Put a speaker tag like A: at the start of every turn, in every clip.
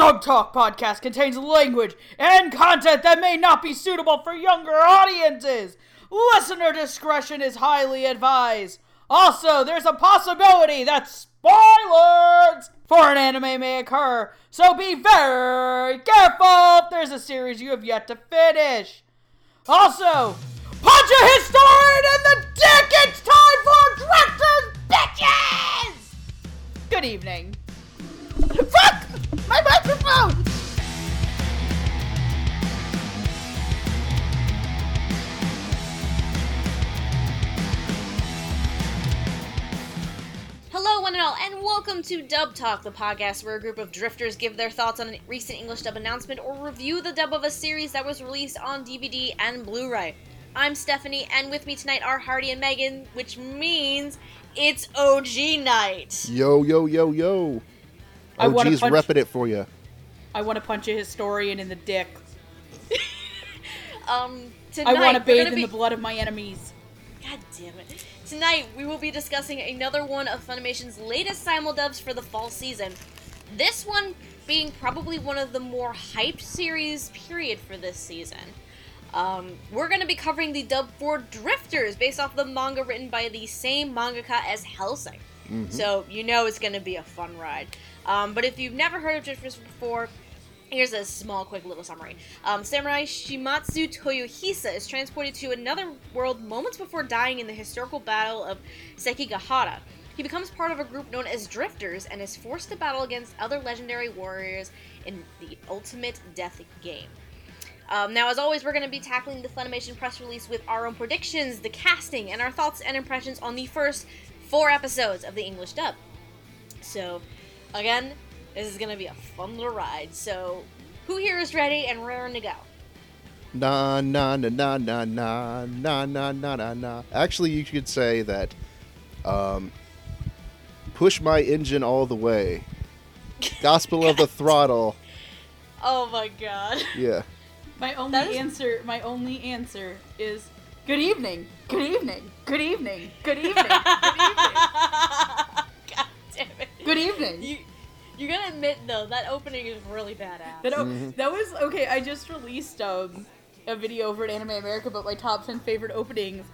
A: Dub Talk podcast contains language and content that may not be suitable for younger audiences. Listener discretion is highly advised. Also, there's a possibility that spoilers for an anime may occur, so be very careful if there's a series you have yet to finish. Also, punch a historian in the dick! It's time for Drifters Bitches! Good evening. Fuck! My microphone!
B: Hello, one and all, and welcome to Dub Talk, the podcast where a group of drifters give their thoughts on a recent English dub announcement or review the dub of a series that was released on DVD and Blu ray. I'm Stephanie, and with me tonight are Hardy and Megan, which means it's OG night.
C: Yo, yo, yo, yo.
A: I wanna
C: OG's
A: punch-
C: repping it for you.
A: I want to punch a historian in the dick.
B: Um, tonight
A: I want to bathe in
B: be-
A: the blood of my enemies.
B: God damn it. Tonight, we will be discussing another one of Funimation's latest simuldubs for the fall season. This one being probably one of the more hyped series, period, for this season. Um, we're going to be covering the dub for Drifters, based off the manga written by the same mangaka as Hellsing. So, you know it's going to be a fun ride. Um, but if you've never heard of Drifters before, Here's a small, quick little summary. Um, Samurai Shimazu Toyohisa is transported to another world moments before dying in the historical battle of Sekigahara. He becomes part of a group known as Drifters and is forced to battle against other legendary warriors in the ultimate death game. Um, now, as always, we're going to be tackling the Funimation press release with our own predictions, the casting, and our thoughts and impressions on the first four episodes of the English dub. So, again, this is gonna be a fun little ride. So, who here is ready and raring to go?
C: Nah, nah, nah, nah, nah, nah, nah, nah, nah, nah, nah. Actually, you could say that, um, push my engine all the way. Gospel of the throttle.
B: Oh my god.
C: Yeah.
A: My only
B: That is-
A: answer, my only answer is good evening, good evening, good evening, good evening, good evening,
B: god damn it.
A: Good evening.
B: You, you gotta admit though, that opening is really badass.
A: That, o- that was okay. I just released um, a video over at Anime America about my top 10 favorite openings,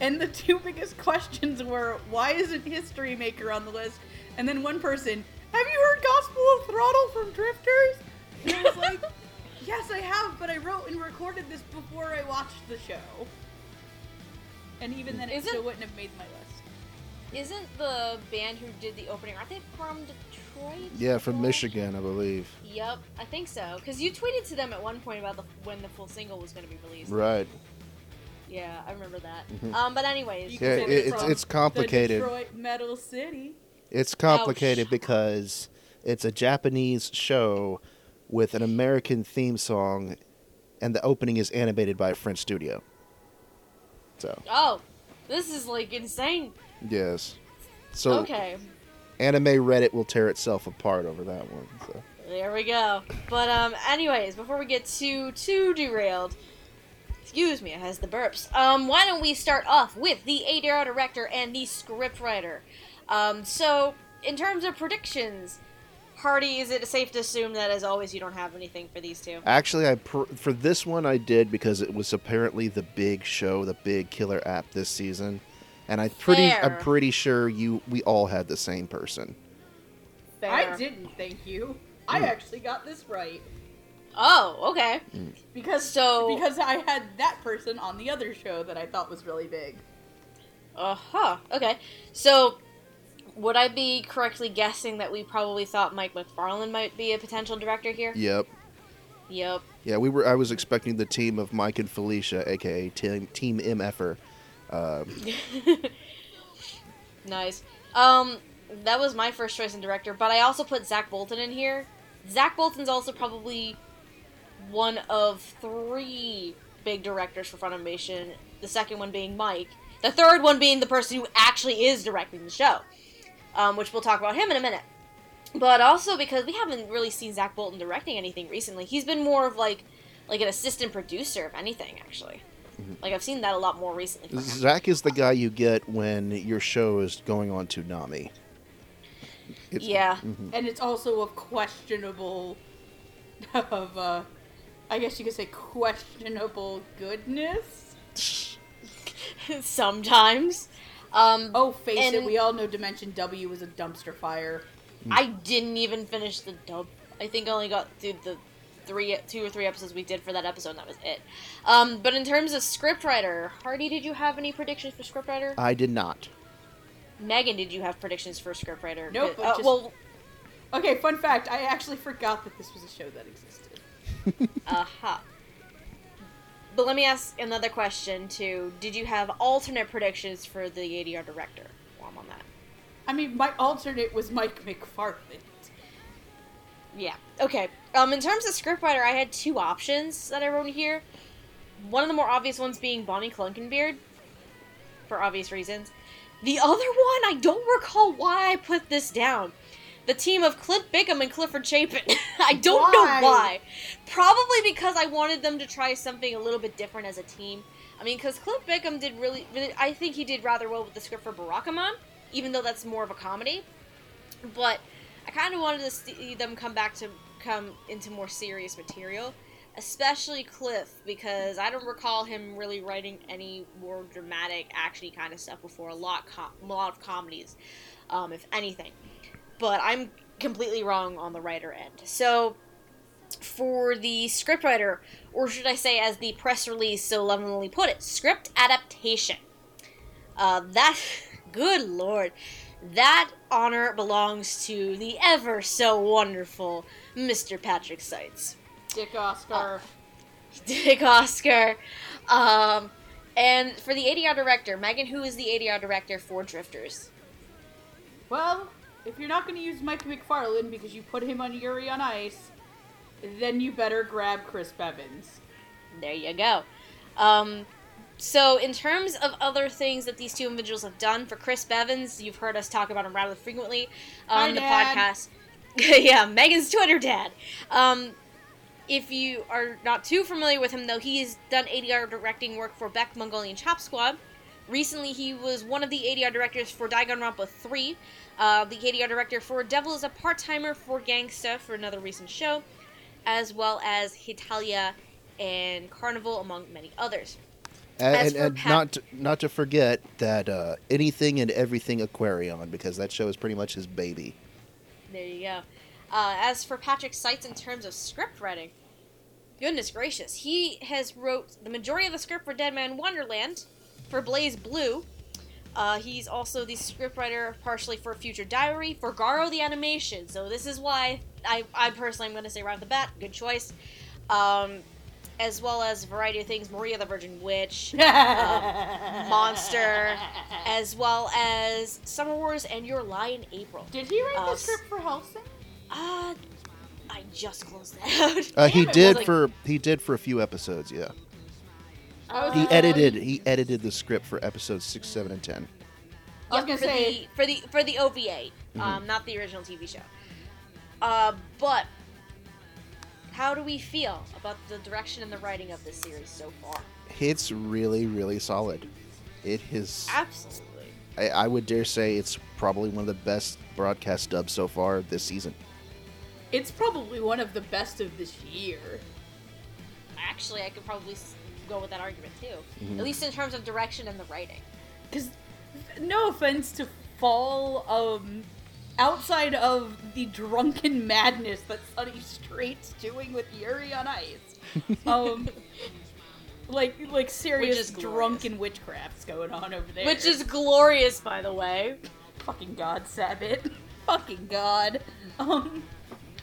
A: and the two biggest questions were why isn't History Maker on the list? And then one person, have you heard Gospel of Throttle from Drifters? And I was like, yes, I have, but I wrote and recorded this before I watched the show. And even then, it
B: Isn't-
A: still wouldn't have made my list.
B: Isn't the band who did the opening, aren't they from Detroit?
C: Yeah, from Michigan, I believe.
B: Yep, I think so. Because you tweeted to them at one point about the, when the full single was going to be released.
C: Right.
B: Yeah, I remember that.
C: Mhm.
B: Um, but anyways,
C: Yeah, it- it's it's complicated.
A: The Detroit Metal City.
C: It's complicated
B: shut
C: because it's a Japanese show with an American theme song, and the opening is animated by a French studio. So
B: oh, this is like insane.
C: Yes. So
B: okay.
C: anime Reddit will tear itself apart over that one. So.
B: There we go. But um, anyways, before we get too too derailed, excuse me, it has the burps. Um, why don't we start off with the ADR director and the scriptwriter? Um, so in terms of predictions, Hardy, is it safe to assume that as always you don't have anything for these two?
C: Actually, I pr- for this one I did because it was apparently the big show, the big killer app this season, and I pretty I'm pretty sure you we all had the same person.
B: Fair.
A: I didn't, thank you. I actually got this right.
B: Oh, okay.
A: Because
B: So-
A: because I had that person on the other show that I thought was really big.
B: Uh huh. Okay. So, would I be correctly guessing that we probably thought Mike McFarland might be a potential director here?
C: Yep.
B: Yep.
C: Yeah, we were. I was expecting the team of Mike and Felicia, aka Team Team MFer. Uh,
B: Nice. Um, that was my first choice in director, but I also put Zach Bolton in here. Zach Bolton's also probably one of three big directors for Funimation. The second one being Mike. The third one being the person who actually is directing the show, um, which we'll talk about him in a minute. But also because we haven't really seen Zach Bolton directing anything recently. He's been more of like like an assistant producer of anything, actually. Like I've seen that a lot more recently.
C: Zach is the guy you get when your show is going on Toonami. It's-
B: Yeah.
C: mhm.
A: And it's also a questionable of, uh, I guess you could say questionable goodness.
B: Sometimes. Um,
A: Oh, face it, we all know Dimension W was a dumpster fire.
B: I didn't even finish the dub. I think I only got through the three, two or three episodes we did for that episode, and that was it. Um, but in terms of scriptwriter, Hardy, did you have any predictions for scriptwriter?
C: I did not.
B: Megan, did you have predictions for scriptwriter?
A: Nope,
B: Uh,
A: I just-
B: well,
A: Okay, fun fact, I actually forgot that this was a show that existed.
B: aha. But let me ask another question too. Did you have alternate predictions for the ADR director? While I'm on that.
A: I mean, my alternate was Mike McFarland.
B: Yeah. Okay. Um, in terms of scriptwriter, I had two options that I wrote here. One of the more obvious ones being Bonny Clinkenbeard, for obvious reasons. The other one, I don't recall why I put this down. The team of Cliff Bickham and Clifford Chapin. I don't
A: Why?
B: know why. Probably because I wanted them to try something a little bit different as a team. I mean, because Cliff Bickham did really, really, I think he did rather well with the script for Barakamon, even though that's more of a comedy. But I kind of wanted to see them come back to come into more serious material, especially Cliff, because I don't recall him really writing any more dramatic, actiony kind of stuff before. A lot, com- a lot of comedies, um, if anything. But I'm completely wrong on the writer end. So for the scriptwriter, or should I say, as the press release so lovingly put it, script adaptation. Uh, that, good lord, that honor belongs to the ever so wonderful Mr. Patrick Seitz.
A: Dick Oscar.
B: Dick Oscar. Um, and for the ADR director, Megan, who is the ADR director for Drifters?
A: Well, if you're not going to use Mike McFarland because you put him on Yuri on Ice, then you better grab Chris Bevins.
B: There you go. Um, so, in terms of other things that these two individuals have done, for Chris Bevins, you've heard us talk about him rather frequently on
A: Hi,
B: the
A: Dad.
B: podcast. yeah, Megan's Twitter dad. Um, if you are not too familiar with him, though, he's done ADR directing work for Beck Mongolian Chop Squad. Recently, he was one of the ADR directors for Danganronpa 3, uh, the ADR director for Devil is a Part Timer for Gangsta for another recent show, as well as Hetalia and Karneval, among many others.
C: And, and, and not to, not to forget that uh, anything and everything Aquarion because that show is pretty much his baby.
B: There you go. Uh, as for Patrick Seitz in terms of script writing, goodness gracious, he has wrote the majority of the script for Deadman Wonderland, for BlazBlue. Uh, he's also the scriptwriter partially for Future Diary, for Garo the animation. So this is why I, I personally am going to say right off the bat, good choice. Um, as well as a variety of things, Maria the Virgin Witch, Monster, as well as Summer Wars and Your Lie in April.
A: Did he write
B: Uh,
A: the script for Hellsing?
B: Uh, I just closed that out.
C: Uh, he did
B: like-
C: for he did for a few episodes. Yeah,
A: I
C: he edited he edited the script for episodes six, seven, and ten.
A: I was
B: Yep,
A: gonna
B: for
A: say-
B: the for the for the OVA, um, not the original TV show. Uh, but how do we feel about the direction and the writing of this series so far?
C: It's really really solid. It is.
B: Absolutely.
C: I, I would dare say it's probably one of the best broadcast dubs so far this season.
A: It's probably one of the best of this year.
B: Actually, I could probably go with that argument too.
C: Mhm.
B: At least in terms of direction and the writing.
A: Because, no offense to Fall, um, outside of the drunken madness that Sonny Strait's doing with Yuri on Ice, um, like like serious
B: is
A: drunken witchcraft's going on over there.
B: Which is glorious, by the way.
A: fucking God, Sabbath, fucking God. Um,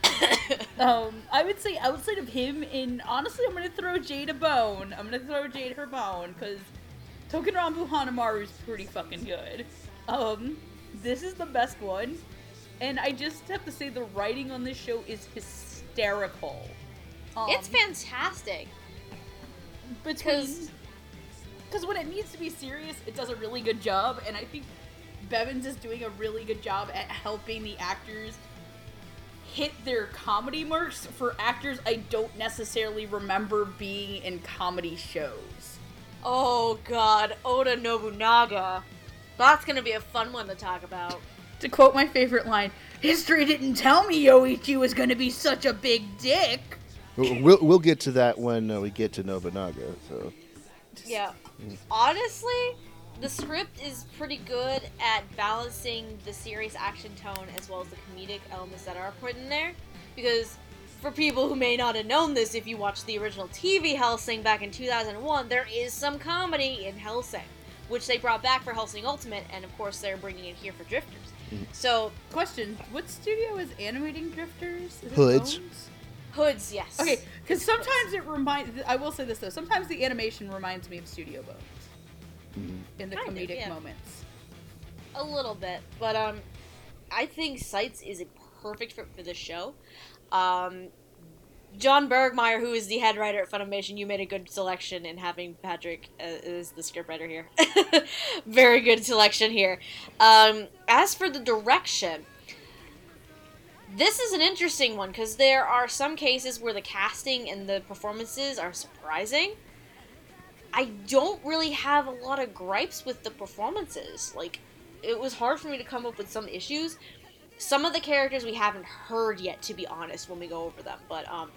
A: um, I would say outside of him, and honestly, I'm gonna throw Jade a bone. I'm gonna throw Jade her bone because Touken Ranbu Hanamaru is pretty fucking good. Um, this is the best one, and I just have to say the writing on this show is hysterical. Um,
B: it's fantastic.
A: between
B: 'cause-
A: because when it needs to be serious, it does a really good job, and I think Bevins is doing a really good job at helping the actors hit their comedy marks for actors I don't necessarily remember being in comedy shows.
B: Oh god, Oda Nobunaga. That's gonna be a fun one to talk about.
A: To quote my favorite line, "History didn't tell me Yoichi was going to be such a big dick."
C: We'll we'll- we'll get to that when uh, we get to Nobunaga. So
B: Yeah. Honestly, the script is pretty good at balancing the serious action tone as well as the comedic elements that are put in there. Because for people who may not have known this, if you watched the original TV Hellsing back in 2001, there is some comedy in Hellsing, which they brought back for Hellsing Ultimate, and of course they're bringing it here for Drifters. So,
A: Question: What studio is animating Drifters? Is it
C: Hoods.
A: Bones?
B: Hoods, yes.
A: Okay, because sometimes it reminds. I will say this though. Sometimes the animation reminds me of Studio Bones in the
B: Kind of,
A: comedic
B: yeah.
A: moments.
B: a little bit, but um, I think Sights is a perfect fit for this show. Um, John Bergmeyer, who is the head writer at Funimation, you made a good selection in having Patrick uh, as the scriptwriter here. Very good selection here. Um, as for the direction, this is an interesting one because there are some cases where the casting and the performances are surprising. I don't really have a lot of gripes with the performances. Like, it was hard for me to come up with some issues. Some of the characters we haven't heard yet, to be honest, when we go over them. But um,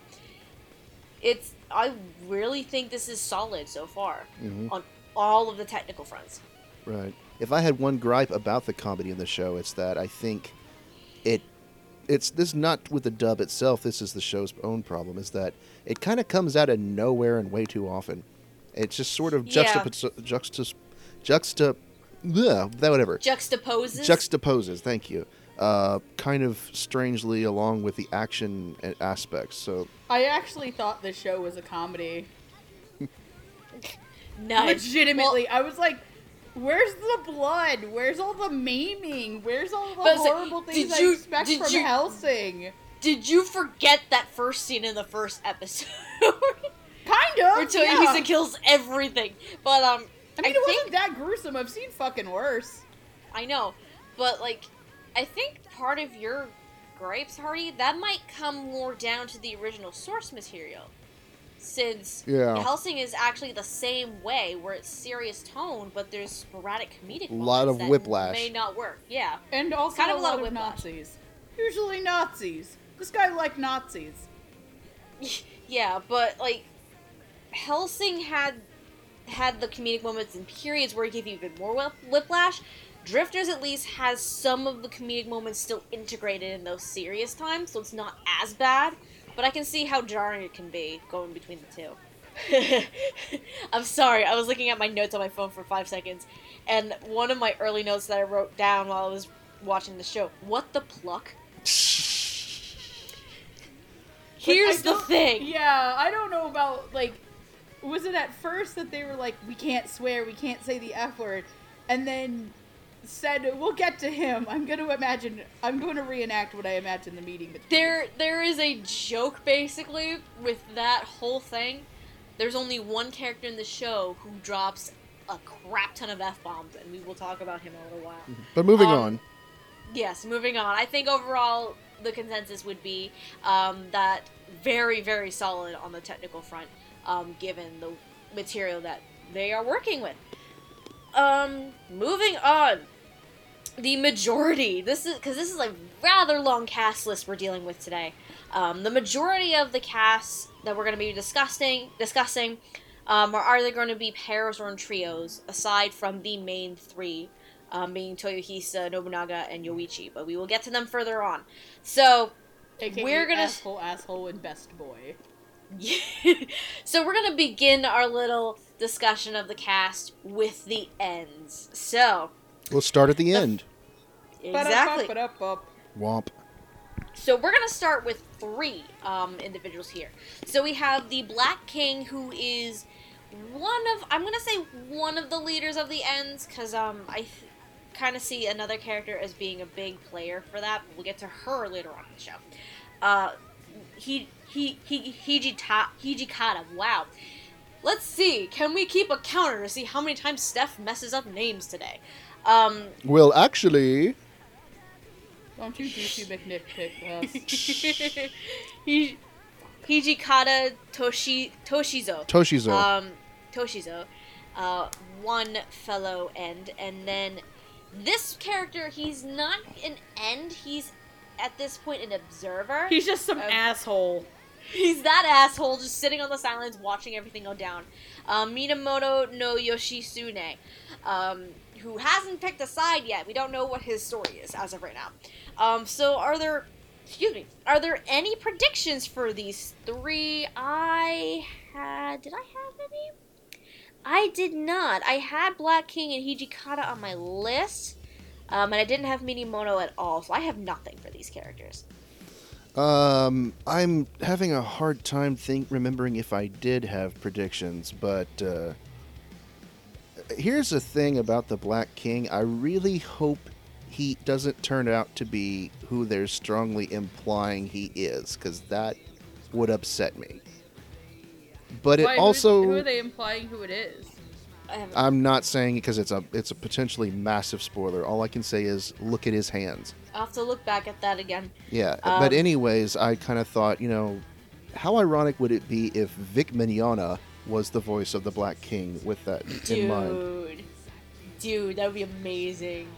B: it's I really think this is solid so far
C: Mhm.
B: on all of the technical fronts.
C: Right. If I had one gripe about the comedy in the show, it's that I think it it's this is not with the dub itself. This is the show's own problem. Is that it kind of comes out of nowhere and way too often. It's just sort of
B: Yeah.
C: juxtapos juxtas juxta yeah that whatever
B: Juxtaposes.
C: juxtaposes. Thank you. Uh, kind of strangely along with the action aspects. So
A: I actually thought this show was a comedy.
B: nice.
A: Legitimately, I was like, "Where's the blood? Where's all the maiming? Where's all the
B: it's like,
A: horrible things
B: did
A: I expect from
B: you-
A: Hellsing?"
B: Did you forget that first scene in the first episode?
A: Kind of.
B: Where
A: yeah.
B: Toyohisa kills everything. But um,
A: I mean,
B: I
A: it
B: think
A: wasn't that gruesome. I've seen fucking worse.
B: I know, but like, I think part of your gripes, Hardy, that might come more down to the original source material, since
C: Yeah.
B: Hellsing is actually the same way, where it's serious tone, but there's sporadic comedic.
C: A
B: lot
C: of
B: that
C: whiplash.
B: May not work. Yeah.
A: And also
B: Kind of a
A: lot,
B: lot of
A: of
B: whiplash.
A: Nazis. Usually Nazis. This guy liked Nazis.
B: Yeah, but like Hellsing had had the comedic moments and periods where he gave you even more whiplash. Drifters at least has some of the comedic moments still integrated in those serious times, so it's not as bad. But I can see how jarring it can be going between the two. I'm sorry, I was looking at my notes on my phone for five seconds, and one of my early notes that I wrote down while I was watching the show. What the pluck? Here's the thing.
A: Yeah, I don't know about like. Was it at first that they were like, we can't swear, we can't say the f word, and then said, we'll get to him. I'm going to imagine. I'm going to reenact what I imagine the meeting between.
B: There, there is a joke basically with that whole thing. There's only one character in the show who drops a crap ton of f bombs, and we will talk about him in a little while.
C: but moving
B: Um,
C: on.
B: Yes, moving on. I think overall the consensus would be um, that very, very solid on the technical front, um, given the material that they are working with. Um, moving on. The majority. This is because this is a rather long cast list we're dealing with today. Um, the majority of the casts that we're going to be discussing discussing um, are either going to be pairs or in trios, aside from the main three um, being Toyohisa, Nobunaga, and Yoichi. But we will get to them further on. So,
A: AKA
B: we're gonna-
A: asshole, asshole, and best boy.
B: so we're gonna begin our little discussion of the cast with the ends. So,
C: We'll start at the end.
B: exactly.
C: Womp.
B: So we're gonna start with three um, individuals here. So we have the Black King, who is one of I'm gonna say one of the leaders of the ends, because um, I th- kind of see another character as being a big player for that. But we'll get to her later on in the show. Uh, he he he Hijita, Hijikata. Wow. Let's see. Can we keep a counter to see how many times Steph messes up names today? Um,
C: Well, actually,
A: Don't you douchey McNitpick us.
B: he Hijikata Toshi Toshizo.
C: Toshizo.
B: Um, Toshizo. Uh, one fellow end, and then this character, he's not an end. He's at this point an observer.
A: He's just some
B: Um,
A: asshole.
B: He's that asshole just sitting on the sidelines watching everything go down. Um, Minamoto no Yoshisune, um, who hasn't picked a side yet. We don't know what his story is as of right now. Um, so are there, excuse me, are there any predictions for these three? I had, did I have any? I did not. I had Black King and Hijikata on my list, um, and I didn't have Minamoto at all, so I have nothing for these characters.
C: Um, I'm having a hard time think remembering if I did have predictions, but uh, here's the thing about the Black King. I really hope he doesn't turn out to be who they're strongly implying he is, because that would upset me. But it
A: Why, who-
C: also
A: who are they implying who it is?
C: I'm not saying because it's a it's a potentially massive spoiler. All I can say is look at his hands.
B: I'll have to look back at that again.
C: Yeah,
B: Um,
C: but anyways, I kind of thought, you know, how ironic would it be if Vic Mignogna was the voice of the Black King with that in mind?
B: Dude. Dude, that would be amazing.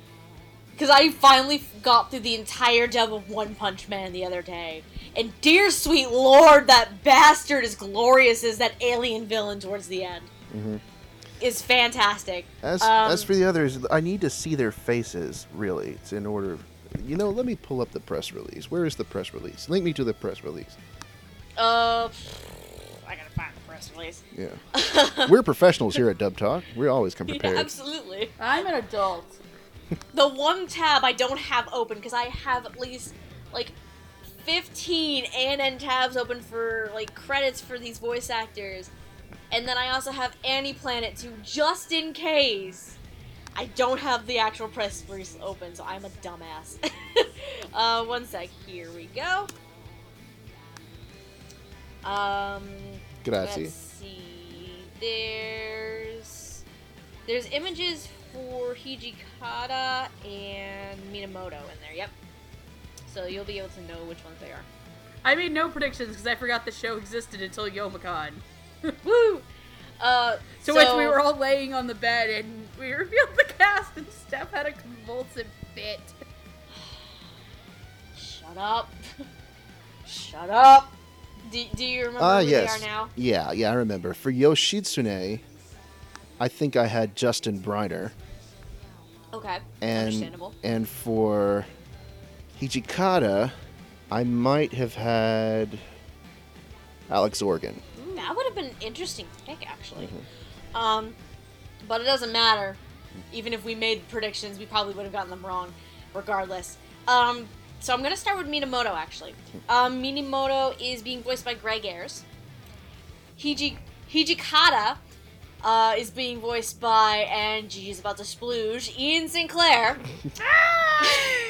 B: Because I finally got through the entire dub of One Punch Man the other day. And dear sweet lord, that bastard is glorious as that alien villain towards the end.
C: Mhm.
B: Is fantastic.
C: As
B: Um,
C: as for the others, I need to see their faces really. It's in order. You know, let me pull up the press release. Where is the press release? Link me to the press release.
B: Uh, I gotta find the press release.
C: Yeah, we're professionals here at Dub Talk. We always come
B: Yeah,
C: prepared.
B: absolutely.
A: I'm an adult.
B: The one tab I don't have open because I have at least like 15 ANN tabs open for like credits for these voice actors. And then I also have Anime Planet too, just in case. I don't have the actual press release open, so I'm a dumbass. uh, one sec. Here we go. Um,
C: Grazie.
B: Let's see. There's there's images for Hijikata and Minamoto in there. Yep. So you'll be able to know which ones they are.
A: I made no predictions because I forgot the show existed until Youmacon.
B: Woo! Uh,
A: So, once we were all laying on the bed and we revealed the cast and Steph had a convulsive fit.
B: Shut up. Shut up. Do, do you remember
C: Ah,
B: who
C: yes.
B: they are now?
C: Yeah, yeah, I remember. For Yoshitsune, I think I had Justin Briner.
B: Okay.
C: and
B: Understandable.
C: and for Hijikata, I might have had Alex Organ.
B: That would have been an interesting pick, actually.
C: Mm-hmm.
B: Um, but it doesn't matter. Even if we made predictions, we probably would have gotten them wrong, regardless. Um, so I'm gonna start with Minamoto, actually. Um, Minamoto is being voiced by Greg Ayres. Hiji Hijikata uh, is being voiced by, and Gigi's about to splooge, Ian Sinclair.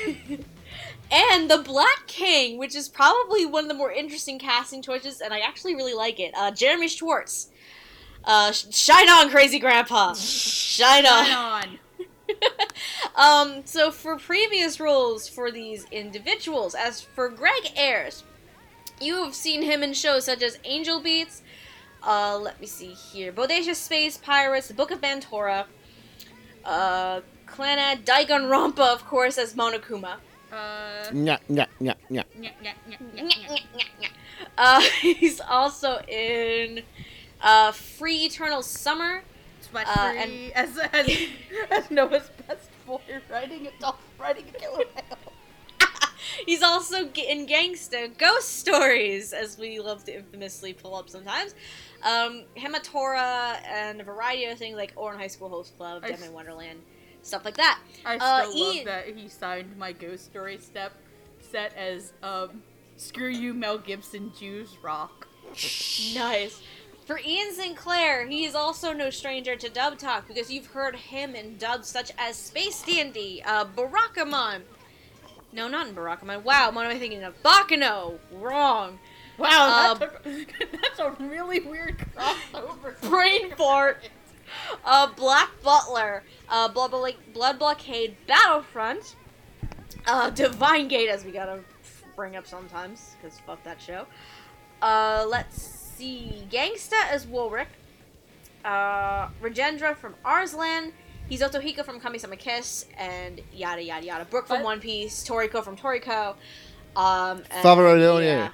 B: and the Black King, which is probably one of the more interesting casting choices, and I actually really like it. Uh, Jeremy Schwartz. Uh, sh- shine on, crazy grandpa. Shine on.
A: Shine on.
B: Um, so for previous roles for these individuals, as for Greg Ayres, you have seen him in shows such as Angel Beats, uh, let me see here, Bodacious Space Pirates, The Book of Bantorra, uh, Clannad, Danganronpa, of course, as Monokuma.
A: Uh, nyah, nyah, nyah.
B: Uh, he's also in, uh, Free Eternal Summer,
A: Sweat
B: Uh,
A: free as, as, as Noah's best boy riding a dog, riding a killer whale.
B: He's also in Gangsta Ghost Stories, as we love to infamously pull up sometimes. Um, Hamatora and a variety of things like Ouran High School Host Club,
A: I
B: Deadman
A: s-
B: Wonderland, stuff like that.
A: I
B: Uh,
A: still love that he signed my Ghost Story step set as um, "Screw you, Mel Gibson, Jews rock."
B: Nice. For Ian Sinclair, he is also no stranger to dub talk because you've heard him in dubs such as Space Dandy, uh, Barakamon. No, not in Barakamon. Wow, what am I thinking of? Baccano. Wrong.
A: Wow,
B: Um,
A: that took, that's a really weird crossover.
B: Brain fart. Uh, Black Butler, uh, Blood, Blo- Blood Blockade, Battlefront, uh, Divine Gate, as we gotta bring up sometimes, because fuck that show. Uh, let's see, Gangsta as Worick, uh, Rajendra from Arslan, he's Otohiko from Kami-sama Kiss, and yada yada yada. Brook from
A: What?
B: One Piece, Toriko from Toriko, um, and,
C: Favarodonia.
B: yeah.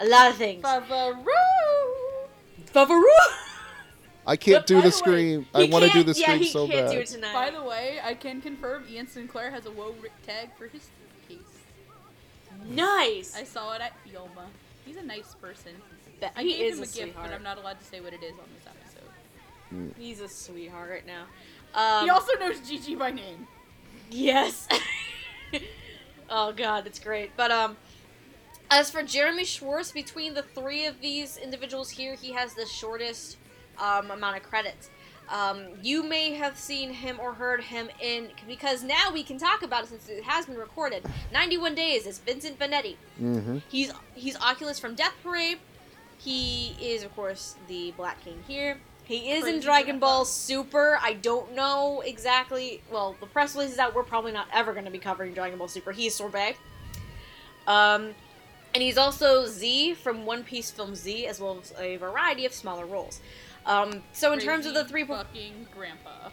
B: A lot of things.
A: Favaroo!
B: Favaroo!
C: I can't do the
A: the way,
C: scream. I want to do
B: can't-
C: the scream
B: yeah, he
C: so
B: can't
C: bad.
B: do it tonight.
A: By the way, I can confirm Ian Sinclair has a woe ri- tag for his case.
B: nice.
A: I saw it at Yoma. He's a nice person.
B: That-
A: I
B: he
A: gave
B: is
A: him
B: a
A: a gift,
B: sweetheart.
A: but I'm not allowed to say what it is on this episode.
B: He's a sweetheart right now. Um,
A: he also knows Gigi by name.
B: Yes. oh god, it's great. But um as for Jeremy Schwartz, between the three of these individuals here, he has the shortest um, amount of credits. Um, you may have seen him or heard him in because now we can talk about it since it has been recorded. 91 Days is Vincent Vanetti.
C: hmm
B: He's he's Oculus from Death Parade. He is of course the Black King here. He is in Dragon
A: Grandpa.
B: Ball Super. I don't know exactly. Well, the press release is out. We're probably not ever going to be covering Dragon Ball Super. He's Sorbet. Um, and he's also Z from One Piece film Z, as well as a variety of smaller roles. Um, so in terms of the
A: Crazy
B: three,
A: fucking grandpa.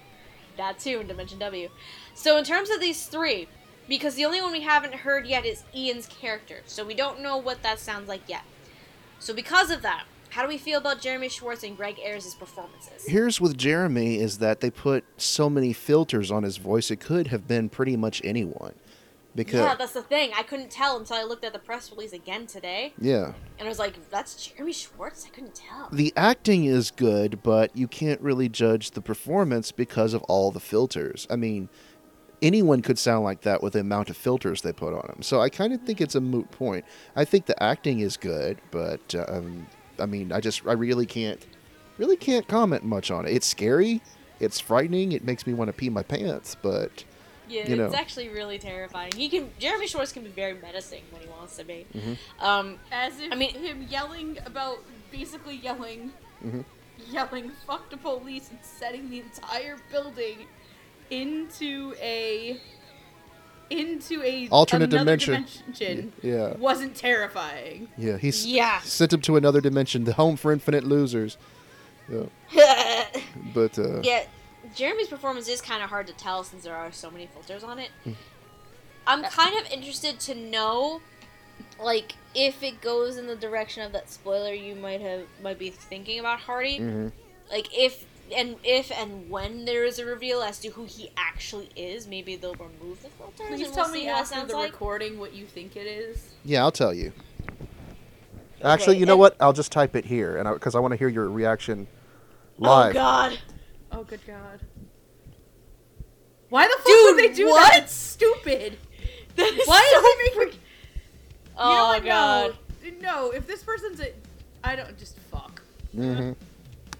B: that too in Dimension W. So in terms of these three, because the only one we haven't heard yet is Ian's character, so we don't know what that sounds like yet. So because of that, how do we feel about Jeremy Schwartz and Greg Ayres' performances?
C: Here's with Jeremy is that they put so many filters on his voice. It could have been pretty much anyone, because
B: Yeah, that's the thing. I couldn't tell until I looked at the press release again today,
C: yeah.
B: and I was like, "That's Jeremy Schwartz." I couldn't tell.
C: the acting is good, but you can't really judge the performance because of all the filters. I mean, anyone could sound like that with the amount of filters they put on them. So I kind of think it's a moot point. I think the acting is good, but um, I mean, I just I really can't really can't comment much on it. It's scary, it's frightening, it makes me want to pee my pants, but
B: Yeah,
C: you
B: it's actually really terrifying. He can Jeremy Schwartz can be very menacing when he wants to be.
C: Mhm.
B: Um,
A: As if
B: I mean-
A: him yelling about, basically yelling,
C: Mhm.
A: yelling "fuck the police" and setting the entire building into a into a
C: Alternate dimension.
A: dimension
C: yeah,
A: wasn't terrifying.
C: yeah, he's
B: yeah.
C: sent him to another dimension, the home for infinite losers. Yeah, but uh,
B: Yeah, Jeremy's performance is kind of hard to tell since there are so many filters on it.
C: Hmm.
B: I'm kind of interested to know, like, if it goes in the direction of that spoiler you might have might be thinking about Hardy.
C: mhm.
B: Like, if and if and when there is a reveal as to who he actually is, maybe they'll remove the filters.
A: Please
B: and
A: tell
B: we'll
A: me
B: what it
A: after
B: sounds
A: the
B: like.
A: recording what you think it is.
C: Yeah, I'll tell you. Actually, you know what? I'll just type it here, and because I, want to hear your reaction live. Oh.
B: God!
A: Oh, good God. Why the fuck
B: Dude,
A: would they do
B: what?
A: that? It's stupid.
B: That is
A: Why
B: so
A: do they make
B: freak-
A: You know
B: Oh
A: what?
B: God!
A: No, no. If this person's a, I don't just fuck.
C: hmm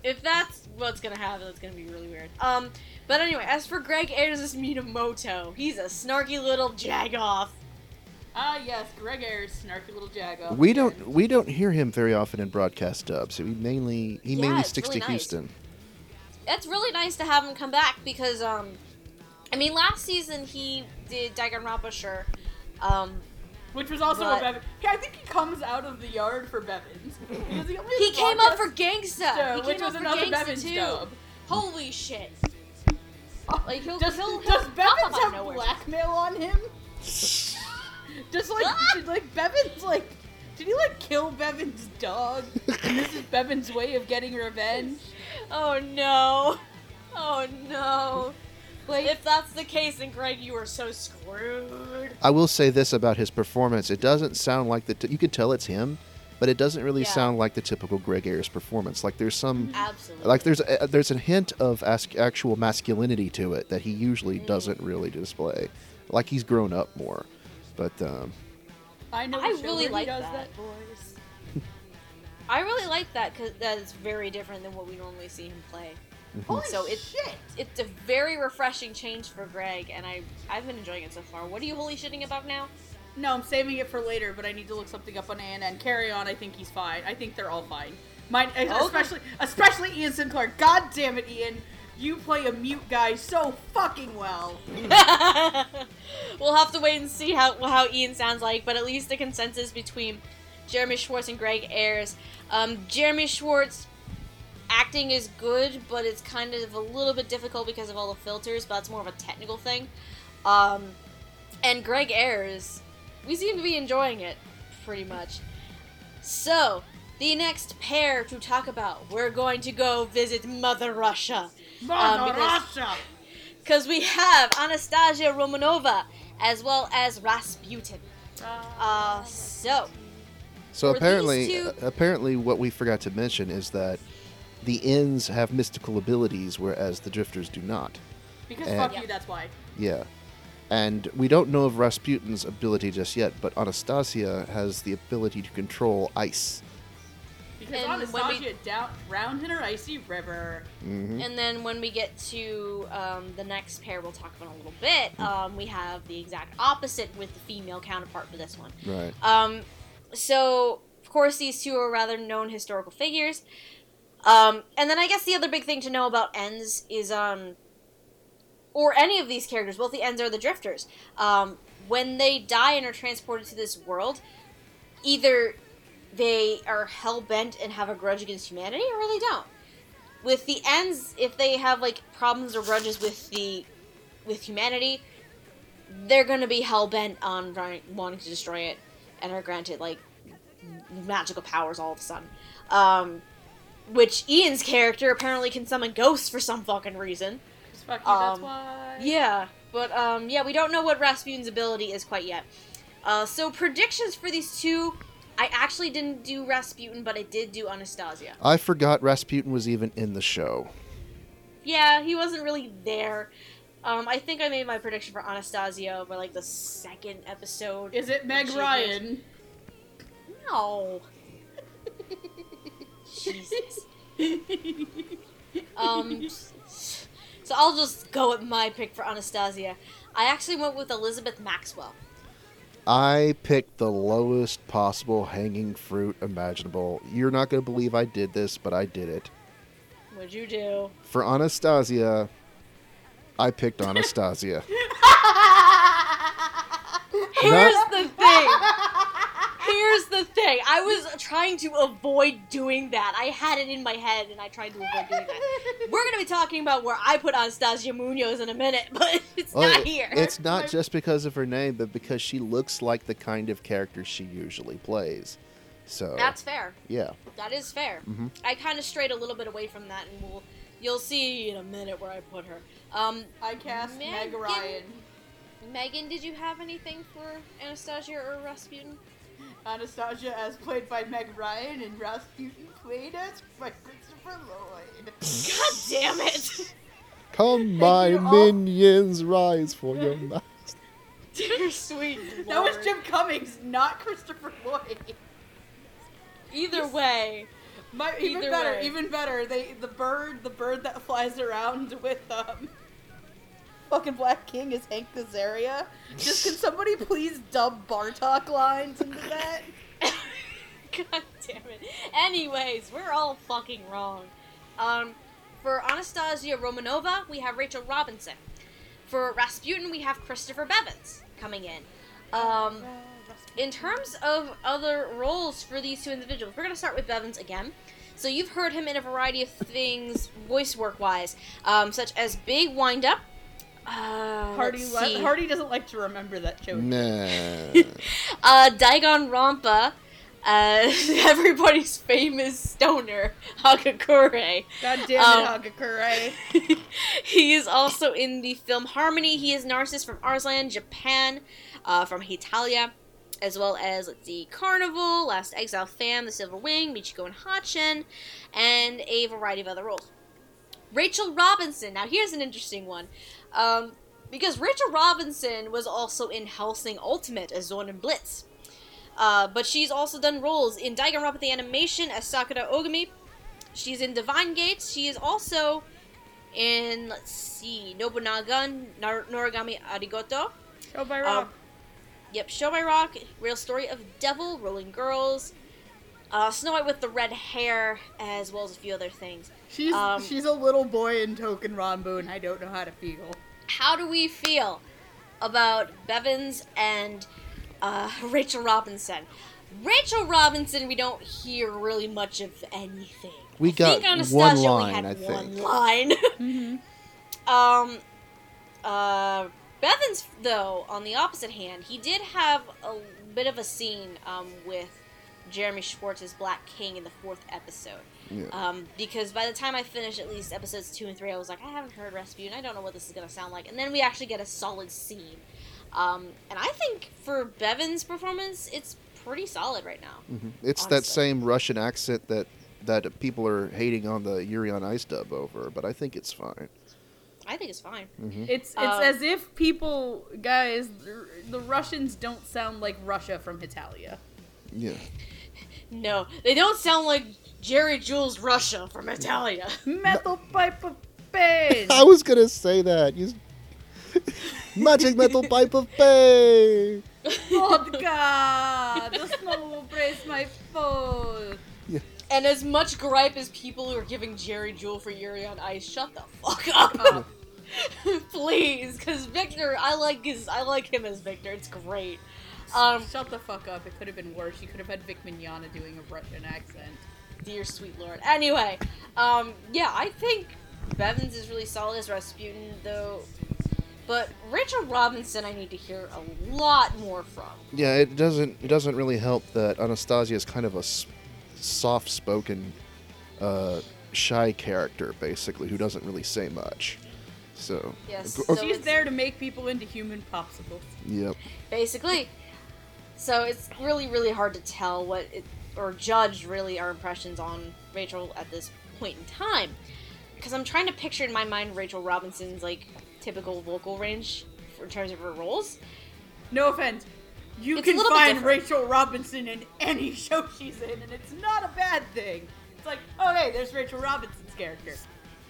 B: If that's what's gonna happen, that's gonna be really weird. Um, but anyway, as for Greg Ayres' Minamoto, he's a snarky little jagoff.
A: Ah, yes, Greg Ayres, snarky little jagoff.
C: We don't we don't hear him very often in broadcast dubs. He mainly he
B: Yeah,
C: mainly sticks
B: really
C: to
B: nice.
C: Houston.
B: It's really nice to have him come back because, um, I mean, last season he did Danganronpa, sure. Um,
A: Which was also
B: But-
A: a Bevan. Yeah, I think he comes out of the yard for Bevins. He
B: he came up for Gangsta,
A: show,
B: he
A: which
B: came
A: was
B: up for
A: another
B: Gangsta
A: Bevins
B: too.
A: dub.
B: Holy shit! Like he'll
A: Does,
B: he'll, he'll
A: does Bevins
B: up out of
A: have
B: nowhere.
A: blackmail on him? Does like did, like Bevins like did he like kill Bevin's dog? and this is Bevin's way of getting revenge.
B: Oh no! Oh no!
A: Like
B: If that's the case, then Greg, you are so screwed.
C: I will say this about his performance: it doesn't sound like the t- you can tell it's him, but it doesn't really
B: Yeah.
C: sound like the typical Greg Ayres performance. Like there's some
B: Absolutely.
C: like there's a, there's a hint of as- actual masculinity to it that he usually
B: Mm.
C: doesn't really display. Like he's grown up more, but um,
A: I know
B: I
A: a show
B: really like
A: he does
B: that.
A: that voice.
B: I really like that because that is very different than what we normally see him play. Mm-hmm.
A: Holy
B: So it-
A: shit!
B: It's a very refreshing change for Greg, and I I've been enjoying it so far. What are you holy shitting about now?
A: No, I'm saving it for later, but I need to look something up on ANN. Carry on. I think he's fine. I think they're all fine. Mine, eh, especially, especially Ian Sinclair. God damn it, Ian! You play a mute guy so fucking well.
B: we'll have to wait and see how how Ian sounds like, but at least the consensus between Jeremy Schwartz and Greg Ayres. Um, Jeremy Schwartz acting is good, but it's kind of a little bit difficult because of all the filters. But that's more of a technical thing. Um, and Greg Ayres, we seem to be enjoying it pretty much. So, the next pair to talk about, we're going to go visit Mother Russia.
A: Mother
B: because-
A: Russia!
B: Because we have Anastasia Romanova as well as Rasputin. Uh, so,
C: So
B: For
C: apparently,
B: two-
C: apparently, what we forgot to mention is that the Ends have mystical abilities, whereas the Drifters do not.
A: Because
C: And-
A: fuck you, that's why.
C: Yeah. And we don't know of Rasputin's ability just yet, but Anastasia has the ability to control ice.
A: Because
B: And when we-
A: Anastasia down, drowned in her icy river.
C: hmm
B: and then when we get to um, the next pair we'll talk about in a little bit, um, we have the exact opposite with the female counterpart for this one.
C: Right.
B: Um, so, of course, these two are rather known historical figures. Um, and then I guess the other big thing to know about Ends is, um, or any of these characters, both the Ends or the Drifters, um, when they die and are transported to this world, either they are hell bent and have a grudge against humanity, or they don't. With the Ends, if they have like problems or grudges with the with humanity, they're gonna be hell bent on wanting to destroy it and are granted like magical powers all of a sudden. Um, which Ian's character apparently can summon ghosts for some fucking reason.
A: Fuck you, that's
B: Um,
A: why.
B: Yeah, but um, yeah, we don't know what Rasputin's ability is quite yet. Uh, so predictions for these two, I actually didn't do Rasputin, but I did do Anastasia.
C: I forgot Rasputin was even in the show.
B: Yeah, he wasn't really there. Um, I think I made my prediction for Anastasia by like the second episode.
A: Is it Meg
B: She
A: Ryan?
B: No. Jesus. Um, so I'll just go with my pick for Anastasia. I actually went with Elizabeth Maxwell.
C: I picked the lowest possible hanging fruit imaginable. You're not going to believe I did this, but I did it.
B: What'd you do?
C: For Anastasia, I picked Anastasia.
B: Here's the thing. Here's the thing. I was trying to avoid doing that. I had it in my head and I tried to avoid doing that. We're gonna be talking about where I put Anastasia Munoz in a minute, but it's
C: Well,
B: not here.
C: It's not just because of her name, but because she looks like the kind of character she usually plays. So,
B: That's fair.
C: yeah.
B: That is fair.
C: Mhm.
B: I kind of strayed a little bit away from that, and we'll you'll see in a minute where I put her. Um,
A: I cast Meg
B: Megan-
A: Ryan.
B: Megan, did you have anything for Anastasia or Rasputin?
A: Anastasia as played by Meg Ryan and Rasputin played as by Christopher Lloyd.
B: God damn it!
C: Come, my
A: you all-
C: minions, rise for your master.
B: Dear sweet
A: That was Jim Cummings, not Christopher Lloyd.
B: Either way,
A: My, even
B: Either
A: better,
B: way.
A: even better. They the bird, the bird that flies around with um, fucking Black King is Hank Azaria. Just can somebody please dub Bartok lines into that?
B: God damn it. Anyways, we're all fucking wrong. Um, for Anastasia Romanova, we have Rachel Robinson. For Rasputin, we have Christopher Bevins coming in. Um, in terms of other roles for these two individuals, we're gonna start with Bevins again. So you've heard him in a variety of things, voice work wise, um, such as Big Wind Up. Uh,
A: Hardy,
B: let's
A: le-
B: see.
A: Hardy doesn't like to remember that joke.
C: Nah.
B: uh, Danganronpa, uh, everybody's famous stoner, Hagakure.
A: God damn
B: Um,
A: it, Hagakure.
B: he is also in the film Harmony. He is Narcissus from Arslan, Japan, uh, from Hetalia, as well as, let's see, Karneval, Last Exile Fam, The Silver Wing, Michiko and Hatchin, and a variety of other roles. Rachel Robinson. Now, here's an interesting one. Um, because Rachel Robinson was also in Hellsing Ultimate as Zorn and Blitz. Uh, but she's also done roles in Danganronpa the Animation as Sakura Ogami. She's in Divine Gates. She is also in, let's see, Nobunaga Nor- Noragami Aragoto.
A: Show by
B: Um,
A: Rock.
B: Yep, Show My Rock, Real Story of Devil, Rolling Girls, uh, Snow White with the Red Hair, as well as a few other things.
A: she's
B: um,
A: she's a little boy in Touken Ranbu, and I don't know how to feel.
B: How do we feel about Bevins and uh, Rachel Robinson? Rachel Robinson, we don't hear really much of anything.
C: We
B: I
C: got
B: think Anastasia
C: one
B: only
C: line,
B: had
C: I
B: one
C: think.
B: line.
A: Mm-hmm.
B: Um, uh, Bevins, though, on the opposite hand, he did have a bit of a scene um, with Jeremy Schwartz's Black King in the fourth episode.
C: Yeah.
B: Um, because by the time I finished at least episodes two and three, I was like, I haven't heard Rescue, and I don't know what this is gonna sound like. And then we actually get a solid scene. Um, and I think for Bevan's performance, it's pretty solid right now.
C: Mhm. It's that same Russian accent that that people are hating on the Yuri on Ice dub over, but I think it's fine.
B: I think it's fine.
A: It's it's
B: Um,
A: as if people, guys, the, the Russians don't sound like Russia from Hetalia.
C: Yeah.
B: No, they don't sound like Jerry Jewell's Russia from Hetalia.
A: Metal pipe of pain.
C: I was gonna say that. You... Magic metal pipe of pain.
A: Vodka. The snow will brace my foot.
B: And as much gripe as people who are giving Jerry Jewell for Yuri on Ice, shut the fuck up.
A: Oh,
B: Please, because Victor, I like his, I like him as Victor. It's great. Um,
A: shut the fuck up. It could have been worse. You could have had Vic Mignogna doing a Russian accent.
B: dear sweet lord. Anyway, um, yeah, I think Bevins is really solid as Rasputin, though. But Rachel Robinson, I need to hear a lot more from.
C: Yeah, it doesn't it doesn't really help that Anastasia is kind of a s- soft-spoken, uh, shy character, basically, who doesn't really say much. So.
B: Yes,
C: Okay,
B: so
A: She's there to make people into human popsicles.
C: Yep.
B: basically. So it's really, really hard to tell what it, or judge really our impressions on Rachel at this point in time, because I'm trying to picture in my mind Rachel Robinson's like typical vocal range in terms of her roles.
A: No offense. You
B: It's
A: can find. Rachel Robinson in any show she's in, and it's not a bad thing. It's like, oh hey, there's Rachel Robinson's character.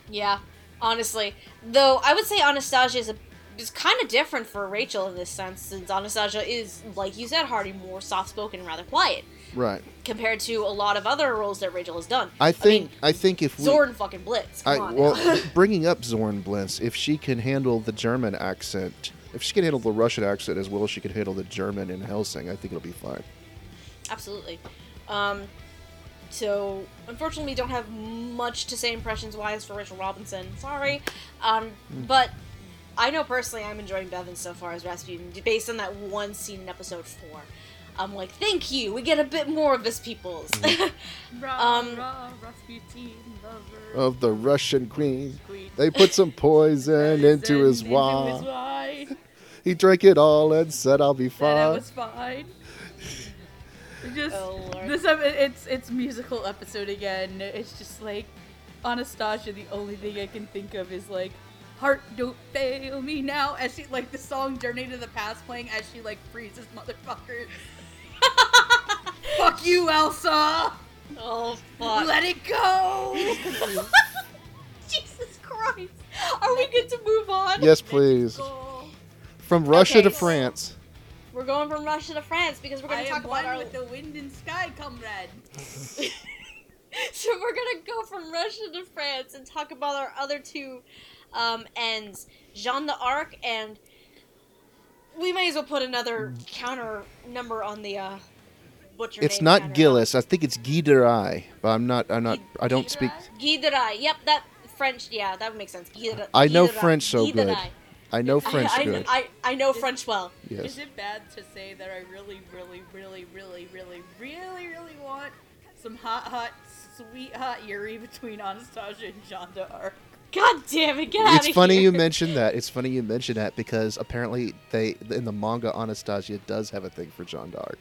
B: Yeah, honestly, though I would say Anastasia is a is kind of different for Rachel in this sense, since Anastasia is, like you said, Hardy, more soft spoken and rather quiet
C: Right.
B: compared to a lot of other roles that Rachel has done.
C: I think
B: mean,
C: I, think if we
B: Zorin fucking Blitz. Come
C: I,
B: on.
C: well, bringing up Zorin Blitz, if she can handle the German accent, if she can handle the Russian accent as well as she can handle the German in Hellsing, I think it'll be fine.
B: Absolutely. Um, so, unfortunately, we don't have much to say impressions wise for Rachel Robinson. Sorry. Um, but I know personally I'm enjoying Bevan so far as Rasputin, based on that one scene in episode 4. I'm like, thank you, we get a bit more of this people's. Um,
A: Rasputin, lover.
C: Of the Russian queen,
A: Queen.
C: they put some poison into his
A: Into
C: wine.
A: His wine.
C: He drank it all and said, "I'll be
A: Said I
C: fine."
A: was fine. Just
B: Oh, Lord.
A: this um, ep- it's it's musical episode again. It's just like Anastasia. The only thing I can think of is like "Heart Don't Fail Me Now" as she like the song "Journey to the Past" playing as she like freezes motherfuckers. Fuck you, Elsa.
B: oh, fuck.
A: Let it go.
B: Jesus Christ. Are we good to move on?
C: Yes, please.
A: Go.
C: From Russia to France.
B: We're going from Russia to France because we're going to talk
A: am
B: about
A: one
B: our.
A: with the wind and sky, comrade.
B: so we're gonna go from Russia to France and talk about our other two um, ends, Jean the d'Arc, and we may as well put another counter number on the uh, butcher.
C: It's
B: name
C: not
B: counter.
C: Gillis. I think it's Guy de Rai, but I'm not. I'm not. I don't speak.
B: Guy de Rai. Yep, that French. Yeah, that would make sense. Guy de,
C: I know. French so
B: Guy de
C: good.
B: Rai.
C: I know French
B: I, I,
C: good.
B: I, I know French well.
C: Yes.
A: Is it bad to say that I really, really, really, really, really, really, really want some hot, hot, sweet, hot Yuri between Anastasia and Jean d'Arc?
B: God damn it! Get out of here.
C: It's funny you mentioned that. It's funny you mentioned that because apparently they in the manga Anastasia does have a thing for John d'Arc.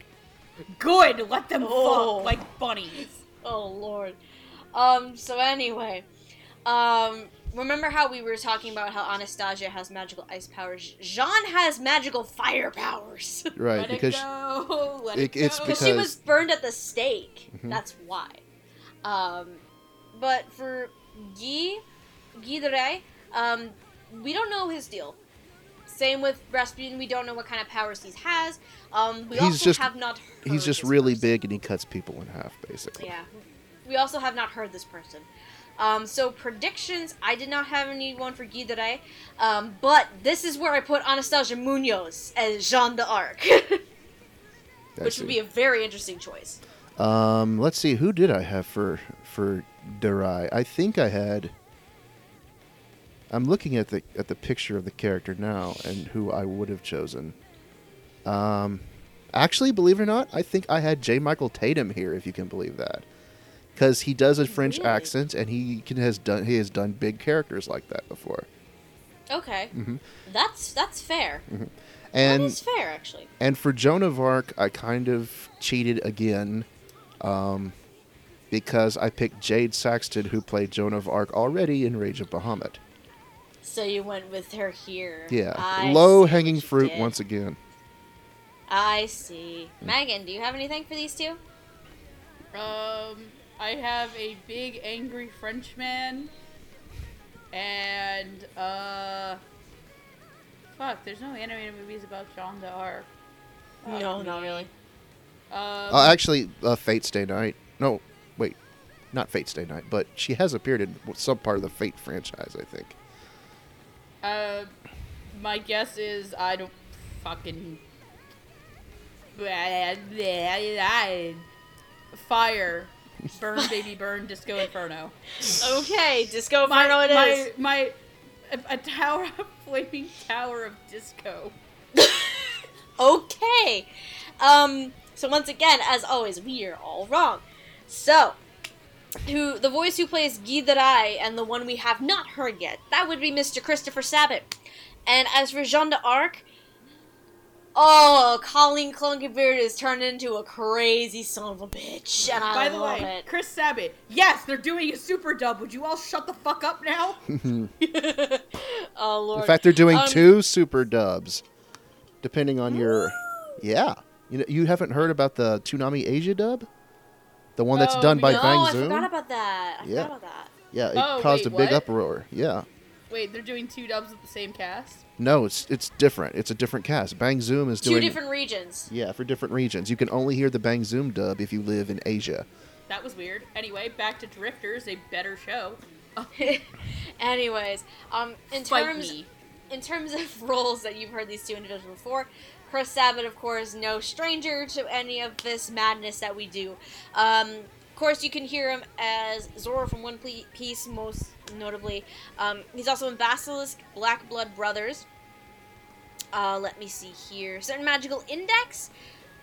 A: Good, let them
B: Oh.
A: fuck like bunnies.
B: Oh lord. Um. So anyway, um. Remember how we were talking about how Anastasia has magical ice powers? Jean has magical fire powers.
C: Right,
A: let
C: because
A: it go. Let it,
C: it- it's.
B: Because she was burned at the stake.
C: Mhm.
B: That's why. Um, but for Guy, Guy de Rais, um, we don't know his deal. Same with Rasputin, we don't know what kind of powers he has. Um, we
C: He's
B: also
C: just-
B: have not heard
C: he's just
B: this
C: really
B: person.
C: big and he cuts people in half, basically.
B: Yeah. We also have not heard this person. Um, so predictions, I did not have anyone for Rais, um, but this is where I put Anastasia Munoz as Jeanne d'Arc, which would be a very interesting choice.
C: Um, let's see. Who did I have for for Durai? I think I had. I'm looking at the at the picture of the character now and who I would have chosen. Um, Actually, believe it or not, I think I had J. Michael Tatum here, if you can believe that, because he does a French
B: Really?
C: accent and he can has done he has done big characters like that before.
B: Okay.
C: Mhm.
B: That's that's fair. that
C: And
B: is fair, actually.
C: and for Joan of Arc, I kind of cheated again, um, because I picked Jad Saxton, who played Joan of Arc already in Rage of Bahamut.
B: So you went with her here.
C: Yeah,
B: I
C: low hanging fruit
B: did.
C: once again.
B: I see. Megan, do you have anything for these two?
A: Um, I have a big angry Frenchman, and uh, fuck, there's no animated movies about Jean d'Arc. Fuck
B: no,
A: me.
B: not really.
A: Um,
C: Uh, actually, uh, Fate Stay Night. No, wait, not Fate Stay Night, but she has appeared in some part of the Fate franchise, I think.
A: Uh, my guess is I don't fucking. Fire. Burn, baby, burn, Disco Inferno.
B: Okay, Disco
A: My,
B: Inferno it
A: my,
B: is.
A: my, a, a tower, a flaming tower of disco.
B: okay. Um, so once again, as always, we are all wrong. So, who the voice who plays Guy the Rai and the one we have not heard yet, that would be Mr. Christopher Sabat. And as for Jean d'Arc, oh, Colleen Clinkenbeard is turned into a crazy son of a bitch, and I
A: By the
B: love
A: way,
B: it.
A: Chris Sabat. Yes, they're doing a super dub. Would you all shut the fuck up now?
B: oh lord.
C: In fact, they're doing
B: Um,
C: two super dubs, depending on your. Yeah, you know, you haven't heard about the Toonami Asia dub, the one that's
A: Oh,
C: done by
B: no,
C: Bang
B: I
C: Zoom.
B: forgot about that. I
C: Yeah.
B: forgot about that.
C: yeah, it
A: Oh,
C: caused
A: wait,
C: a big
A: what?
C: uproar. Yeah,
A: Wait, they're doing two dubs with the same cast?
C: no, it's it's different. It's a different cast. Bang Zoom is
B: Two
C: doing
B: different regions.
C: Yeah, for different regions. You can only hear the Bang Zoom dub if you live in Asia.
A: That was weird. Anyway, back to Drifters, a better show.
B: Anyways, um, in
A: Fight
B: terms
A: me.
B: in terms of roles that you've heard these two individuals before, Chris Sabat, of course, no stranger to any of this madness that we do. Um, of course, you can hear him as Zoro from One Piece, most notably. Um, he's also in Basilisk, Black Blood Brothers. Uh, let me see here. Certain Magical Index.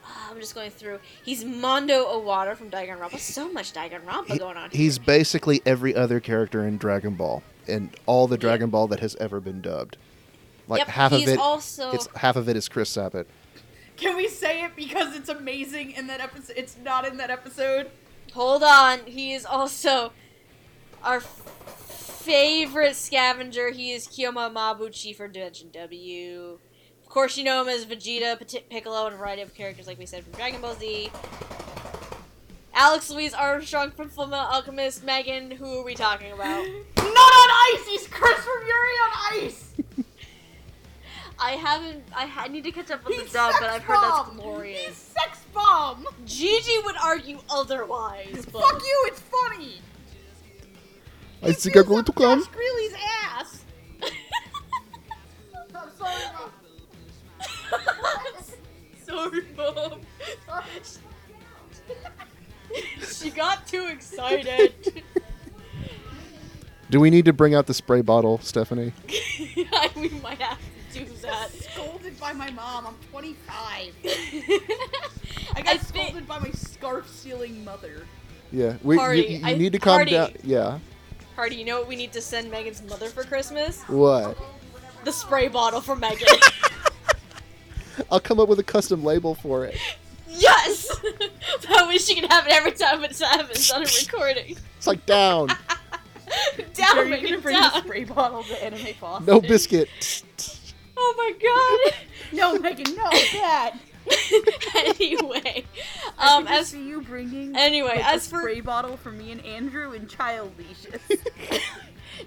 B: Uh, I'm just going through. He's Mondo Owada from Danganronpa. So much Danganronpa
C: He-
B: going on.
C: he's basically every other character in Dragon Ball and all the
B: Yeah.
C: Dragon Ball that has ever been dubbed. Like
B: yep,
C: half of
B: he's
C: it,
B: also
C: it's half of it is Chris Sabat.
A: Can we say it because it's amazing in that episode? It's not in that episode.
B: Hold on. He is also our f- favorite scavenger. He is Kyouma Mabuchi for Dimension W. Of course, you know him as Vegeta, Petit Piccolo, and a variety of characters, like we said, from Dragon Ball Z. Alex Louise Armstrong from Fullmetal Alchemist. Megan, who are we talking about?
A: Not on ice. He's Chris from Yuri on Ice.
B: I haven't. I, ha- I need to catch up with
A: He's
B: the dub, but I've heard that's
A: bomb.
B: glorious.
A: He's sex bomb.
B: Gigi would argue otherwise. But
A: Fuck you. It's funny.
C: I
A: He
C: think
A: feels
C: I'm going to come.
A: Josh Grelle's ass. I'm sorry, Mom.
B: Sorry, mom. she got too excited.
C: Do we need to bring out the spray bottle, Stephanie?
B: we might have to do that.
A: Scolded by my mom. I'm 25. I
B: I
A: got
B: thi-
A: scolded by my scarf stealing mother.
C: Yeah, we,
B: Party.
C: you, you
B: I-
C: need to calm
B: party.
C: down. Yeah.
B: Hardy, you know what we need to send Megan's mother for Christmas?
C: What?
B: The spray bottle for Megan.
C: I'll come up with a custom label for it.
B: yes! that way she can have it every time it happens on a recording.
C: It's like down,
B: down,
A: Are you
B: Megan,
A: gonna bring
B: down.
A: the spray bottle to Anime Foster?
C: no biscuit.
B: Oh my god.
A: No, Megan, no, Dad.
B: anyway,
A: I
B: um, as
A: see you bringing
B: anyway,
A: like,
B: as
A: a
B: for
A: spray bottle for me and Andrew and child leashes.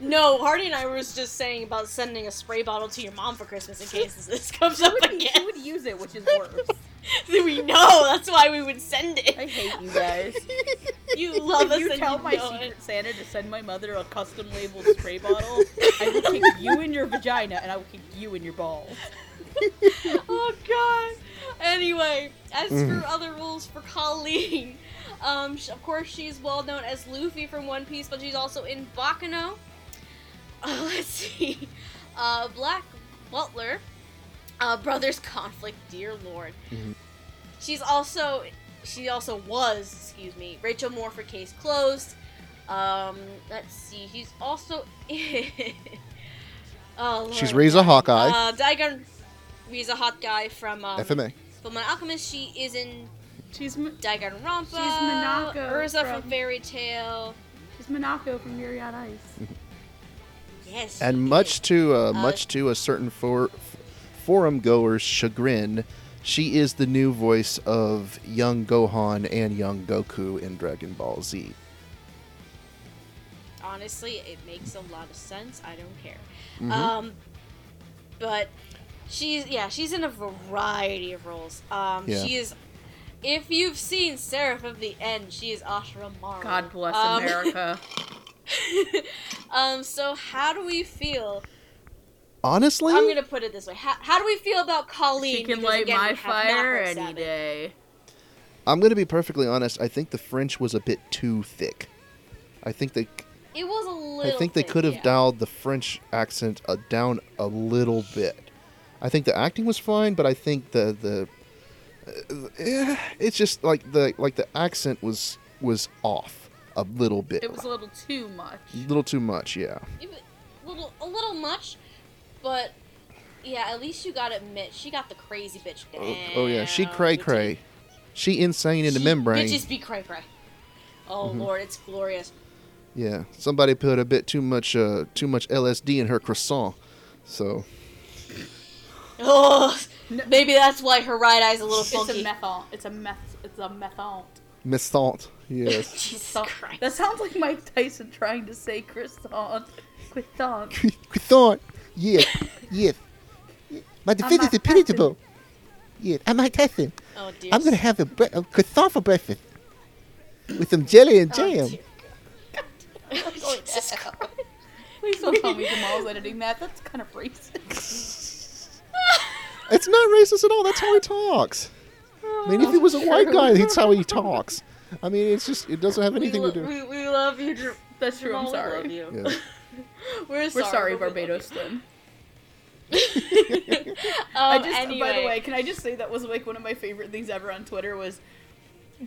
B: no, Hardy and I was just saying about sending a spray bottle to your mom for Christmas in case this comes up
A: she, would,
B: again.
A: she would use it, which is worse.
B: we know that's why we would send it.
A: I hate you guys.
B: You love
A: if
B: us
A: you
B: and
A: tell
B: you
A: my
B: know
A: secret
B: it.
A: Santa to send my mother a custom labeled spray bottle, I will kick you in your vagina and I will kick you in your balls.
B: oh god. Anyway, as
C: Mm.
B: for other rules for Colleen, um, of course she's well known as Luffy from One Piece, but she's also in Baccano. Uh, let's see, uh, Black Butler, uh, Brothers Conflict, dear lord.
C: Mhm.
B: she's also she also was, excuse me, Rachel Moore for Case Closed. Um, let's see, he's also Oh,
C: She's
B: Lord.
C: Riza Hawkeye,
B: Uh, Daigon Riza Hot Guy from um,
C: FMA.
B: Fullmetal Alchemist. She is in
A: She's M-
B: Daigon Rampa.
A: She's Minako
B: Erza from,
A: from-
B: Fairy Tail.
A: she's Minako from Yuri on Ice.
B: Yes.
C: And much
B: is.
C: to uh, much to a certain for, forum goer's chagrin, she is the new voice of young Gohan and young Goku in Dragon Ball Z.
B: honestly, it makes a lot of sense. I don't care.
C: Mhm.
B: Um, but she's yeah, she's in a variety of roles. Um,
C: Yeah.
B: she is. If you've seen Seraph of the End, she is Ashra Maru.
A: God bless
B: Um,
A: America.
B: um, so how do we feel?
C: Honestly,
B: I'm gonna put it this way: How, how do we feel about Colleen?
A: she can
B: Because,
A: light
B: again,
A: my
B: we have not
A: fire any day.
C: I'm gonna be perfectly honest. I think the French was a bit too thick. I think they,
B: It was a
C: I
B: little.
C: I think they could have
B: yeah.
C: dialed the French accent uh, down a little bit. I think the acting was fine, but I think the the, uh, eh, it's just like the like the accent was was off a little bit.
A: It was a little too much.
C: a little too much, yeah.
B: It a little, a little much, but yeah, at least you gotta admit she got the crazy bitch down.
C: Oh, oh yeah, she cray cray. She insane in the
B: She-
C: membrane.
B: Bitches be cray cray. Oh
C: Mm-hmm.
B: lord, it's glorious.
C: Yeah, somebody put a bit too much uh too much LSD in her croissant. So
B: Oh, maybe that's why her right eye's a little funky.
A: It's a
B: funky.
A: methon. It's a meth. It's a methon.
C: Miss Thought, yes.
B: Jesus
A: So-
B: Christ.
A: That sounds like Mike Tyson trying to say croissant. Croissant.
C: croissant, yes, yes. My
A: defeat is impenetrable.
C: Yes, I'm Mike Tyson.
B: oh dear.
C: I'm gonna have a, bre- a croissant for breakfast with some jelly and
B: Oh,
C: jam.
B: dear God. Oh, Jesus Christ.
A: Please don't tell me Jamal's editing that. That's kind of racist.
C: It's not racist at all. That's how he talks. I mean, if he was a white guy, that's how he talks. I mean, it's just it doesn't have
B: We,
C: anything
B: lo-
C: to do.
B: we, we love you, Dr-
A: That's true. I'm
B: Jamal, We love you.
C: Yeah.
B: we're
A: We're
B: sorry,
A: sorry,
B: but we love
A: Barbados Slim.
B: you.
A: I
B: Um,
A: just,
B: anyway.
A: by the way, can I just say that was like one of my favorite things ever on Twitter was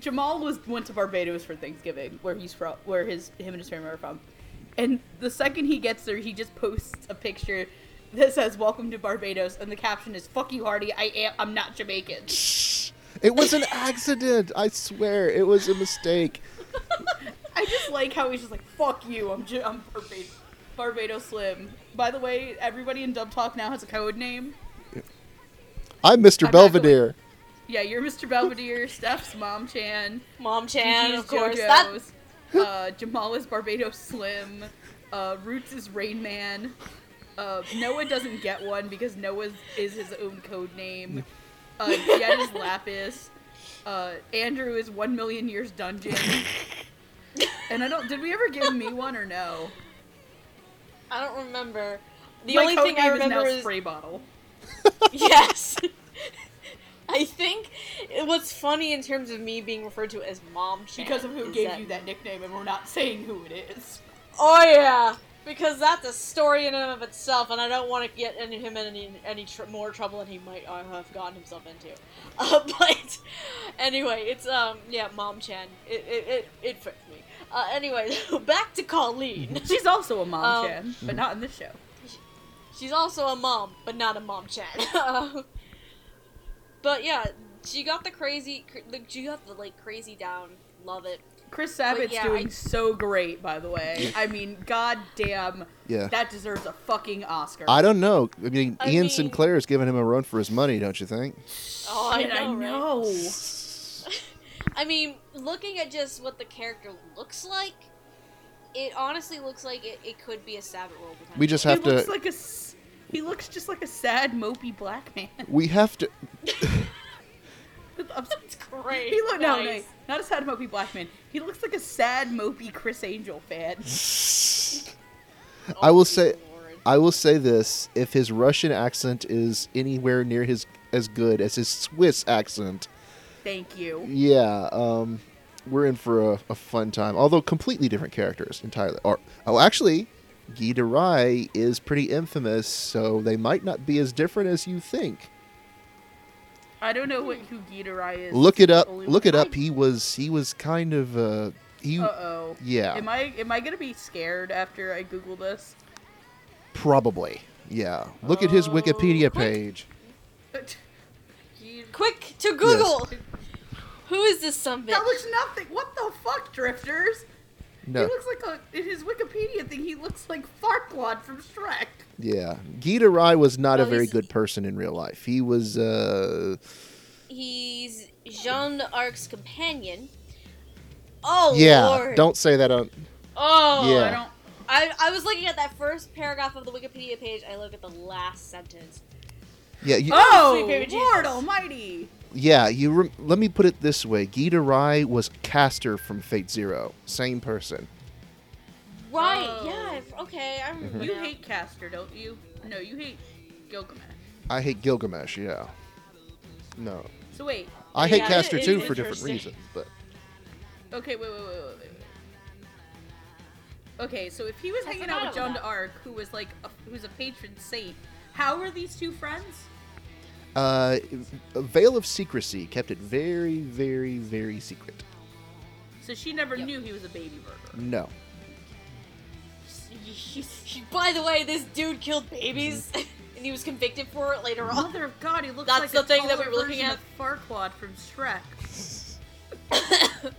A: Jamal was went to Barbados for Thanksgiving, where he's from, where his him and his family are from, and the second he gets there, he just posts a picture that says "Welcome to Barbados," and the caption is "Fuck you, Hardy. I am. I'm not Jamaican."
C: It was an accident. I swear, it was a mistake.
A: I just like how he's just like "Fuck you. I'm J- I'm Barbados, Barbados Slim." By the way, everybody in Dub Talk now has a code name.
C: I'm Mr.
A: I'm
C: Belvedere.
A: Yeah, you're Mr. Belvedere, Steph's Mom Chan.
B: Mom Chan,
A: Gigi's
B: of course. That,
A: uh, Jamal is Barbados Slim. Uh, Roots is Rain Man. Uh, Noah doesn't get one because Noah is his own code name. Uh, Jed is Lapis. Uh, Andrew is One Million Years Dungeon. And I don't. Did we ever give me one or no?
B: I don't remember. The
A: My
B: only thing I remember
A: is
B: is
A: spray bottle.
B: yes. I think what's funny in terms of me being referred to as Mom
A: Because of who gave you that nickname, and we're not saying who it is.
B: Oh yeah, because that's a story in and of itself, and I don't want to get any, him in any any tr- more trouble than he might uh, have gotten himself into. Uh, but anyway, it's um yeah, Mom Chan. It it it, it fits me. Uh, anyway, back to Colleen.
A: She's also a mom
B: Um,
A: Chan, but not in this show.
B: She's also a mom, but not a mom Chan. Uh, but yeah, she got the crazy. cr- She got the like crazy down. Love it.
A: Chris Sabat's
B: yeah,
A: doing
B: I-
A: so great, by the way. I mean, goddamn,
C: Yeah.
A: that deserves a fucking Oscar.
C: I don't know. I mean,
B: I
C: Ian
B: mean-
C: Sinclair is giving him a run for his money, don't you think?
B: Oh, I
A: Shit,
B: know. right? I mean, looking at just what the character looks like, it honestly looks like it, it could be a Sabat role.
C: We just have
A: looks
C: to.
A: like a. s- He looks just like a sad, mopey black man.
C: We have to.
A: I'm
B: That's great.
A: He look no, no,
B: Nice.
A: not a sad, mopey black man. He looks like a sad, mopey Criss Angel fan.
C: I will
B: Oh,
C: say-
B: Lord.
C: I will say this: if his Russian accent is anywhere near his as good as his Swiss accent,
A: Thank you.
C: yeah, um, we're in for a, a fun time. Although completely different characters entirely. Or oh, actually, Guy de Rai is pretty infamous, so they might not be as different as you think.
A: I don't know what who Gitarai is.
C: Look it up. Look it up. He was he was kind of uh he
A: Uh oh.
C: yeah
A: Am I am I gonna be scared after I Google this?
C: probably yeah. Look at his
A: Oh,
C: Wikipedia
A: quick.
C: page.
B: Quick to Google. Who is this something?
A: That looks nothing. What the fuck, Drifters? He looks like a in his Wikipedia thing. He looks like Farquaad from Shrek.
C: yeah. Gita Rai was not a
B: Oh,
C: very good person in real life. He was uh
B: He's Jean d'Arc's companion. Oh
C: yeah.
B: lord.
C: Don't say that on.
B: Oh.
C: Yeah.
A: I don't.
B: I, I was looking at that first paragraph of the Wikipedia page. I look at the last sentence.
C: Yeah, you,
A: Oh,
B: sweet baby
A: Lord
B: Jesus.
A: Almighty!
C: Yeah. You rem- let me put it this way: Gita Rai was Caster from Fate Zero. Same person.
B: Right?
A: Oh.
B: Yeah. Okay. I remember.
A: Mm-hmm.
B: You
A: hate Caster, don't you? No, you hate Gilgamesh.
C: I hate Gilgamesh. Yeah. No,
A: So wait.
C: I hate
B: Yeah,
C: Caster
B: it-
C: too for different reasons. But
A: Okay, wait, wait, wait, wait, wait. wait. Okay, so if he was
B: I
A: hanging out with John
B: about
A: d'Arc, who was like a, who's a patron saint, how are these two friends?
C: Uh, a veil of secrecy kept it very, very, very secret.
A: So she never
B: Yep.
A: knew he was a baby burger.
C: No.
B: By the way, this dude killed babies, and he was convicted for it later on.
A: Mother of God, he looks
B: That's
A: like
B: the thing that we were looking at.
A: of Farquaad from Shrek.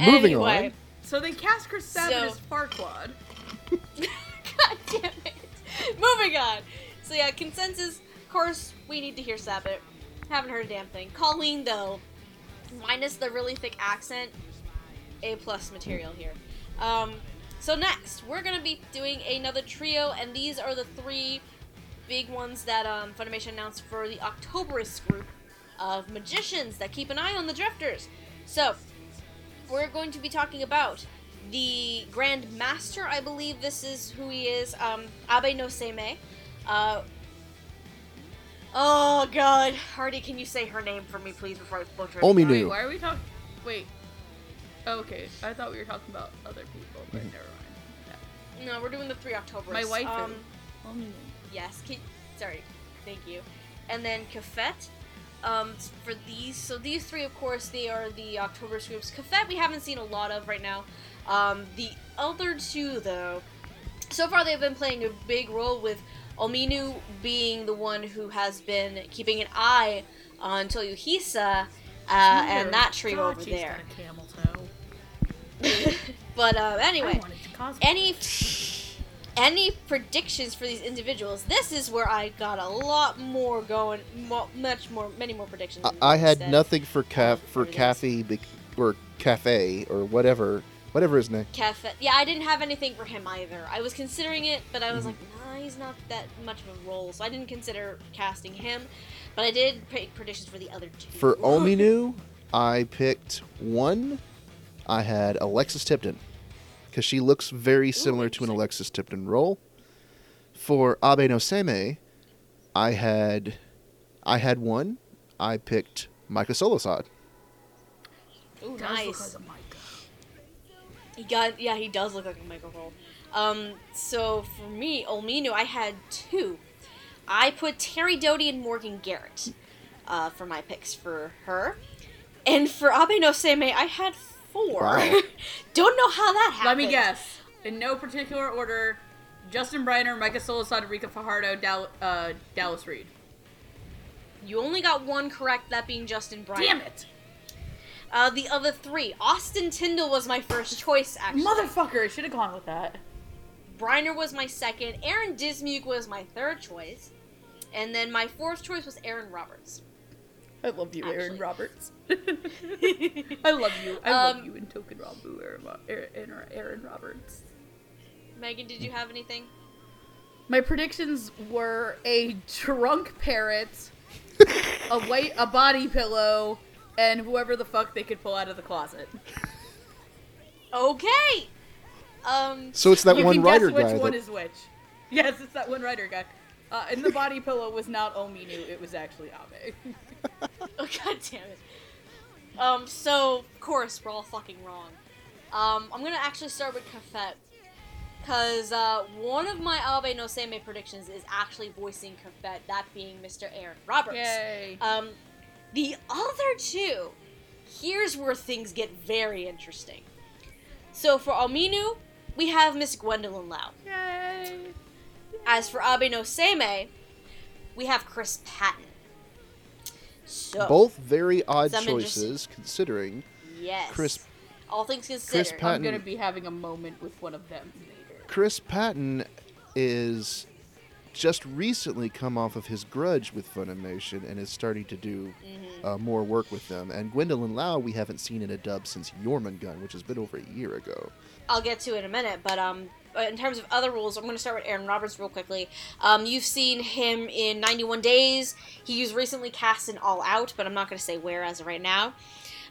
C: Moving
B: anyway,
C: on.
A: So they cast Chris Sabat
B: So-
A: as Farquaad.
B: God damn it. Moving on. So yeah, consensus. Of course, we need to hear Sabat. Haven't heard a damn thing. Colleen though, minus the really thick accent, A plus material here. Um, so next we're gonna be doing another trio, and these are the three big ones that um, Funimation announced for the Octobrist group of magicians that keep an eye on the drifters. So we're going to be talking about the Grand Master, I believe this is who he is, um, Abe no Seimei. Uh, oh god, Hardy, can you say her name for me, please, before I butcher it?
C: Omi-
A: Wait,
C: knew.
A: why are we talking? Wait. Oh, okay, I thought we were talking about other people, but
C: Mhm.
A: never mind.
B: No, we're doing the three October.
A: My wife
B: Um,
A: is.
B: yes, Ki- sorry, thank you. And then Kafet. Um, for these, so these three, of course, they are the October groups. Kafet, we haven't seen a lot of right now. Um, the other two, though, so far they've been playing a big role with Ominu being the one who has been keeping an eye on Toyohisa uh, and that tree
A: God,
B: over there.
A: got a camel toe.
B: but uh, anyway,
A: to
B: any any predictions for these individuals? This is where I got a lot more going, mo- much more, many more predictions.
C: I, I had
B: said.
C: nothing for Caf
B: um,
C: for
B: everything.
C: Kathy bec- or Cafe or whatever whatever his name.
B: Cafe. Yeah, I didn't have anything for him either. I was considering it, but I was
C: Mhm.
B: like, nah, he's not that much of a role, so I didn't consider casting him. But I did pick predictions for the other two.
C: For Ominu, I picked one. I had Alexis Tipton because she looks very similar to an. Alexis Tipton role. For Abe no Seme, I had I had one. I picked Micah Solusod.
B: Ooh,
A: Does look
B: nice.
A: like a mic.
B: He got yeah, he does look like a Michael Cole. Um, so for me, Olminu, I had two. I put Terri Doty and Morgan Garrett uh, for my picks for her, and for Abe no Seimei, I had four.
C: Wow.
B: Don't know how that happened.
A: Let me guess. In no particular order, Justin Briner, Micah Solusod, Ricco Fajardo, Dal- uh, Dallas Reed.
B: You only got one correct, that being Justin Briner.
A: Damn it!
B: Uh, the other three, Austin Tindle was my first choice. Actually,
A: Motherfucker, I should have gone with that.
B: Briner was my second. Aaron Dismuke was my third choice, and then my fourth choice was Aaron Roberts.
A: I love you, Aaron Roberts. I love you. I love
B: Um,
A: you in Touken Ranbu, Aaron, Ro- Aaron, Aaron Roberts.
B: Megan, did you have anything?
A: My predictions were a drunk parrot, a white, a body pillow, and whoever the fuck they could pull out of the closet.
B: Okay. Um.
C: So it's that
A: you
C: one
A: can
C: writer
A: guess which
C: guy.
A: one
C: that-
A: is which. Yes, it's that one writer guy. Uh, and the body pillow was not Ominu; it was actually Abe.
B: Oh god damn it. Um. So of course we're all fucking wrong. Um. I'm gonna actually start with Cafet. because uh, one of my Abe no Seimei predictions is actually voicing Kafet, that being Mr. Aaron Roberts.
A: Yay.
B: Um, the other two, here's where things get very interesting. So for Aminu, we have Miss Gwendolyn Lau.
A: Yay.
B: As for Abe no Seimei, we have Chris Patton. So
C: Both very odd choices, considering
B: yes,
C: Chris-
B: all things considered.
C: Patton-
A: I'm gonna be having a moment with one of them later.
C: Chris Patton is just recently come off of his grudge with Funimation and is starting to do
B: Mm-hmm.
C: Uh, more work with them. And Gwendolyn Lau, we haven't seen in a dub since Jormungand, which has been over a year ago.
B: I'll get to in a minute, but um, uh, in terms of other rules, I'm going to start with Aaron Roberts real quickly. Um, you've seen him in 91 Days. He was recently cast in All Out, but I'm not going to say where as of right now.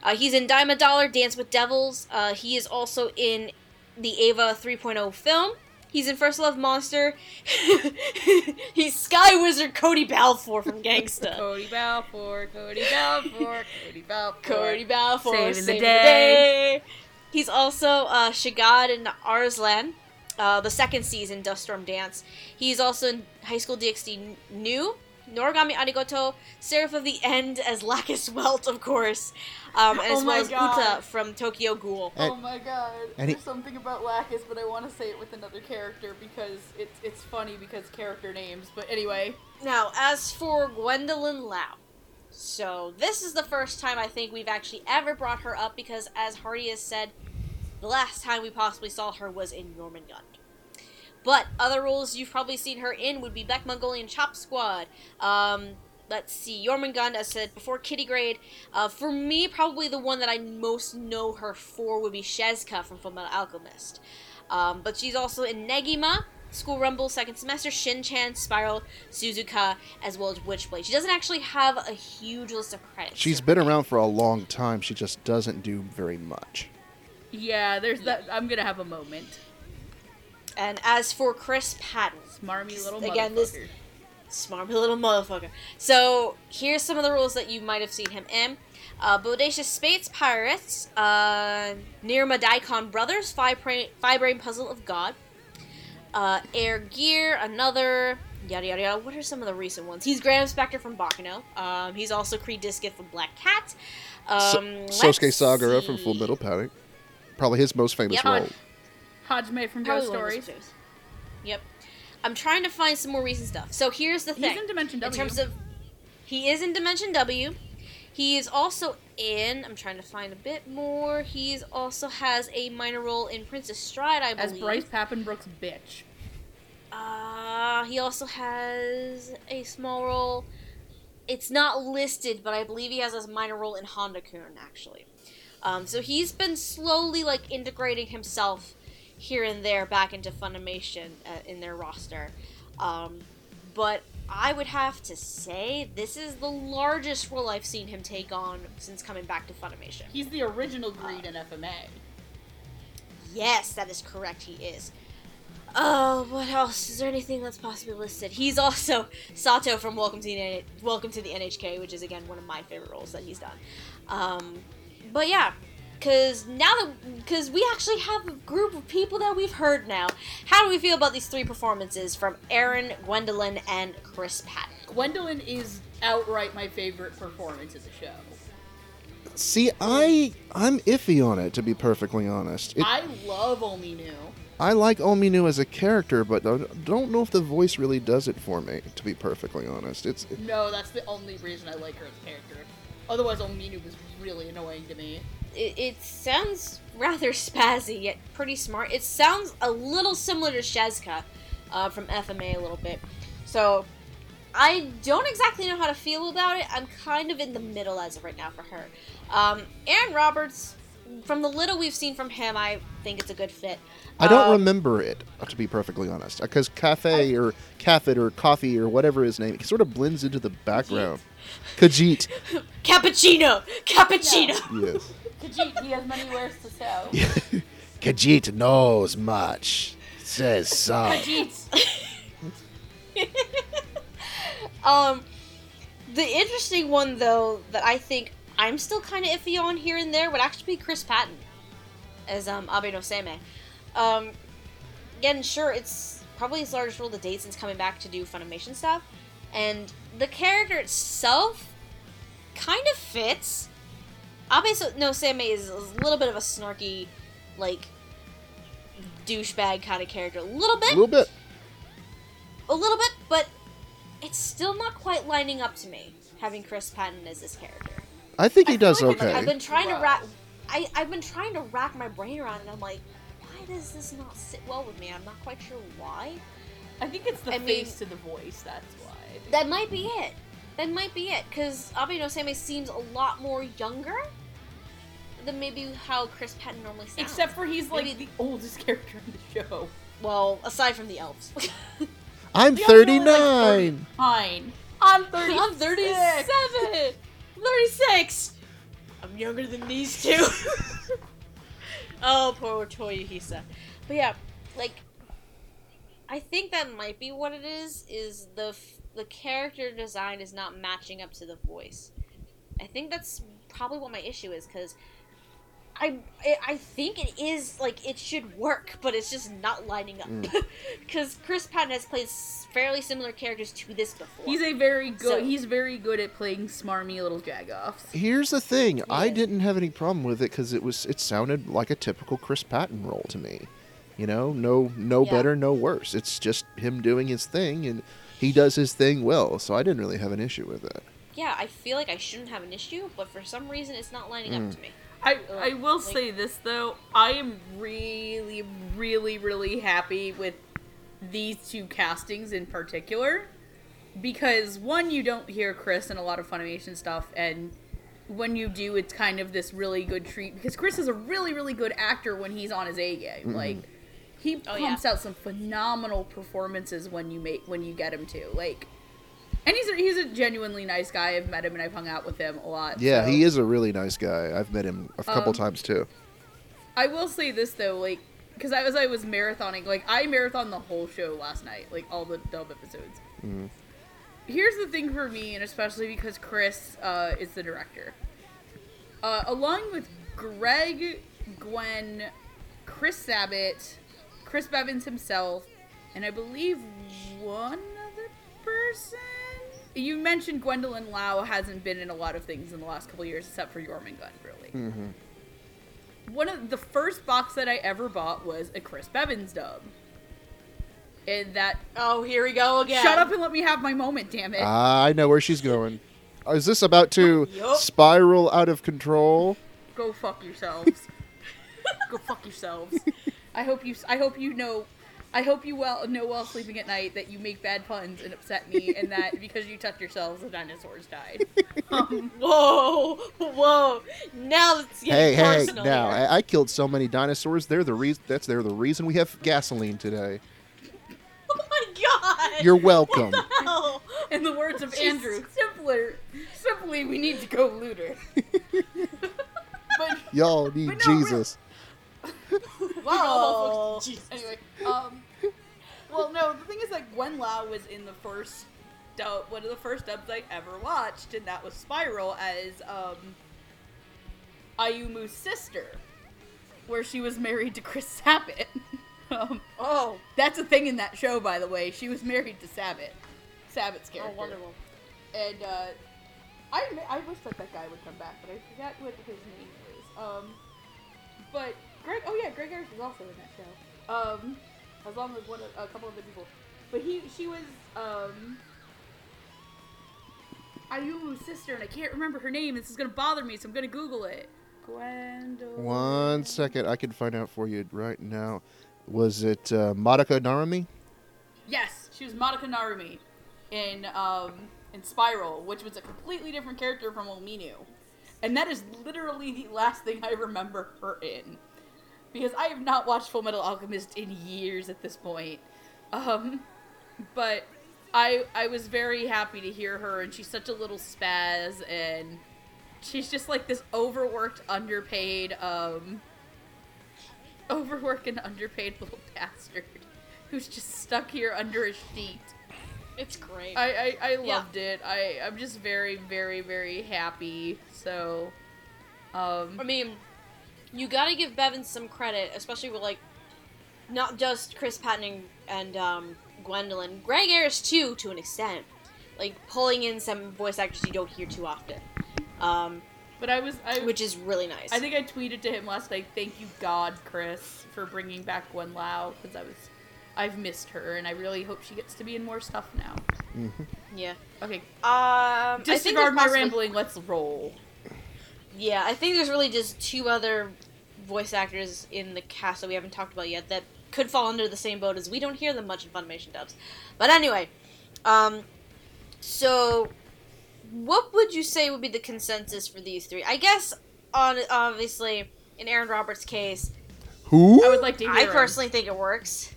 B: Uh, he's in Dime a Dollar, Dance with Devils. Uh, he is also in the Eva 3.0 film. He's in First Love Monster. he's Sky Wizard Cody Balfour from Gangsta.
A: Cody Balfour, Cody Balfour, Cody Balfour.
B: Cody Balfour
A: Saving the
B: saving
A: day.
B: day. He's also uh, Shagad in Arslan, uh, the second season, Dust Storm Dance. He's also in High School DxD New, Noragami Aragoto, Seraph of the End as Lacus Welt, of course, um, as
A: Oh
B: well as
A: God.
B: Uta from Tokyo Ghoul.
A: Oh my god.
C: and he-
A: There's something about Lacus, but I want to say it with another character because it's it's funny because character names. But anyway.
B: Now, as for Gwendolyn Lau, so this is the first time I think we've actually ever brought her up because, as Hardy has said, the last time we possibly saw her was in Jormungand. But other roles you've probably seen her in would be Beck Mongolian Chop Squad. Um, let's see, Jormungand, as said before, Kiddy Grade. Uh, for me, probably the one that I most know her for would be Sheska from Fullmetal Alchemist. Um, but she's also in Negima, School Rumble, Second Semester, Shin-Chan, Spiral, Suzuka, as well as Witchblade. She doesn't actually have a huge list of credits.
C: She's been around for a long time. She just doesn't do very much.
A: Yeah, there's that. I'm gonna have a moment.
B: And as for Chris Patton,
A: Smarmy little
B: Again, this-
A: motherfucker.
B: smart little motherfucker. So here's some of the roles that you might have seen him in. Uh, Bodacious Space Pirates, uh, Nerima Daikon Brothers, Phi Brain, Phi Brain Puzzle of God, uh, Air Gear, another, yada yada yada. What are some of the recent ones? He's Grand Inspector from Baccano. Um, he's also Creed Diskenth from Black Cat.
C: So-
B: Um,
C: Sosuke
B: let's
C: Sagara from. Full Metal Panic. Probably his most famous
B: Yep.
C: role.
A: Hajime from Ghost
B: one of those
A: Stories.
B: Yep. I'm trying to find some more recent stuff. So here's the thing.
A: He's in Dimension
B: in terms of he is in dimension w he is also in i'm trying to find a bit more he's also has a minor role in princess stride i believe.
A: as Bryce Papenbrook's bitch.
B: uh he also has a small role it's not listed but i believe he has a minor role in Handa-kun actually um, so he's been slowly like integrating himself here and there back into funimation uh, in their roster um, but I would have to say this is the largest role I've seen him take on since coming back to Funimation.
A: He's the original Greed in FMA.
B: Yes, that is correct. He is. Oh, what else? Is there anything that's possibly listed? He's also Sato from Welcome to the Welcome to the NHK, which is again one of my favorite roles that he's done. Um, but yeah, because now that because we actually have a group of people that we've heard now. How do we feel about these three performances from Aaron, Gwendolyn, and Chris Patton?
A: Gwendolyn is outright my favorite performance of the show.
C: See, I I'm iffy on it to be perfectly honest. It,
A: I love Ominu.
C: I like Ominu as a character, but I don't know if the voice really does it for me. To be perfectly honest, it's
A: No, that's the only reason I like her as a character. Otherwise, Ominu was really annoying to me.
B: It, it sounds rather spazzy yet pretty smart. It sounds a little similar to Sheska uh, from FMA a little bit. So I don't exactly know how to feel about it. I'm kind of in the middle as of right now for her. Um, Aaron Roberts, from the little we've seen from him, I think it's a good fit.
C: I don't
B: Um,
C: remember it to be perfectly honest, because cafe or cafet or coffee or whatever his name, it sort of blends into the background. Khajiit,
B: Cappuccino! Cappuccino!
C: yes.
A: Khajiit, he has many wares to sell.
C: Khajiit knows much, says so.
A: Khajiit.
B: Um, the interesting one though that I think I'm still kind of iffy on here and there would actually be Chris Patton as um Abe no Seimei. Um, again, sure, it's probably his largest role to date since coming back to do Funimation stuff, and the character itself kind of fits. Abe so- no Same is a little bit of a snarky, like douchebag kind of character, a little bit.
C: A little bit.
B: a little bit, but it's still not quite lining up to me having Chris Patton as this character.
C: I think he
A: I
C: does
A: like
C: okay.
B: I've been trying to wrap. I, I've been trying to rack my brain around, and I'm like, why does this not sit well with me? I'm not quite sure why.
A: I think it's the
B: I mean-
A: face to the voice. That's why.
B: That might be it. That might be it, because Abe no Same seems a lot more younger than maybe how Chris Patton normally sounds.
A: Except for he's like
B: Maybe-
A: the oldest character in the show.
B: well, aside from the elves.
C: I'm
A: The other one, like,
C: 39.
A: Fine. I'm 30.
B: I'm 37! 36! I'm younger than these two. oh, poor Toyohisa. But yeah, like, I think that might be what it is, is the, f- the character design is not matching up to the voice. I think that's probably what my issue is, because I, I I think it is like it should work, but it's just not lining up. Because Chris Patton has played fairly similar characters to this before.
A: He's a very good.
B: So-
A: he's very good at playing smarmy little jagoffs.
C: Here's the thing. I didn't have any problem with it because it was it sounded like a typical Chris Patton role to me. You know, no no
B: Yeah.
C: better, no worse. It's just him doing his thing, and he does his thing well. So I didn't really have an issue with it.
B: yeah, I feel like I shouldn't have an issue, but for some reason it's not lining
C: Mm.
B: up to me.
A: I I will
B: Like-
A: say this though. I am really, really, really happy with these two castings in particular because one, you don't hear Chris in a lot of Funimation stuff, and when you do, it's kind of this really good treat because Chris is a really, really good actor when he's on his A game. Mm-hmm. Like he
B: Oh, yeah.
A: pumps out some phenomenal performances when you make when you get him to like. And he's a, he's a genuinely nice guy. I've met him and I've hung out with him a lot.
C: Yeah,
A: so-
C: he is a really nice guy. I've met him a couple
A: Um,
C: times too.
A: I will say this though, like, because as I was marathoning, like, I marathoned the whole show last night, like all the dub episodes.
C: Mhm.
A: Here's the thing for me, and especially because Chris uh, is the director. Uh, along with Greg, Gwen, Chris Sabat, Chris Bevins himself, and I believe one other person. You mentioned Gwendolyn Lau hasn't been in a lot of things in the last couple years, except for Jormungand, really
C: hmm
A: one of the first box that I ever bought was a Chris Bevins dub. And that
B: Oh, here we go again.
A: shut up and let me have my moment, damn it.
C: I know where she's going. Is this about to
B: Yup.
C: spiral out of control?
A: Go fuck yourselves. Go fuck yourselves. I hope you I hope you know I hope you well know while sleeping at night that you make bad puns and upset me and that because you touch yourselves the dinosaurs died. Um,
B: Whoa, whoa! Now it's
C: Hey,
B: getting
C: hey!
B: personal.
C: Now. I, I killed so many dinosaurs. They're the reason. That's they're the reason we have gasoline today.
B: oh my god!
C: You're welcome.
B: Hell.
A: in the words of
B: Jesus.
A: Andrew, simpler simply we need to go looter. but
C: Y'all need
A: But no, real-
C: Jesus.
B: Whoa.
A: Anyway, um, well, no, the thing is that Gwen Lau was in the first dub, one of the first dubs I ever watched, and that was Spiral as um, Ayumu's sister, where she was married to Chris Sabat. um,
B: Oh,
A: that's a thing in that show, by the way. She was married to Sabat, Sabat's character.
B: oh, wonderful.
A: And uh, I I wish that that guy would come back, but I forgot what his name is. Um, but Greg, oh yeah, Greg Ayres was also in that show. Um, as long as one, of- a couple other people. But he, she was um, Ayumu's sister, and I can't remember her name. This is gonna bother me, so I'm gonna Google it. Gwendolyn.
C: One second, I can find out for you right now. Was it uh, Madoka Narumi?
A: Yes, she was Madoka Narumi in um in Spiral, which was a completely different character from Ominu. And that is literally the last thing I remember her in. Because I have not watched Full Metal Alchemist in years at this point. Um but I I was very happy to hear her and she's such a little spaz and she's just like this overworked, underpaid, um overworked and underpaid little bastard who's just stuck here under a sheet.
B: It's great.
A: I I, I
B: Yeah.
A: loved it. I I'm just very very very happy. So, um,
B: I mean, you gotta give Bevan some credit, especially with like not just Chris Patton and, and um, Gwendolyn, Greg Ayres too, to an extent, like pulling in some voice actors you don't hear too often, um,
A: But I was I
B: which is really nice.
A: I think I tweeted to him last night, "Thank you God, Chris, for bringing back Gwen Lau because I was I've missed her and I really hope she gets to be in more stuff now."
B: yeah.
A: Okay,
B: Um, I
A: disregard my
B: possibly-
A: rambling. Let's roll.
B: Yeah, I think there's really just two other voice actors in the cast that we haven't talked about yet that could fall under the same boat as we don't hear them much in Funimation dubs. But anyway, um, so what would you say would be the consensus for these three? I guess on obviously in Aaron Roberts' case,
C: Who?
A: I would like to hear.
B: I
A: him.
B: personally think it works.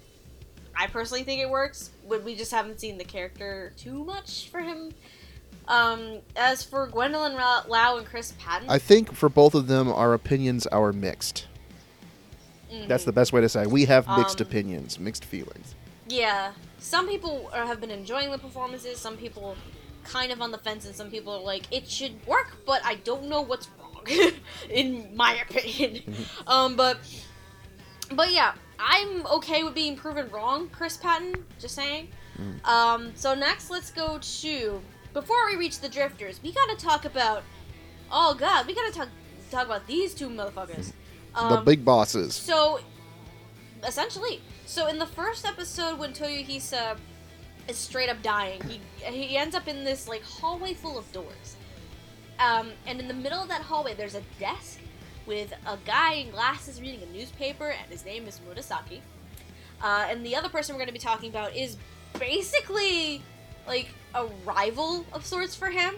B: I personally think it works. But we just haven't seen the character too much for him. Um, as for Gwendolyn Lau and Chris Patton,
C: I think for both of them, our opinions are mixed. That's
B: mhm.
C: the best way to say. it. We have mixed
B: Um,
C: opinions, mixed feelings.
B: Yeah, some people are, have been enjoying the performances. Some people kind of on the fence, and some people are like, it should work, but I don't know what's wrong, in my opinion. Um, but but yeah, I'm okay with being proven wrong, Chris Patton. Just saying. Um, so next, let's go to before we reach the drifters. We gotta talk about. Oh God, we gotta talk talk about these two motherfuckers.
C: the
B: Um,
C: big bosses.
B: so, essentially, so in the first episode, when Toyohisa is straight up dying, he he ends up in this like hallway full of doors. Um, and in the middle of that hallway, there's a desk with a guy in glasses reading a newspaper, and his name is Murasaki. Uh, and the other person we're going to be talking about is basically like a rival of sorts for him.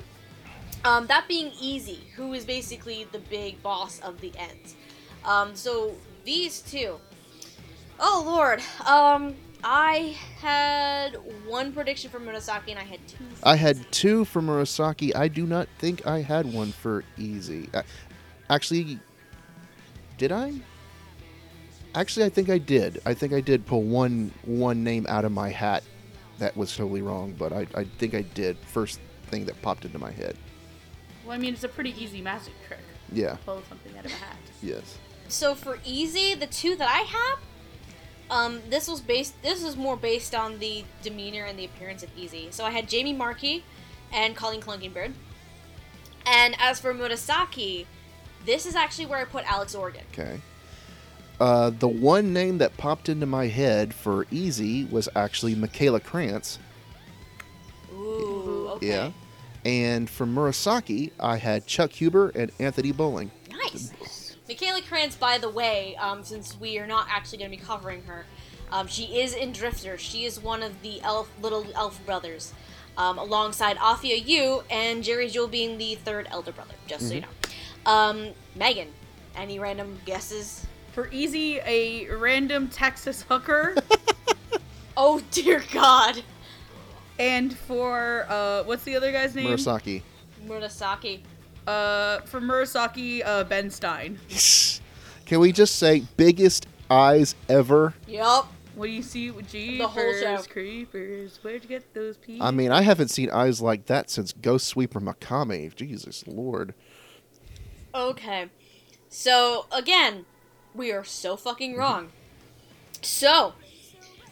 B: Um, that being Easy, who is basically the big boss of the ends. Um, so these two. Oh lord. Um, I had one prediction for Murasaki, and I had two. for
C: I had
B: Easy.
C: two for Murasaki. I do not think I had one for Easy. Uh, actually, did I? Actually, I think I did. I think I did pull one one name out of my hat that was totally wrong, but I, I think I did. First thing that popped into my head.
A: Well, I mean, it's a pretty easy magic trick.
C: Yeah.
A: Pull something out of a hat.
C: Yes.
B: So for Easy, the two that I have, um, this was based. This was more based on the demeanor and the appearance of Easy. So I had Jamie Marchi and Colleen Clinkenbeard. And as for Murasaki, this is actually where I put Alex Organ.
C: Okay. Uh, the one name that popped into my head for Easy was actually Michaela Krantz.
B: Ooh, okay.
C: Yeah. And for Murasaki, I had Chuck Huber and Anthony Bowling.
B: Nice. Michaela Krantz, by the way, um, since we are not actually going to be covering her, um, she is in Drifter. She is one of the elf little elf brothers, um, alongside Afia Yu and Jerry Jewell being the third elder brother. Just so you know. Um, Megan, any random guesses?
A: For easy, a random Texas hooker.
B: Oh dear God,
A: and for uh, what's the other guy's name?
C: Murasaki.
B: Murasaki.
A: Uh, for Murasaki, uh, Ben Stein.
C: Can we just say biggest eyes ever?
B: Yep.
A: What do you see? with Jeepers,
B: The whole show.
A: creepers. Where'd you get those people?
C: I mean, I haven't seen eyes like that since Ghost Sweeper Mikami. Jesus Lord.
B: Okay. So, again, we are so fucking wrong. So,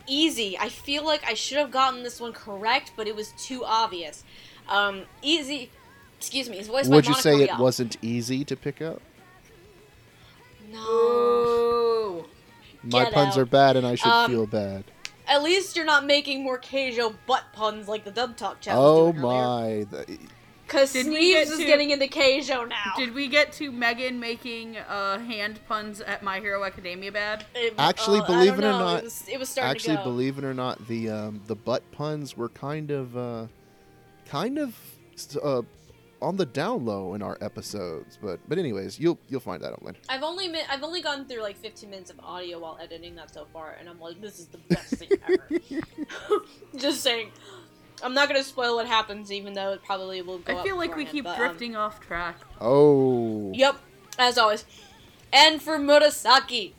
B: easy. I feel like I should have gotten this one correct, but it was too obvious. Um, easy. Excuse me, his voice
C: Would you say it wasn't easy to pick up?
B: No.
C: My
B: Get
C: puns
B: out.
C: are bad and I should
B: Um,
C: feel bad.
B: At least you're not making more Keijo butt puns like the Dub Talk challenge.
C: Oh my. The-
B: Because
A: Did we
B: Sneeves
A: get
B: is
A: to-
B: getting into Keijo now.
A: Did we get to Megan making uh, hand puns at My Hero Academia bad?
B: It-
C: Actually,
B: uh, I
C: believe
B: don't
C: it or
B: know,
C: not-
B: it was, it was starting
C: Actually,
B: to go.
C: believe it or not, the um, the butt puns were kind of uh, kind of uh, on the down low in our episodes. But but anyways, you'll you'll find that out later.
B: I've only mi- I've only gone through like 15 minutes of audio while editing that so far, and I'm like, this is the best thing ever. Just saying. I'm not gonna spoil what happens, even though it probably will go.
A: I
B: up
A: feel like we keep
B: but, um,
A: drifting off track.
C: Oh.
B: Yep, as always. And for Murasaki.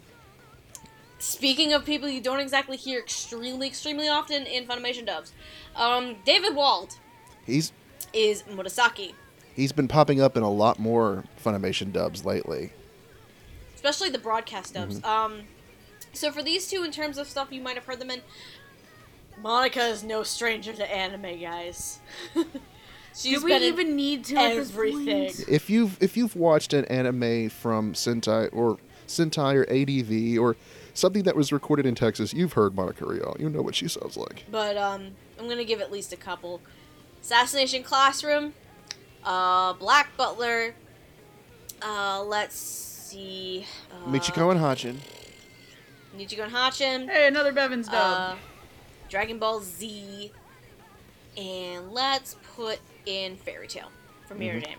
B: Speaking of people you don't exactly hear extremely, extremely often in Funimation dubs, um, David Wald
C: He's
B: is Murasaki.
C: he's been popping up in a lot more Funimation dubs lately.
B: especially the broadcast dubs. Um, So for these two, in terms of stuff you might have heard them in, Monica is no stranger to anime, guys. She's
A: Do we
B: been in
A: even need to
B: everything.
C: If you've if you've watched an anime from Sentai or Sentai or ADV or something that was recorded in Texas, you've heard Monica Rial. You know what she sounds like.
B: but um, I'm gonna give at least a couple. Assassination Classroom, uh, Black Butler. Uh, let's see. Uh,
C: Michiko and Hatchin.
B: Nichigo and Hatchin.
A: Hey, another Bevins dub.
B: Uh, Dragon Ball Z, and let's put in Fairy Tail from Mirajane.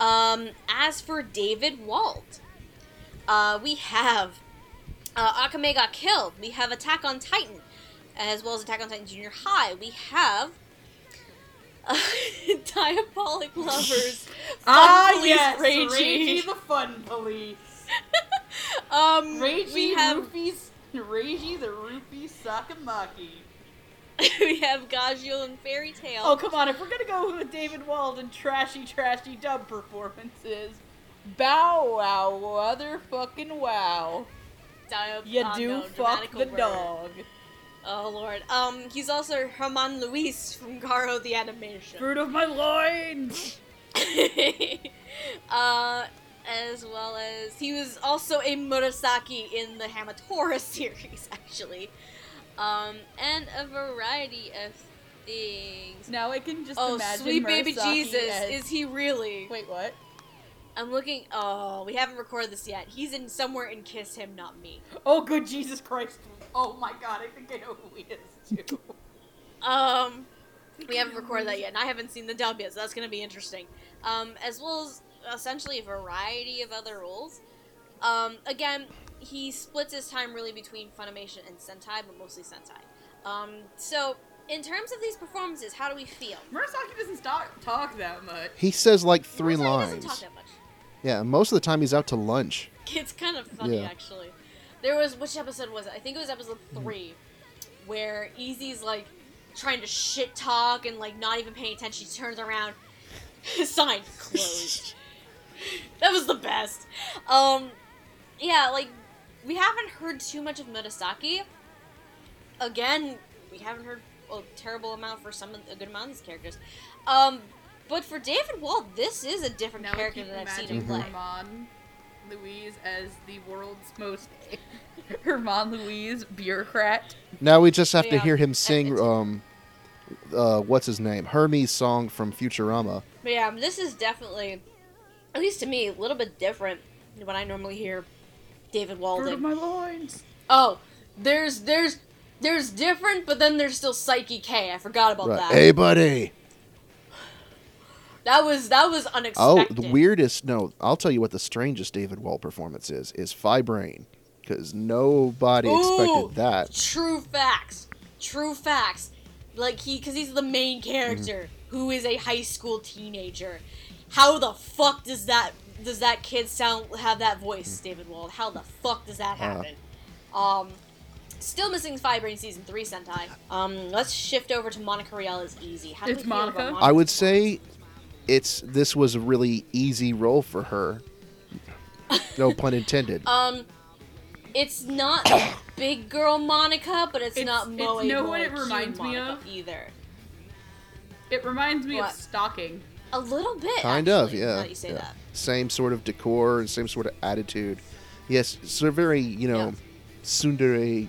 B: Um, as for David Wald, uh, we have uh, Akame ga Kill. We have Attack on Titan, as well as Attack on Titan Junior High. We have uh, Diabolik Lovers. Fun
A: ah,
B: Police
A: yes,
B: Reiji.
A: Reiji the Fun Police.
B: Um,
A: Reiji
B: we have
A: Rufus, Reiji the Rufy Sakamaki.
B: we have Gajeel and Fairy Tail.
A: Oh, come on, if we're gonna go with David Wald and trashy, trashy dub performances, bow wow, motherfucking wow.
B: Diab-
A: You
B: uh,
A: do
B: no,
A: fuck the
B: Bird.
A: dog.
B: Oh lord. Um, he's also Herman Luis from Garo the Animation.
A: Fruit of my loins!
B: uh, as well as he was also a Murasaki in the Hamatora series, actually. Um, and a variety of things.
A: Now I can just
B: Oh,
A: imagine
B: sweet baby
A: Murasaki
B: Jesus,
A: as-
B: is he really?
A: Wait, what?
B: I'm looking. Oh, we haven't recorded this yet. He's in somewhere in Kiss Him, not me.
A: Oh, good Jesus Christ. Oh my god, I think I know who he is, too.
B: Um, we haven't recorded that yet, and I haven't seen the dub yet, so that's gonna be interesting. Um, as well as essentially a variety of other roles. Um, again, he splits his time really between Funimation and Sentai, but mostly Sentai. Um, so in terms of these performances, how do we feel?
A: Murasaki doesn't talk, talk that much.
C: He says like three
B: Murasaki
C: lines.
B: Doesn't talk that much.
C: Yeah, most of the time he's out to lunch.
B: It's kind of funny
C: Yeah.
B: actually. There was which episode was it? I think it was episode three, where Easy's like trying to shit talk and like not even paying attention. She turns around, sign closed. that was the best. Um, yeah, like we haven't heard too much of Murasaki. Again, we haven't heard a terrible amount for some of a good amount of these characters. Um, but for David Wald, this is a different
A: Now
B: character
A: keep
B: that I've seen him play.
A: Herman Louise as the world's most Herman Louise bureaucrat.
C: Now we just have to hear him sing. Um, uh, what's his name? Hermes' song from Futurama.
B: But yeah, this is definitely, at least to me, a little bit different than what I normally hear David
A: Fruit of my loins.
B: Oh, there's there's there's different, but then there's still Psyche K. I forgot about
C: Right.
B: that.
C: Hey, buddy.
B: That was that was unexpected.
C: Oh, the weirdest. No, I'll tell you what the strangest David Wald performance is. Is Phi Brain, because nobody
B: Ooh.
C: expected that.
B: True facts. True facts. Like he, because he's the main character
C: Mm-hmm.
B: who is a high school teenager. How the fuck does that does that kid sound have that voice, David Wald? How the fuck does that
C: Mm. Uh.
B: happen? Um, still missing Phi Brain season three Sentai. Um, let's shift over to Monica Rial as easy. How do
A: It's
B: we feel
A: Monica?
B: about
C: I would say, it's this was a really easy role for her. No pun intended.
B: Um, it's not big girl Monica, but it's,
A: It's-
B: not
A: it's-
B: Moe
A: know
B: Boy
A: what it reminds me of?
B: either.
A: It reminds me
B: What?
A: of stalking.
B: A little bit,
C: kind
B: actually,
C: of, yeah.
B: Now that you say
C: yeah.
B: that.
C: Same sort of decor and same sort of attitude. Yes, so very you know,
B: Yeah.
C: tsundere,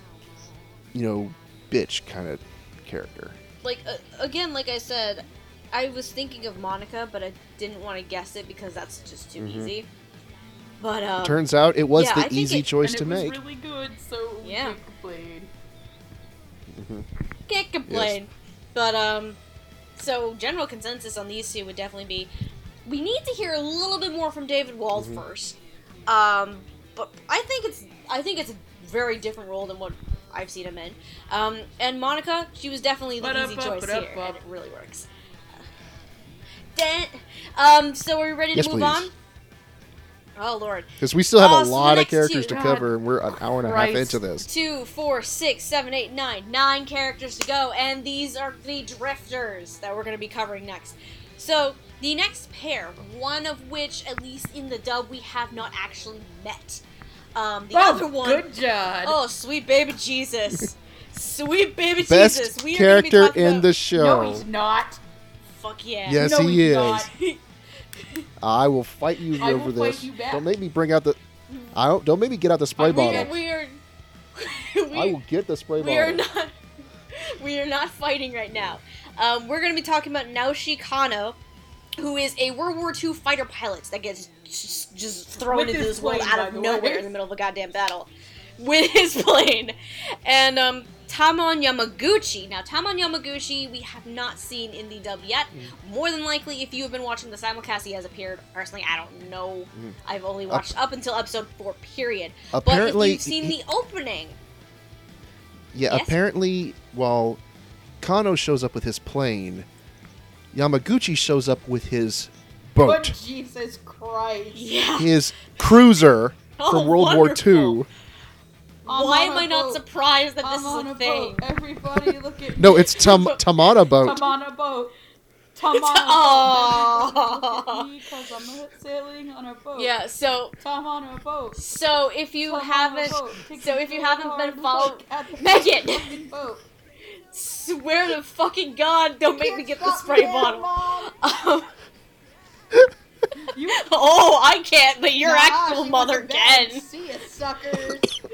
C: you know, bitch kind of character.
B: like uh, again, like I said, I was thinking of Monica, but I didn't want to guess it because that's just too
C: Mhm.
B: easy. But um,
C: Turns out it was
B: yeah, I
C: the
B: think
C: easy
B: it-
C: choice
A: and
C: to
A: it was
C: make.
A: really good, so
B: Yeah.
A: can't complain.
B: can't complain. But um, so general consensus on these two would definitely be, we need to hear a little bit more from David Wald
C: Mm-hmm.
B: first. Um, but I think it's I think it's a very different role than what I've seen him in. Um, and Monica, she was definitely the easy choice here, and it really works. Then, um, so are we ready to
C: Yes,
B: move
C: please.
B: on? Oh lord.
C: Because we still have
B: Oh,
C: a
B: so
C: lot of characters
B: two-
C: to
A: God
C: cover, and we're an hour and a half into this.
B: two, four, six, seven, eight, nine. Nine characters to go, and these are the drifters that we're going to be covering next. So, the next pair, one of which, at least in the dub, we have not actually met. Um, the
A: Oh,
B: other one,
A: good job.
B: oh sweet baby Jesus, sweet baby
C: Best
B: Jesus. We are be
C: character in
B: about-
C: the show.
A: no, he's not.
B: Fuck yeah.
C: Yes,
A: No,
C: he
A: he's
C: is.
A: not.
C: I will fight you
A: I will
C: over
A: fight
C: this.
A: you back.
C: Don't make me bring out the. I don't. Don't make me get out the spray
A: I mean,
C: bottle.
B: we are.
C: I will get the spray
B: we are
C: bottle.
B: not. We are not fighting right now. Um, we're going to be talking about Naoshi Kano, who is a World War II fighter pilot that gets just, just thrown
A: With
B: into
A: his
B: this world out of nowhere
A: way.
B: in the middle of a goddamn battle with his plane. And um, Tamon Yamaguchi. Now, Tamon Yamaguchi, we have not seen in the dub yet.
C: Mm.
B: More than likely, if you have been watching the simulcast, he has appeared. Personally, I don't know.
C: Mm.
B: I've only watched up until episode four. Period.
C: Apparently,
B: but if you've seen
C: he-
B: the opening,
C: Yeah,
B: Yes?
C: apparently, while Kano shows up with his plane, Yamaguchi shows up with his
A: But
C: boat,
A: Jesus Christ.
B: yeah.
C: his cruiser
B: Oh,
C: from World
B: wonderful.
C: War II.
A: I'm
B: Why am I not
A: boat.
B: surprised that
A: I'm
B: this is
A: a
B: a thing?
A: boat. Everybody look at
C: No, it's Tam- Tamana boat. Oh.
A: I'm on a boat. Tom on boat. Because I'm sailing on a boat.
B: Yeah, so
A: Tom on a boat.
B: so if you
A: Tom on a
B: haven't
A: boat.
B: So if you haven't been
A: hard
B: following
A: look at
B: Megan!
A: Fucking boat.
B: swear to fucking God, don't make me get the spray
A: me,
B: bottle. Um,
A: You
B: oh, I can't, but your
A: Nah,
B: actual
A: she
B: mother
A: went to
B: can.
A: See ya, suckers.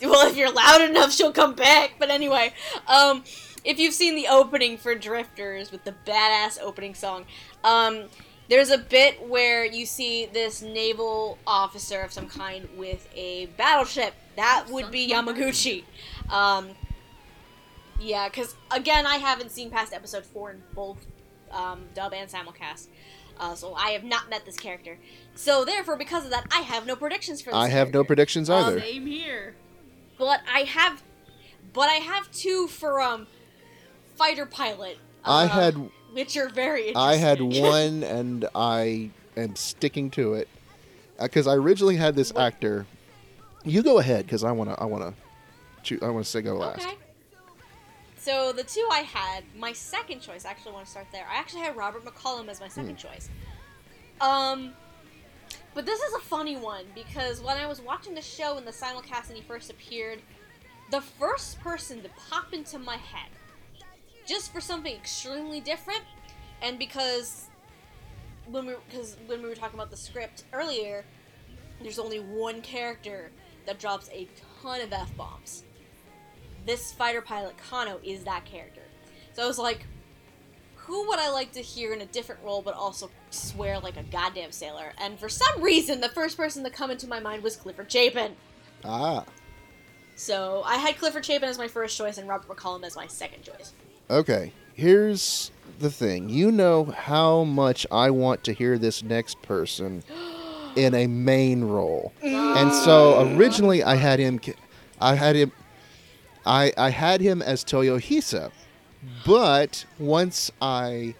B: Well, if you're loud enough, she'll come back. But anyway, um, if you've seen the opening for Drifters with the badass opening song, um, there's a bit where you see this naval officer of some kind with a battleship. That would be Yamaguchi. Um, yeah, because again, I haven't seen past episode four in both um, dub and simulcast. Uh, so I have not met this character. So therefore, because of that, I have no predictions for this
C: I have no
B: character.
C: predictions
B: Um,
C: either.
A: Same here.
B: But I have, but I have two for um, fighter pilot.
C: I
B: uh,
C: had
B: which are very.
C: I had one, and I am sticking to it because I originally had this
A: What-
C: actor. You go ahead because I wanna I wanna choo- I wanna say go last.
B: Okay. So the two I had, my second choice. I actually want to start there. I actually had Robert McCollum as my second
C: Hmm.
B: choice. Um, but this is a funny one because when I was watching the show in the simulcast and he first appeared, the first person to pop into my head, just for something extremely different, and because when we because when we were talking about the script earlier, there's only one character that drops a ton of f bombs. This fighter pilot Kano is that character. So I was like, who would I like to hear in a different role but also swear like a goddamn sailor? And for some reason, the first person to come into my mind was Clifford Chapin.
C: Ah,
B: So I had Clifford Chapin as my first choice and Robert McCollum as my second choice.
C: okay. Here's the thing. You know how much I want to hear this next person in a main role, and so originally I had him. I had him. I I had him as Toyohisa, but once I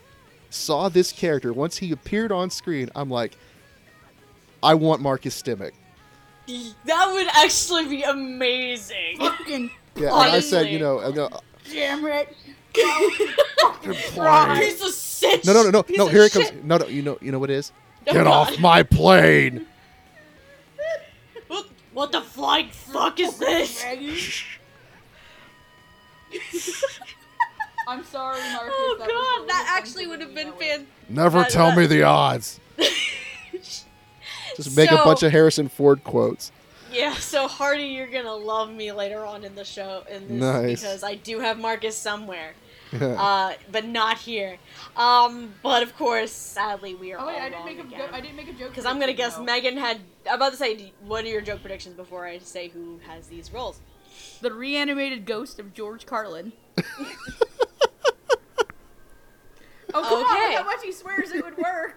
C: saw this character, once he appeared on screen, I'm like, I want Marcus Stimac.
B: That would actually be amazing.
A: Fucking
C: Yeah, and I said, you know, I go,
A: damn it.
B: Piece of shit.
C: no, no, no, no,
B: Piece
C: no. Here it comes.
B: shit.
C: No, no. You know, you know what it is?
B: Oh,
C: Get
B: God.
C: off my plane.
B: What, what the flying fuck is this?
A: I'm sorry, Marcus.
B: Oh
A: that
B: god,
A: really
B: that actually would have been
A: that way.
B: fan.
C: Never
B: That-
C: tell
B: that-
C: me the odds. Just make a bunch of Harrison Ford quotes.
B: Yeah, so Hardy, you're gonna love me later on in the show in this
C: Nice.
B: because I do have Marcus somewhere, uh, but not here. Um, but of course, sadly, we are
A: Oh wait,
B: all
A: I didn't
B: wrong
A: make a
B: again.
A: joke. I didn't make a joke.
B: Because I'm gonna guess
A: though.
B: Megan had. I'm about to say, what are your joke predictions before I say who has these roles?
A: The reanimated ghost of George Carlin. oh come on!
B: Okay.
A: Look how much he swears it would work.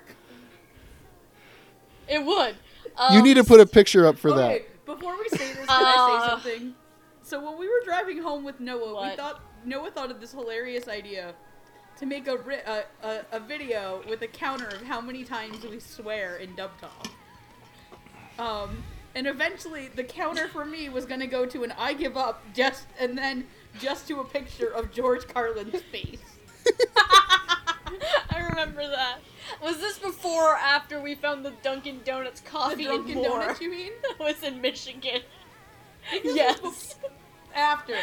B: It would.
C: you
B: Um,
C: need to put a picture up for
A: okay, before we say this, can I
B: Uh,
A: say something? So when we were driving home with Noah, we thought Noah thought of this hilarious idea to make a, ri- a, a a video with a counter of how many times we swear in Dub Talk. Um, and eventually the counter for me was gonna go to an I give up just and then just to a picture of George Carlin's face.
B: I remember that. Was this before or after we found the Dunkin' Donuts
A: The
B: coffee
A: Dunkin'
B: and more?
A: Donuts, you mean?
B: That was in Michigan. Yes.
A: After.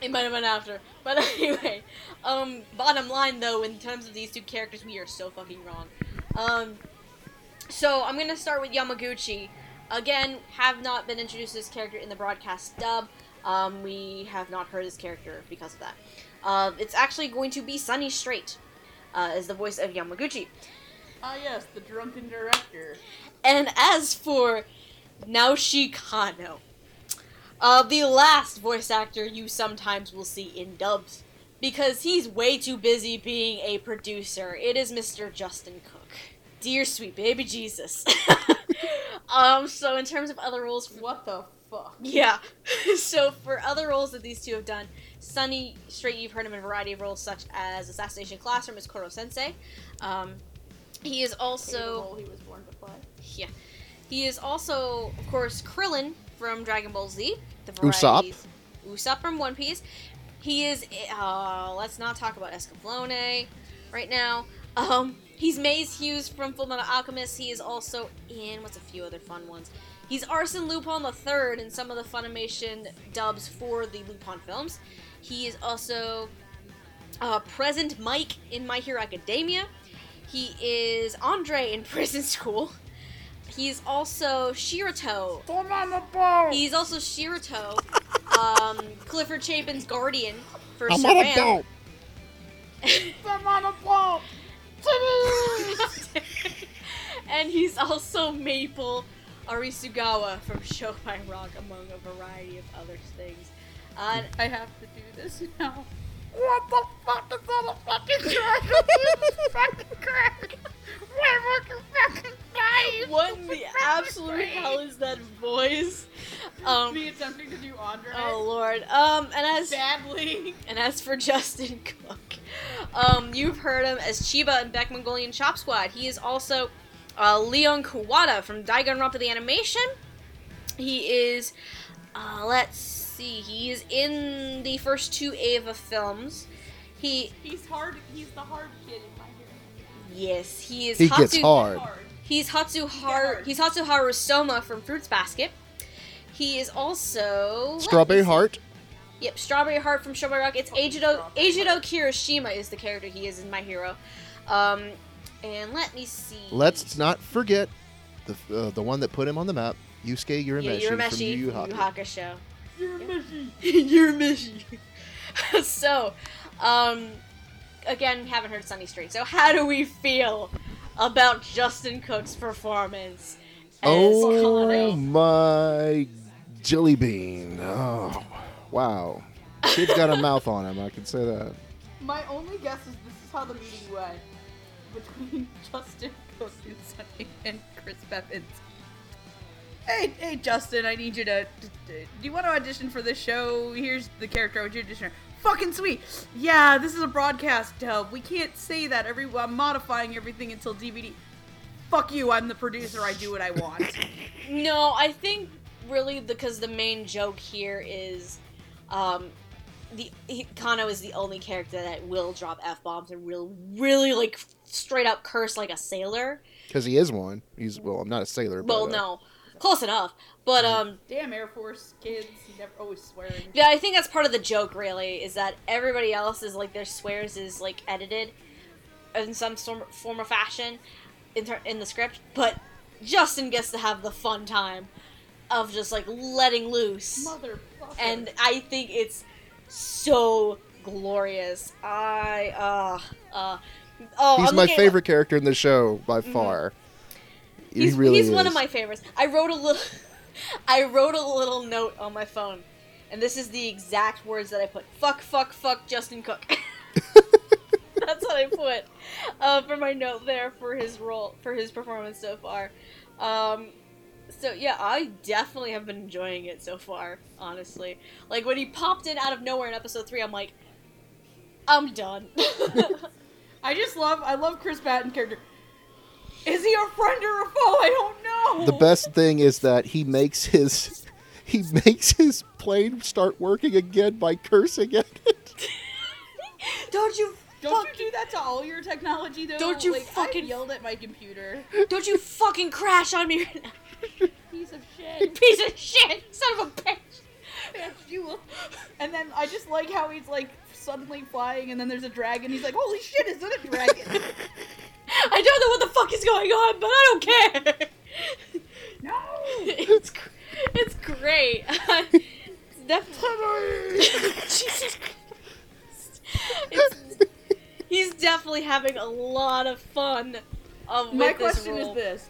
B: It might have been after. But anyway, um, bottom line though, in terms of these two characters, we are so fucking wrong. Um, so I'm gonna start with Yamaguchi. Again, have not been introduced to this character in the broadcast dub. Um, we have not heard this character because of that. Uh, it's actually going to be Sonny Strait uh, as the voice of Yamaguchi.
A: Ah, yes, the drunken director.
B: And as for Naoshi Kano, uh, the last voice actor you sometimes will see in dubs, because he's way too busy being a producer. It is Mr. Justin Cook. Dear sweet baby Jesus. um, so in terms of other roles,
A: What the fuck?
B: yeah. so for other roles that these two have done, Sonny Strait, you've heard him in a variety of roles such as Assassination Classroom as Koro Sensei. Um, he is also.
A: Role he was born to play.
B: Yeah. He is also, of course, Krillin from Dragon Ball Z. The
C: Usopp.
B: varieties. Usopp from One Piece. He is. Uh, let's not talk about Escaflowne right now. Um, he's Maes Hughes from Fullmetal Alchemist. He is also in what's a few other fun ones. He's Arsene Lupin the Third in some of the Funimation dubs for the Lupin films. He is also uh, Present Mic in My Hero Academia. He is Andre in Prison School. He's also Shirato.
A: I'm on the boat!
B: He's also Shirato, um, Clifford Chapin's guardian for
C: I'm on a
B: Saran.
A: I'm on a boat!
B: And he's also Maple Arisugawa from Show by Rock, among a variety of other things. Uh,
A: I have to do this now. What the fuck is on a fucking track? fucking crack! Why fucking fucking die?
B: what in the absolute hell is that voice? Um,
A: Me attempting to do Andre.
B: oh lord. Um, and as
A: Badly.
B: And as for Justin Cook, um, you've heard him as Chiba in Beck Mongolian Chop Squad. He is also uh, Leon Kuwata from Danganronpa the Animation. He is, uh, let's see, he is in the first two Eva films. He,
A: He's hard. He's the hard kid in my hero.
B: yes, he is
C: He gets
B: Hatsu-
C: hard.
A: Hard.
B: He's Hatsuharu,
A: hard.
B: he's Hatsuharu Soma from Fruits Basket. He is also
C: Strawberry
B: me see.
C: Heart.
B: Yep, Strawberry Heart from Strawberry Rock. It's
A: Fucking
B: Eijiro Kirishima is the character he is in My Hero. Um, and let me see.
C: Let's not forget the uh, the one that put him on the map, Yusuke
B: yeah,
C: Urameshi,
B: Urameshi
C: from Yu Yu
B: from Yu
C: Hakusho.
B: Hakusho.
A: You're a mishy.
B: So, um, again, haven't heard Sonny Strait. So, how do we feel about Justin Cook's performance
C: Oh
B: Kano?
C: my jelly bean! Oh, wow. Kid's got a mouth on him. I can say that.
A: My only guess is this is how the meeting went between Justin Cook and Sunny and Chris Bevins. Hey, hey, Justin, I need you to. to- to- Do you want to audition for this show? Here's the character I want you to audition. Fucking sweet. Yeah, this is a broadcast dub. We can't say that. Every I'm modifying everything until DVD. Fuck you. I'm the producer. I do what I want.
B: No, I think really because the main joke here is, um, the he, Kano is the only character that will drop f bombs and will really like straight up curse like a sailor.
C: Because he is one. He's well, I'm not a sailor.
B: Well,
C: but, uh,
B: no, close enough. But um,
A: Damn Air Force kids. Never always swearing.
B: yeah, I think that's part of the joke. Really, is that everybody else is like their swears is like edited in some form, form or fashion in ter- in the script, but Justin gets to have the fun time of just like letting loose.
A: Motherfucker.
B: and I think it's so glorious. I uh uh oh,
C: He's
B: I'm
C: my
B: looking at-
C: favorite character in the show by far. He
B: He's,
C: really
B: he's one of my favorites. I wrote a little I wrote a little note on my phone, and this is the exact words that I put. Fuck, fuck, fuck, Justin Cook. That's what I put uh, for my note there for his role for his performance so far. Um, so yeah, I definitely have been enjoying it so far. Honestly, like when he popped in out of nowhere in episode three, I'm like, I'm done.
A: I just love I love Chris Batten character. Is he a friend or a foe? I don't know.
C: The best thing is that he makes his he makes his plane start working again by cursing at it.
B: Don't you
A: Don't
B: fucking
A: you do that to all your technology though?
B: Don't you
A: like,
B: fucking-
A: I yelled at my computer.
B: don't you fucking crash on me right now.
A: Piece of shit.
B: piece of shit, son of a bitch.
A: Yes, you will. And then I just like how he's like suddenly flying, and then there's a dragon. He's like, "Holy shit, is it a dragon?"
B: I don't know what the fuck is going on, but I don't care.
A: no.
B: it's it's great. it's definitely Jesus Christ. It's, he's definitely having a lot of fun. Uh, of
A: My
B: with this
A: question is this: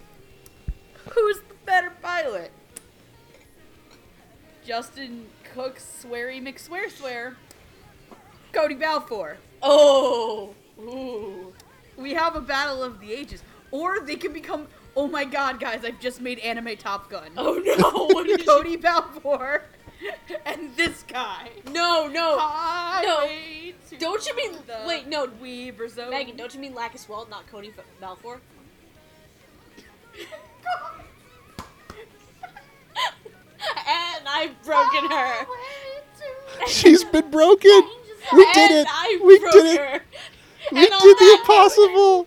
A: Who's the better pilot? Justin Cook, Sweary McSwear Swear, Cody Balfour.
B: Oh, ooh.
A: We have a battle of the ages, or they can become. Oh my god, guys! I've just made anime Top Gun.
B: Oh no! What did you-
A: Cody Balfour and this guy.
B: No, no.
A: Highway to
B: Don't you mean?
A: the
B: Wait, no.
A: Weaver Zone.
B: Megan, don't you mean Lacus Walt, not Cody F- Balfour? and I've broken her.
C: She's been broken. We did it.
B: I
C: We
B: broke
C: did it.
B: Her.
C: We
B: And
C: did the
B: that
C: impossible.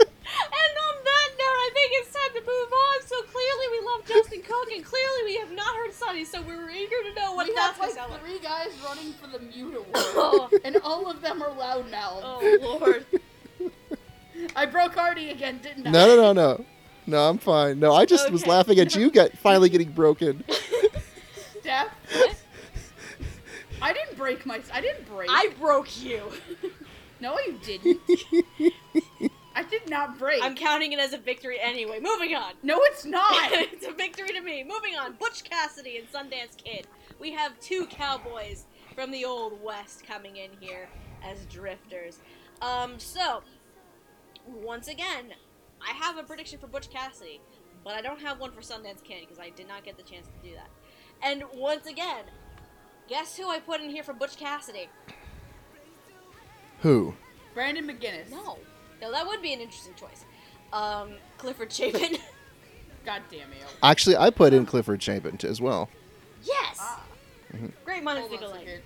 B: and on that note, I think it's time to move on. So clearly, we love Justin Cook, and clearly, we have not heard Sonny. So we were eager to know what
A: we
B: that's
A: have
B: gonna
A: like
B: sound like.
A: three guys running for the mute award,
B: Oh,
A: and all of them are loudmouth.
B: oh Lord.
A: I broke Hardy again, didn't I?
C: No, no, no, no. No, I'm fine. No, I just was laughing at you get finally getting broken.
A: Steph,
B: What?
A: I didn't break my. I didn't break.
B: I broke you.
A: no, you didn't. I did not break.
B: I'm counting it as a victory anyway. Moving on.
A: No, it's not.
B: it's a victory to me. Moving on. Butch Cassidy and Sundance Kid. We have two cowboys from the old west coming in here as drifters. Um, so once again, I have a prediction for Butch Cassidy, but I don't have one for Sundance Kid because I did not get the chance to do that. And once again, guess who I put in here for Butch Cassidy?
C: Who?
A: Brandon McGinnis.
B: No, no, that would be an interesting choice. Um, Clifford Chapin.
A: God damn it.
C: Actually, I put in Clifford Chapin as well.
B: yes.
A: Ah,
B: Great minds
A: hold
B: think
A: on
B: alike.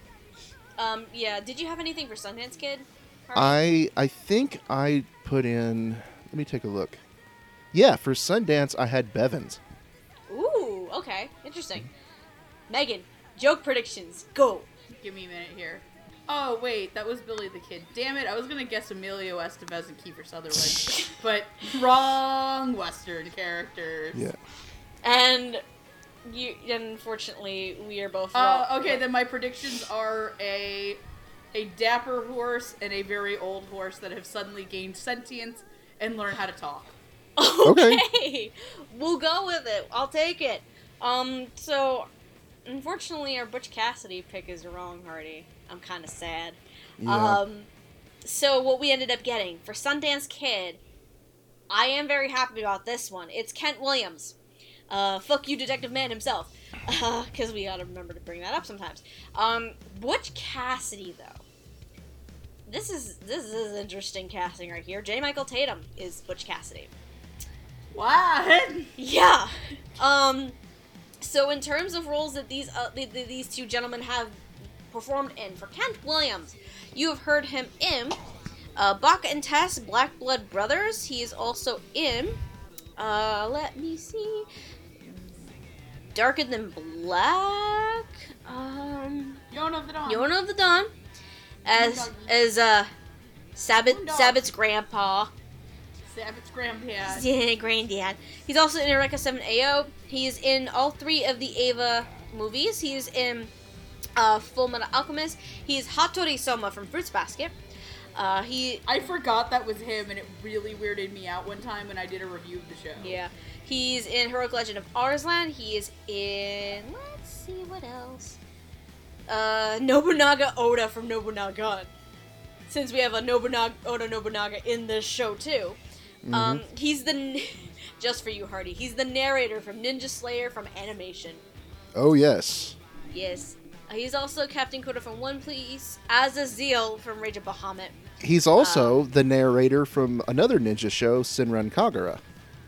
B: Um, yeah. Did you have anything for Sundance Kid?
C: I I think I put in. Let me take a look. Yeah, for Sundance, I had Bevins.
B: Ooh, okay, interesting. Megan, joke predictions, go.
A: Give me a minute here. Oh wait, that was Billy the Kid. Damn it! I was gonna guess Emilio Estevez and Kiefer Sutherland, but wrong Western characters.
C: Yeah.
B: And you, unfortunately, we are both
A: Uh,
B: wrong.
A: okay, then my predictions are a a dapper horse and a very old horse that have suddenly gained sentience and learn how to talk.
B: Okay.
C: Okay.
B: we'll go with it. I'll take it. Um, so unfortunately, our Butch Cassidy pick is wrong, Hardy. I'm kind of sad.
C: Yeah.
B: Um, so what we ended up getting for Sundance Kid, I am very happy about this one. It's Kent Williams. Uh, fuck you, Detective Man himself. Because we gotta remember to bring that up sometimes. Um, Butch Cassidy, though. This is this is interesting casting right here. J. Michael Tatum is Butch Cassidy.
A: What?
B: Yeah. Um. So in terms of roles that these uh, th- th- these two gentlemen have performed in, for Kent Williams, you have heard him in uh, Bach and Tess, Black Blood Brothers. He is also in. Uh, let me see. Darker Than Black. Um,
A: Yona of the Dawn.
B: Yona of the Dawn, as as uh, Sabbath. Sabbath's grandpa.
A: Savage Granddad.
B: Yeah, Granddad. He's also in Eureka 7 AO. He's in all three of the Eva movies. He's in uh, Full Metal Alchemist. He's Hattori Soma from Fruits Basket. Uh, he,
A: I forgot that was him, and it really weirded me out one time when I did a review of the show.
B: yeah, he's in Heroic Legend of Arslan. He is in, let's see what else. Uh, Nobunaga Oda from Nobunaga. Since we have a Nobunaga Oda Nobunaga in this show too. Um, he's the n- just for you, Hardy. He's the narrator from Ninja Slayer from Animation.
C: Oh yes.
B: Yes. Uh, he's also Captain Coda from One Piece, Azazel from Rage of Bahamut.
C: He's also the narrator from another ninja show, Senran Kagura,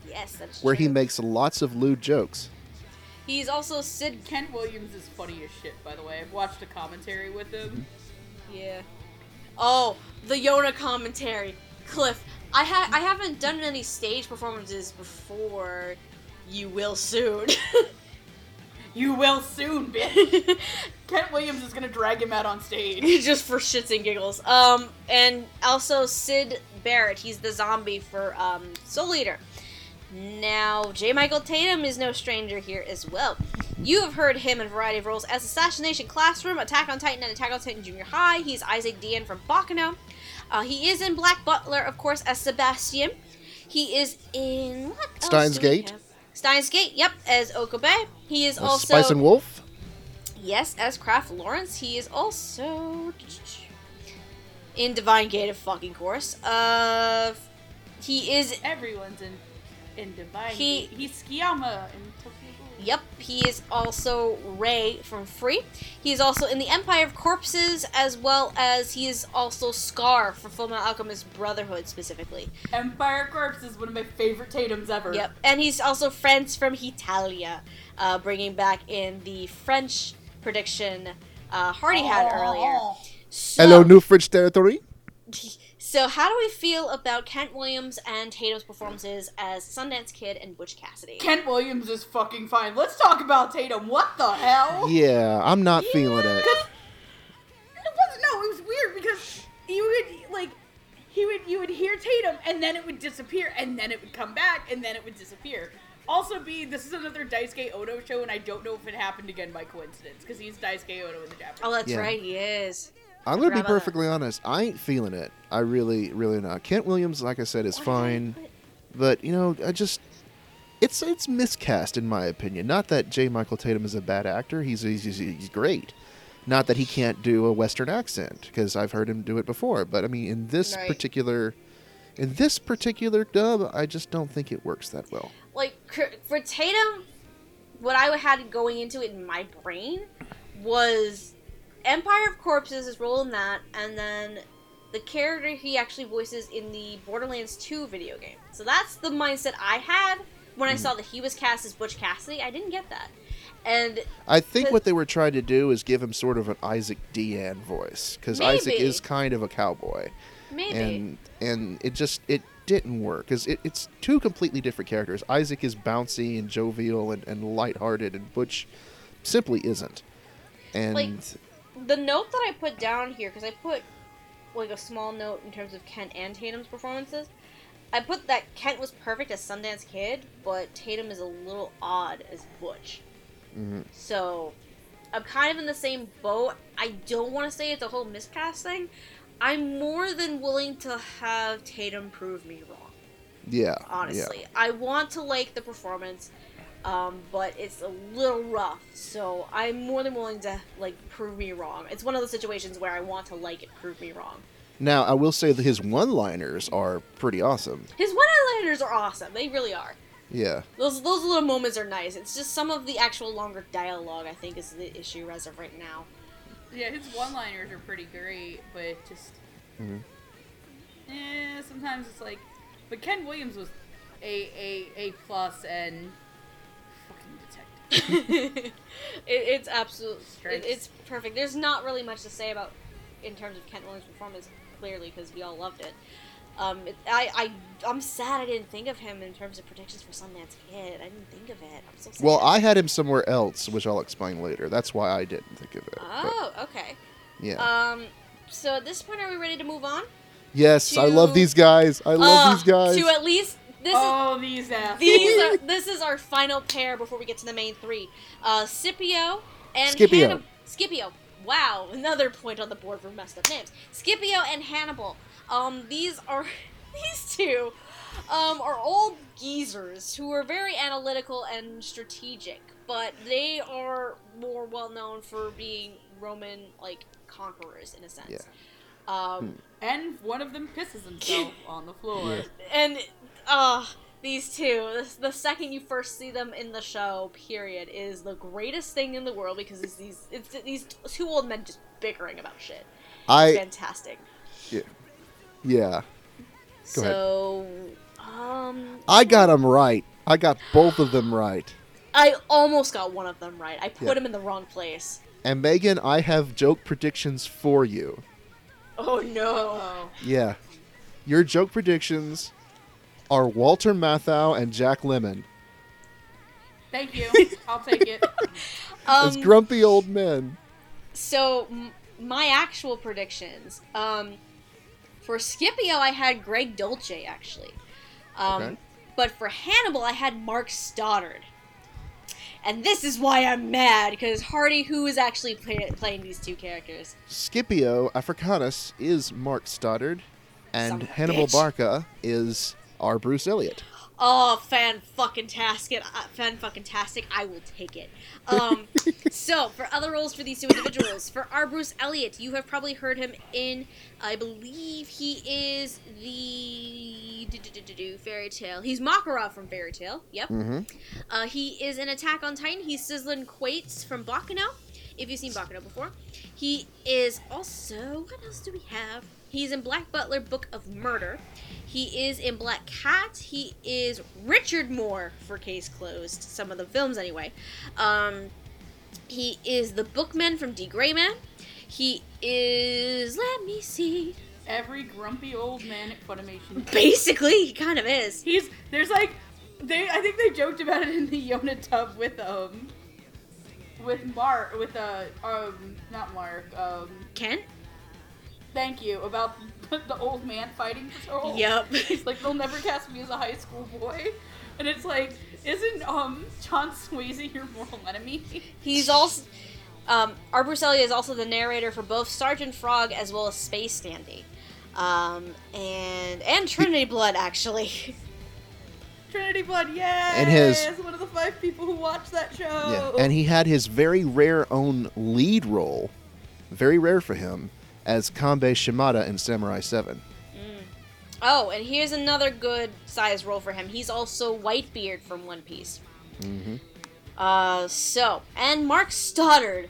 B: Yes, that's
C: where he makes lots of lewd jokes.
B: He's also Sid.
A: Kent Williams is funny as shit, by the way. I've watched a commentary with him.
B: Yeah. Oh, the Yona commentary. Cliff, I ha- I haven't done any stage performances before. You will soon.
A: You will soon, bitch. Kent Williams is gonna drag him out on stage.
B: just for shits and giggles. Um, and also Sid Barrett. He's the zombie for um, Soul Eater. Now, J. Michael Tatum is no stranger here as well. You have heard him in a variety of roles as Assassination Classroom, Attack on Titan, and Attack on Titan Junior High. He's Isaac Dian from Baccano. Uh, he is in Black Butler, of course, as Sebastian. He is in what? else
C: Steins Gate.
B: Steins Gate, yep, as Okabe. He is
C: Uh,
B: also
C: Spice and Wolf.
B: Yes, as Kraft Lawrence, he is also in Divine Gate, of fucking course. Uh, he is.
A: Everyone's in in Divine.
B: He-
A: He, he's Tsukiyama in Tokyo Ghoul.
B: Yep, he is also Ray from Free. He is also in the Empire of Corpses, as well as he is also Scar for Fullmetal Alchemist Brotherhood specifically.
A: Empire Corpse is one of my favorite Tatums ever.
B: Yep, and he's also Friends from Hetalia, uh, bringing back in the French prediction uh, Hardy had earlier. So,
C: Hello, New French territory.
B: So, how do we feel about Kent Williams and Tatum's performances as Sundance Kid and Butch Cassidy?
A: Kent Williams is fucking fine. Let's talk about Tatum. What the hell?
C: Yeah, I'm not feeling it.
A: It wasn't. No, it was weird because you would like he would you would hear Tatum and then it would disappear and then it would come back and then it would disappear. Also, B, this is another Daisuke Ono show, and I don't know if it happened again by coincidence because he's Daisuke Ono in the Japanese.
B: Oh, that's
C: Yeah.
B: right, he is.
C: I'm gonna be perfectly honest. I ain't feeling it. I really, really not. Kent Williams, like I said, is
B: Why did I
C: fine, but you know, I just it's it's miscast in my opinion. Not that J. Michael Tatum is a bad actor. He's he's, he's, he's great. Not that he can't do a Western accent because I've heard him do it before. But I mean, in this
B: Right.
C: particular in this particular dub, I just don't think it works that well.
B: Like, for Tatum, what I had going into it in my brain was Empire of Corpses, his role in that, and then the character he actually voices in the Borderlands 2 video game. So that's the mindset I had when I hmm. saw that he was cast as Butch Cassidy. I didn't get that. And
C: I think what they were trying to do is give him sort of an Isaac Dian voice because Isaac
B: Maybe.
C: is kind of a cowboy.
B: maybe.
C: and and it just it didn't work because it, it's two completely different characters. Isaac is bouncy and jovial and, and lighthearted, and Butch simply isn't. And
B: Like- the note that I put down here, because I put like a small note in terms of Kent and Tatum's performances. I put that Kent was perfect as Sundance Kid, but Tatum is a little odd as Butch.
C: Mhm.
B: So I'm kind of in the same boat. I don't want to say it's a whole miscast thing. I'm more than willing to have Tatum prove me wrong
C: yeah,
B: honestly. I want to like the performance, um, but it's a little rough. So I'm more than willing to like prove me wrong. It's one of those situations where I want to like it, prove me wrong.
C: Now I will say that his one-liners are pretty awesome.
B: His one-liners are awesome. They really are.
C: Yeah,
B: Those those little moments are nice. It's just some of the actual longer dialogue I think is the issue as of right now.
A: Yeah, his one-liners are pretty great, but just,
C: Mhm.
A: eh, sometimes it's like, but Kent Williams was a a a plus and fucking detective.
B: it, it's absolute. It, it's perfect. There's not really much to say about in terms of Kent Williams' performance, clearly, because we all loved it. Um, it, I, I, I'm sad I didn't think of him in terms of predictions for Sundance Kid. I didn't think of it. I'm so sad.
C: well, I had him somewhere else, which I'll explain later. That's why I didn't think of it. but,
B: Oh, okay.
C: yeah.
B: Um, so at this point, are we ready to move on?
C: yes, I love these guys. I love
B: Uh,
C: these guys.
B: To at least this is
A: oh, these assholes.
B: these are this is our final pair before we get to the main three. Uh, Scipio and
C: Scipio.
B: Hannib- Scipio. Wow, another point on the board for messed up names. Scipio and Hannibal. Um, these are these two um, are old geezers who are very analytical and strategic, but they are more well known for being Roman like conquerors in a sense.
C: Yeah.
B: Um,
A: and one of them pisses himself on the floor.
C: Yeah.
B: and uh these two the, the second you first see them in the show period is the greatest thing in the world because it's these it's these two old men just bickering about shit it's
C: I
B: fantastic
C: yeah. Go ahead.
B: so um
C: I got them right. I got both of them right.
B: I almost got one of them right. I put
C: Yeah.
B: him in the wrong place.
C: And Megan, I have joke predictions for you.
B: Oh no.
A: Oh.
C: Yeah. Your joke predictions are Walter Matthau and Jack Lemmon
A: Thank you. I'll take it.
C: as
B: Um,
C: grumpy old men.
B: so m- my actual predictions. Um, for Scipio, I had Greg Dulcie actually. Um,
C: Okay.
B: but for Hannibal, I had Mark Stoddard. And this is why I'm mad because Hardy, who is actually play- playing these two characters,
C: Scipio Africanus is Mark Stoddard, and
B: Son of a
C: Hannibal
B: bitch.
C: Barca is R. Bruce Elliott.
B: Oh, fan fucking tastic! Uh, fan fucking tastic! I will take it. Um, so for other roles for these two individuals, for R. Bruce Elliott, you have probably heard him in. I believe he is the fairy tale. He's Makarov from Fairy Tail. Yep.
C: hmm
B: Uh, he is in Attack on Titan. He's Szilard Quates from Baccano. If you've seen Baccano before, he is also. What else do we have? He's in Black Butler Book of Murder. He is in Black Cat. He is Richard Moore for Case Closed. Some of the films, anyway. Um, he is the Bookman from D. Gray Man. He is. Let me see.
A: Every grumpy old man at Funimation.
B: Basically, he kind of is.
A: He's there's like they I think they joked about it in the Yona tub with um with Mark with uh um not Mark um
B: Ken?
A: Thank you about the old man fighting patrol.
B: Yep.
A: He's like they'll never cast me as a high school boy, and it's like isn't um John Swasey your mortal enemy?
B: He's also um, our is also the narrator for both Sergeant Frog as well as Space Dandy, um, and and Trinity Blood actually.
A: Trinity Blood, yay!
C: And his-
A: one of the five people who watched that show.
C: Yeah, and he had his very rare own lead role, very rare for him, as Kanbei Shimada in Samurai 7.
B: Oh, and here's another good size role for him. He's also Whitebeard from One Piece.
C: hmm
B: Uh, so and Mark Stoddard,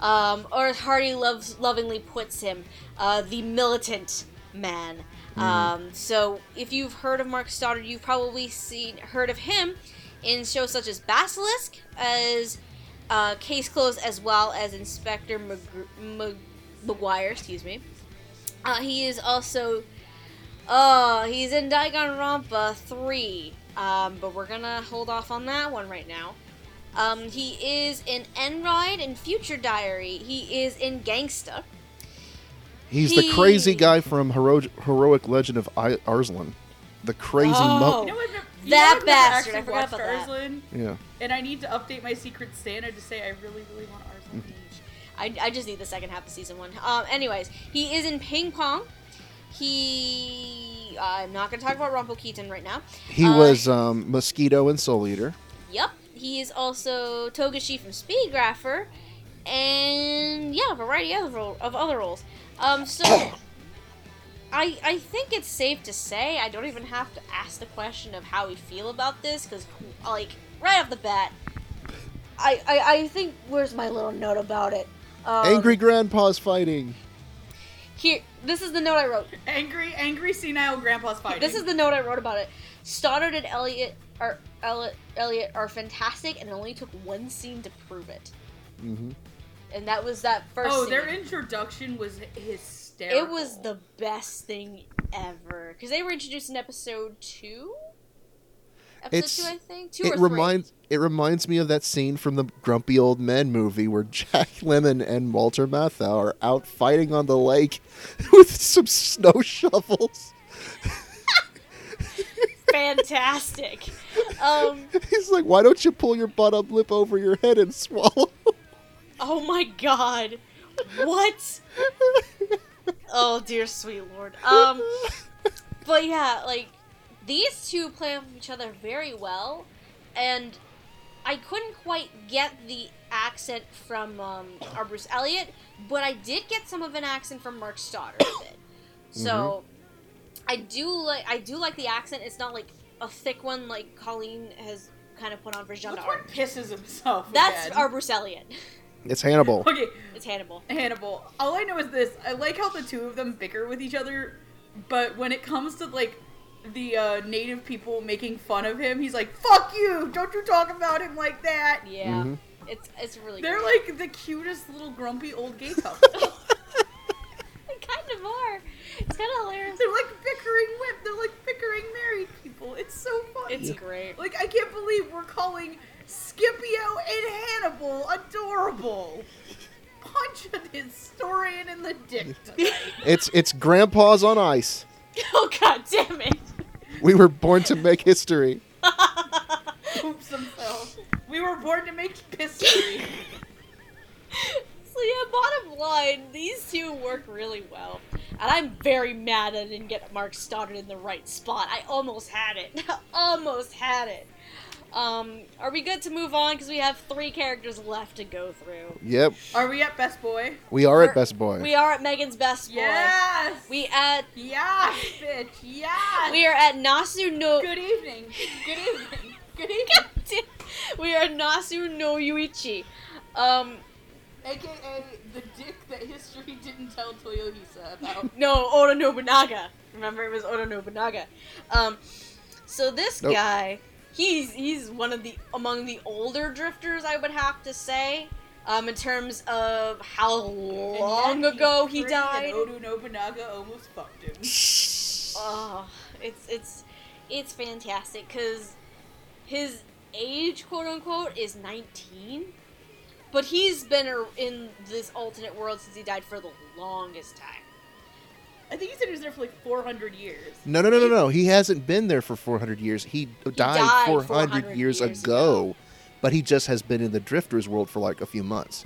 B: um, or as Hardy loves lovingly puts him, uh, the militant man. Um, so if you've heard of Mark Stoddard, you've probably seen heard of him in shows such as Basilisk, as uh, Case Closed, as well as Inspector McGr- Mag- McGuire. Excuse me. Uh, he is also, uh, he's in Danganronpa three. Um, but we're gonna hold off on that one right now. Um, he is in Endride and Future Diary. He is in Gangsta.
C: He's the crazy guy from Hero- Heroic Legend of I- Arslan. The crazy
B: Oh.
C: mo-
A: You know, you
B: That
A: know,
B: bastard, I forgot
A: watched
B: about that.
A: Arslan,
C: Yeah.
A: and I need to update my Secret Santa to say I really, really want Arslan.
B: I, I just need the second half of season one. Um, anyways, he is in Ping Pong. He. I'm not going to talk about Rampo Kitan right now.
C: He
B: Uh,
C: was um, Mosquito and Soul Eater.
B: Yep. He is also Togashi from Speedgrapher. And yeah, a variety of of other roles. Um, so. I, I think it's safe to say I don't even have to ask the question of how we feel about this because like right off the bat I, I, I think where's my little note about it um,
C: Angry Grandpa's fighting.
B: here this is the note I wrote
A: Angry, angry senile grandpa's fighting.
B: This is the note I wrote about it. Stoddard and Elliot are Elliot, Elliot are fantastic, and it only took one scene to prove it.
C: hmm
B: And that was that first.
A: Oh,
B: scene.
A: their introduction was hysterical.
B: It was the best thing ever because they were introduced in episode two. Episode
C: It's-
B: two, I think. Two
C: It reminds it reminds me of that scene from the Grumpy Old Men movie where Jack Lemmon and Walter Matthau are out fighting on the lake with some snow shovels.
B: Fantastic. um.
C: He's like, "Why don't you pull your butt up lip over your head and swallow?"
B: Oh my God. What? oh dear sweet lord. Um. But yeah, like these two play off each other very well, and I couldn't quite get the accent from um, R. Bruce Elliott, but I did get some of an accent from Mark Stoddard. with it. So I do like I do like the accent. It's not like a thick one like Colleen has kind of put on for Jean
A: Which
B: d'Arc.
A: pisses himself?
B: That's
A: again?
B: R. Bruce Elliott.
C: It's Hannibal.
A: Okay,
B: It's Hannibal.
A: Hannibal. All I know is this: I like how the two of them bicker with each other, but when it comes to like the uh, native people making fun of him. He's like, "Fuck you! Don't you talk about him like that."
B: Yeah,
C: Mhm.
B: it's it's really.
A: They're
B: great.
A: like the cutest little grumpy old gay couple.
B: they kind of are. It's kind of hilarious.
A: They're like bickering with. They're like bickering married people. It's so funny.
B: It's great.
A: Like I can't believe we're calling Scipio and Hannibal adorable. Punch a historian in the dick tonight.
C: It's it's grandpa's on ice.
B: oh god damn it!
C: We were born to make history.
A: Oops themselves. We were born to make history.
B: So yeah, bottom line, these two work really well. And I'm very mad I didn't get Mark Stoddard in the right spot. I almost had it. almost had it. Um, are we good to move on? Because we have three characters left to go through.
C: Yep,
A: Are we at Best Boy?
C: we are
B: We're-
C: at Best Boy.
B: We are at Megan's best boy.
A: Yes.
B: We at
A: Yes, bitch. Yes.
B: we are at Nasu no
A: Good evening. Good evening. Good evening.
B: we are at Nasu no Yuichi. Um,
A: AKA the dick that history didn't tell Toyohisa about.
B: no Oda Nobunaga. Remember, it was Oda Nobunaga. Um, so this
C: Nope.
B: guy, he's he's one of the among the older drifters, I would have to say. Um, in terms of how long ago he died.
A: And Oda Nobunaga almost fucked him.
B: Oh, it's it's it's fantastic because his age, quote unquote, is 19, but he's been in this alternate world since he died for the longest time.
A: I think he said he was there for like 400 years.
C: No, no, no, no, no. He hasn't been there for 400 years. He died,
B: died
C: 400,
B: 400
C: years,
B: years
C: ago,
B: ago.
C: but he just has been in the Drifters world for like a few months.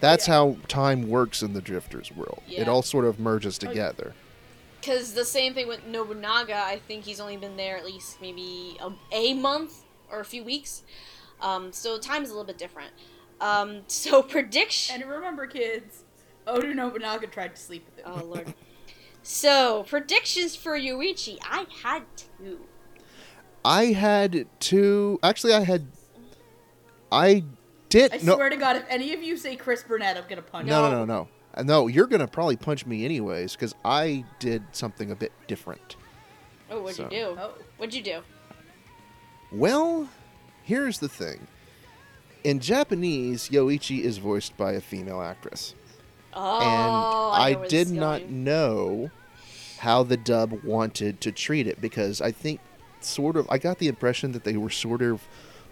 C: That's
A: Yeah.
C: how time works in the Drifters world. It all sort of merges together.
B: Because the same thing with Nobunaga, I think he's only been there at least maybe a, a month or a few weeks. Um, so is a little bit different. Um, so prediction.
A: And remember, kids, Oda Nobunaga tried to sleep with him.
B: Oh lord. So predictions for Yuichi. I had two.
C: I had two. Actually, I had. I did.
A: I
C: no,
A: swear to God, if any of you say Chris Burnett, I'm gonna punch
C: no,
A: you.
C: no, no, no. Uh, No, you're gonna probably punch me anyways because I did something a bit different.
B: Oh, what'd
C: So-
B: you do?
A: Oh.
B: What'd you do?
C: Well, here's the thing. In Japanese, Yoichi is voiced by a female actress.
B: Oh,
C: and
B: I,
C: I,
B: this
C: did not know how the dub wanted to treat it because I think sort of I got the impression that they were sort of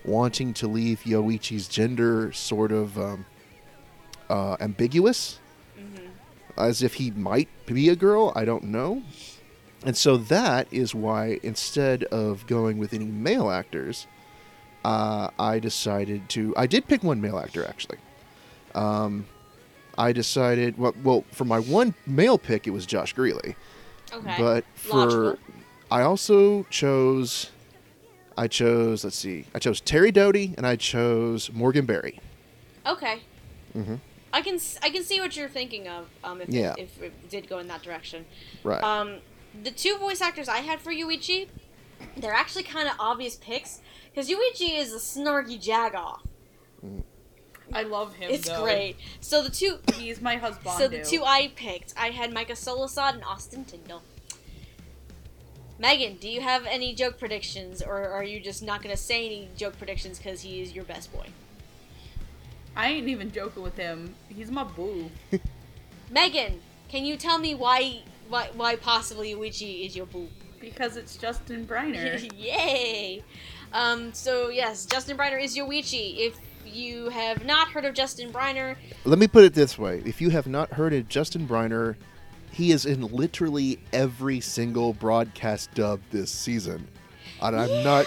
C: wanting to leave Yoichi's gender sort of um, uh, ambiguous,
B: Mhm.
C: as if he might be a girl. I don't know. And so that is why instead of going with any male actors, uh, I decided to. I did pick one male actor actually. Um, I decided well, well for my one male pick it was Josh Grelle,
B: Okay.
C: but for
B: Logical.
C: I also chose. I chose let's see, I chose Terri Doty and I chose Morgan Berry.
B: Okay.
C: Mhm.
B: I can I can see what you're thinking of. Um, if
C: Yeah.
B: it, if it did go in that direction.
C: Right.
B: Um, the two voice actors I had for Yuichi, they're actually kind of obvious picks because Yuichi is a snarky jagoff.
A: I love him.
B: It's
A: though.
B: great. So the two,
A: He's my husband.
B: so the two I picked, I had Micah Solusod and Austin Tindle. Megan, do you have any joke predictions, or are you just not gonna say any joke predictions because he is your best boy?
A: I ain't even joking with him. He's my boo.
B: Megan, can you tell me why why why possibly Yuichi is your boo?
A: Because it's Justin Briner.
B: Yay! Um, so yes, Justin Briner is your Yoichi. If you have not heard of Justin Briner,
C: Let me put it this way: if you have not heard of Justin Briner, he is in literally every single broadcast dub this season, and I'm not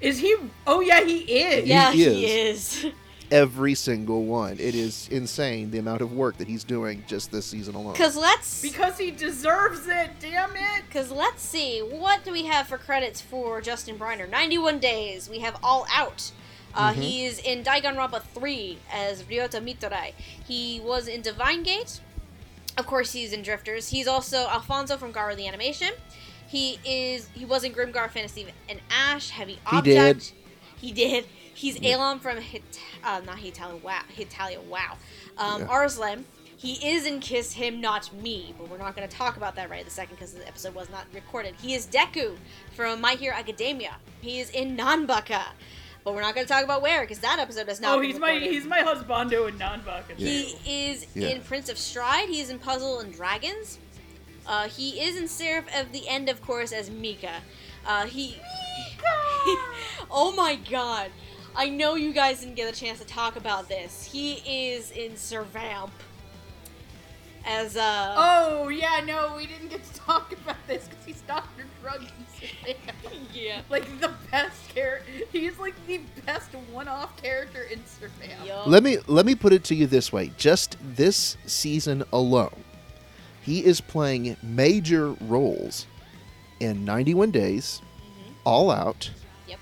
A: Is he? Oh yeah, he is.
B: yeah,
C: He
B: he is.
C: every single one. It is insane the amount of work that he's doing just this season alone.
B: Cause let's
A: Because he deserves it. Damn it.
B: cause let's see what do we have for credits for Justin Briner? Ninety one days. We have All Out. Uh,
C: Mhm.
B: He is in Danganronpa 3 as Ryota Mitarai. He was in Divine Gate. Of course, he's in Drifters. He's also Alfonso from Garo the Animation. He is. He was in Grimgar Fantasy and Ash. Heavy Object.
C: He did.
B: He did. He's
C: Yeah.
B: Alon from Hit, uh, not Hitalia. Wow. Hitalia. Wow. Um,
C: Yeah.
B: Arslan. He is in Kiss Him Not Me, but we're not going to talk about that right at the second because the episode was not recorded. He is Deku from My Hero Academia. He is in Nanbaka, but we're not going to talk about where because that episode has not
A: Oh,
B: been
A: he's my he's my husbando in Nanbaka.
B: He is
C: Yeah.
B: in Prince of Stride. He is in Puzzle and Dragons. Uh, he is in Seraph of the End, of course, as Mika. Uh, he. oh my god. I know you guys didn't get a chance to talk about this. He is in Servamp. As, uh.
A: Oh yeah, no, we didn't get to talk about this because he's Doctor Drug.
B: Yeah.
A: like the best character. He's like the best one-off character in Surveil.
B: Yup.
C: Let me let me put it to you this way: just this season alone, he is playing major roles in 91 Days, All Out,
B: Yep.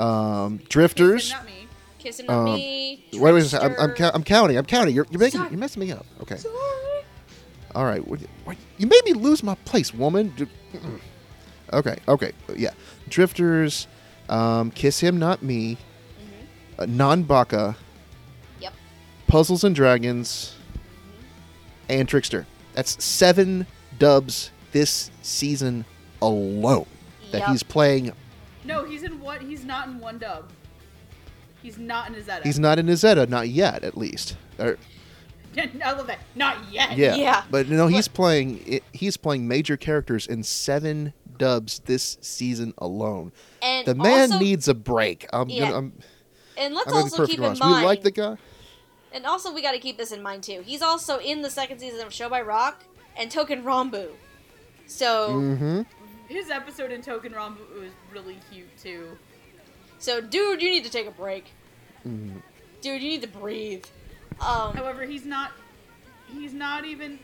C: um, Drifters.
A: Not me.
B: Kiss him, not
C: Um,
B: me.
C: Wait, wait a second. I'm, I'm,
B: Trickster.
C: cou- I'm counting. I'm counting. You're, you're making
B: Sorry.
C: you're messing me up. Okay.
B: Sorry.
C: All right. What, what, you made me lose my place, woman. Okay. Okay. Yeah. Drifters, um, Kiss Him Not Me, uh, Nanbaka,
B: Yep.
C: Puzzles and Dragons, and Trickster. That's seven dubs this season alone that
B: Yep.
C: he's playing.
A: No, he's in what? He's not in one dub. He's not in Izetta.
C: He's not in Izetta, not yet, at least. Or-
A: I love that. Not yet.
C: yeah.
B: Yeah.
C: But no, he's playing. He's playing major characters in seven dubs this season alone.
B: And
C: The man
B: also,
C: needs a break. I'm
B: Yeah.
C: gonna. I'm,
B: And let's
C: I'm
B: also keep in
C: honest.
B: mind.
C: We like the guy.
B: And also, we got to keep this in mind too. He's also in the second season of Show by Rock and Touken Ranbu. So,
C: Mm-hmm.
A: His episode in Touken Ranbu was really cute too.
B: so dude, you need to take a break.
C: Mm-hmm.
B: Dude, you need to breathe. Um,
A: However, he's not. He's not even.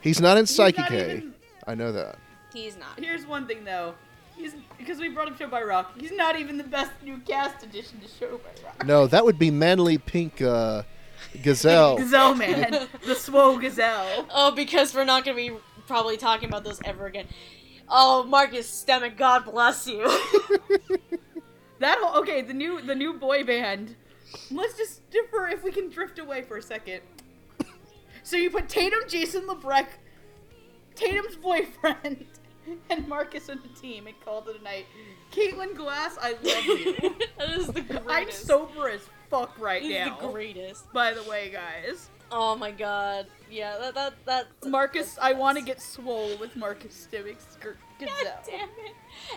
C: He's not in Psyche
A: not
C: K.
A: even-
C: I know that.
B: he's not.
A: Here's one thing though. He's because we brought up Show by Rock. He's not even the best new cast addition to Show by Rock.
C: No, that would be manly pink uh, gazelle.
A: Gazelle man, the swole gazelle.
B: Oh, because we're not gonna be probably talking about those ever again. Oh, Marcus Stimac, God bless you.
A: That whole okay. The new the new boy band. Let's just differ if we can drift away for a second. So you put Tatum, Jason Liebrecht, Tatum's boyfriend, and Marcus on the team and called it a night. Caitlin Glass, I love you.
B: that is the greatest.
A: I'm sober as fuck right
B: He's
A: now.
B: the greatest.
A: By the way, guys.
B: Oh my god. Yeah, that that that.
A: Marcus, I want to get swole with Marcus Stimac's gr-
B: God damn it.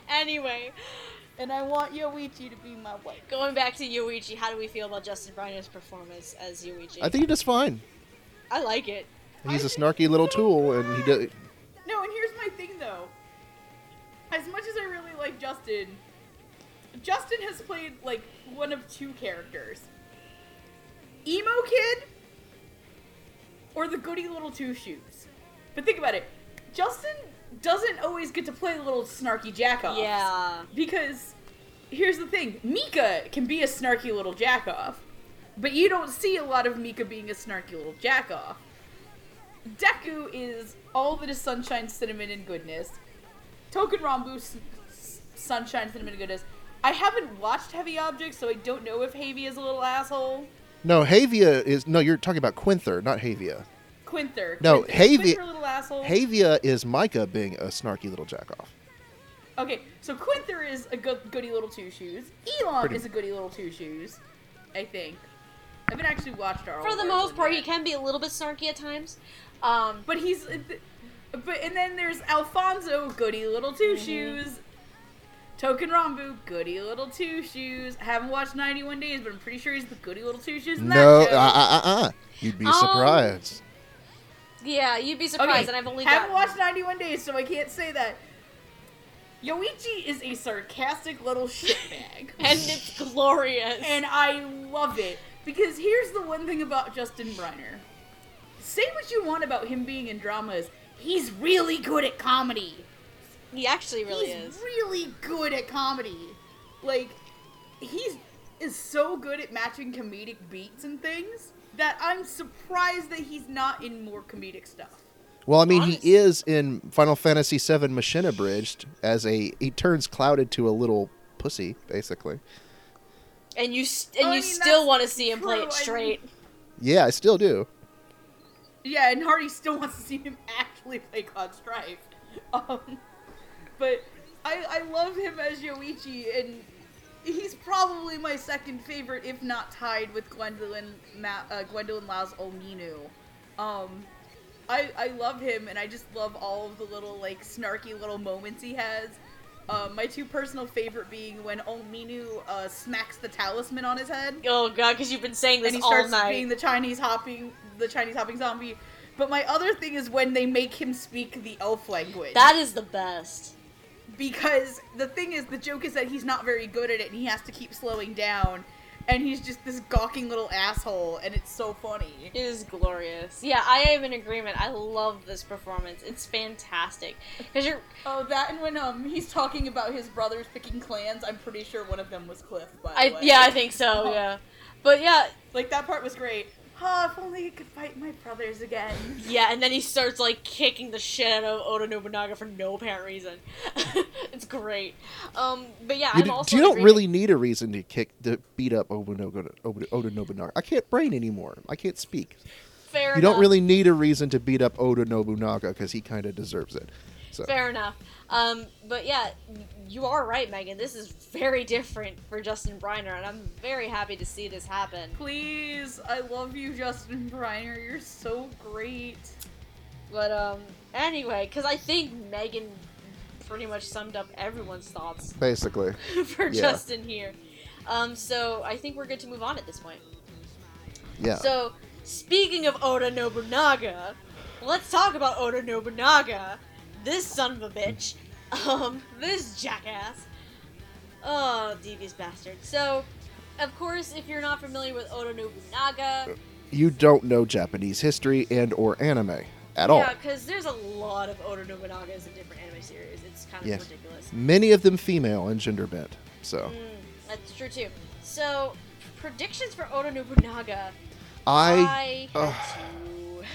B: Anyway,
A: And I want Yoichi to be my wife.
B: going back to Yoichi, how do we feel about Justin Briner's performance as Yoichi?
C: I think he does fine.
B: I like it.
C: He's a snarky little tool, and he does.
A: No, and here's my thing though. As much as I really like Justin, Justin has played like one of two characters. Emo kid or the goody little two shoes. But think about it. Justin doesn't always get to play the little snarky jack off.
B: Yeah.
A: Because here's the thing Mika can be a snarky little jack off, but you don't see a lot of Mika being a snarky little jack off. Deku is all that is sunshine, cinnamon, and goodness. Touken Ranbu, s- s- sunshine, cinnamon, and goodness. I haven't watched Heavy Objects, so I don't know if Havia is a little asshole.
C: No, Havia is. No, you're talking about Qwenthur, not Havia.
A: Qwenthur.
C: No,
A: Qwenthur,
C: Havia-
A: Qwenthur little asshole.
C: Havia is Micah being a snarky little jackoff.
A: Okay, so Qwenthur is a go- goody little two shoes. Elam
C: Pretty-
A: is a goody little two shoes. I think. I haven't actually watched our.
B: For the most part, he can be a little bit snarky at times. Um,
A: But he's, but and then there's Alfonso, goody little 2 shoes. Touken Ranbu, goody little two shoes. I haven't watched 91 Days, but I'm pretty sure he's the goody little two shoes in
C: No,
A: that
C: uh, uh, uh, uh. You'd be
B: Um,
C: surprised.
B: Yeah, you'd be surprised, and I've only
A: haven't
B: got.
A: watched 91 Days, so I can't say that. Yoichi is a sarcastic little shitbag.
B: and it's glorious.
A: and I love it because here's the one thing about Justin Briner. Say what you want about him being in dramas, he's really good at comedy.
B: he actually really
A: he's
B: is.
A: really good at comedy. Like he's is so good at matching comedic beats and things that I'm surprised that he's not in more comedic stuff.
C: Well, I mean,
B: honest-
C: he is in Final Fantasy VII Machine Abridged as a. He turns Clouded to a little pussy, basically.
B: And you st- and
A: Oh, I
B: you
A: mean,
B: still want to see him play
A: true,
B: it
A: I mean-
B: straight.
C: Yeah, I still do.
A: Yeah, and Hardy still wants to see him actually play Cloud Strife. Um, but I, I love him as Yoichi, and he's probably my second favorite, if not tied with Gwendolyn Ma- uh, Gwendolyn Lau's Ominu. Um, I I love him, and I just love all of the little like snarky little moments he has. Um, my two personal favorite being when Ominu uh, smacks the talisman on his head
B: Oh god, because you've been saying this
A: and he
B: all
A: starts
B: night.
A: being the Chinese hopping the Chinese hopping zombie. But my other thing is when they make him speak the elf language.
B: That is the best.
A: Because the thing is the joke is that he's not very good at it and he has to keep slowing down and he's just this gawking little asshole and it's so funny.
B: It is glorious. Yeah, I am in agreement. I love this performance. It's fantastic. Because you're.
A: Oh, that and when um he's talking about his brothers picking clans, I'm pretty sure one of them was Cliff. By the
B: I, yeah, I think so, yeah. But yeah,
A: like that part was great. Oh, if only I could fight my brothers again.
B: yeah, and then he starts like kicking the shit out of Oda Nobunaga for no apparent reason. it's great. Um, but yeah,
C: You,
B: I'm
C: d-
B: also.
C: you don't
B: agreement-
C: really need a reason to kick to beat up Oda Nobunaga. Oda, Oda Nobunaga. I can't brain anymore. I can't speak.
B: Fair
C: You don't really need a reason to beat up Oda Nobunaga because he kind of deserves it. So
B: Fair enough. Um, but yeah, you are right, Megan. This is very different for Justin Briner, and I'm very happy to see this happen.
A: Please, I love you, Justin Briner. You're so great.
B: But um, anyway, because I think Megan pretty much summed up everyone's thoughts
C: basically,
B: for
C: Yeah.
B: Justin here. Um, so I think we're good to move on at this point.
C: yeah.
B: So speaking of Oda Nobunaga, let's talk about Oda Nobunaga. This son of a bitch. Um, this jackass. Oh, devious bastard. So, of course, if you're not familiar with Oda Nobunaga,
C: you don't know Japanese history and or anime at all.
B: yeah, because there's a lot of Oda Nobunagas in different anime series. It's kind of
C: Yes.
B: ridiculous.
C: Many of them female and gender bent. So
B: Mm, that's true too. So, predictions for Oda Nobunaga.
C: I
B: I
C: ugh.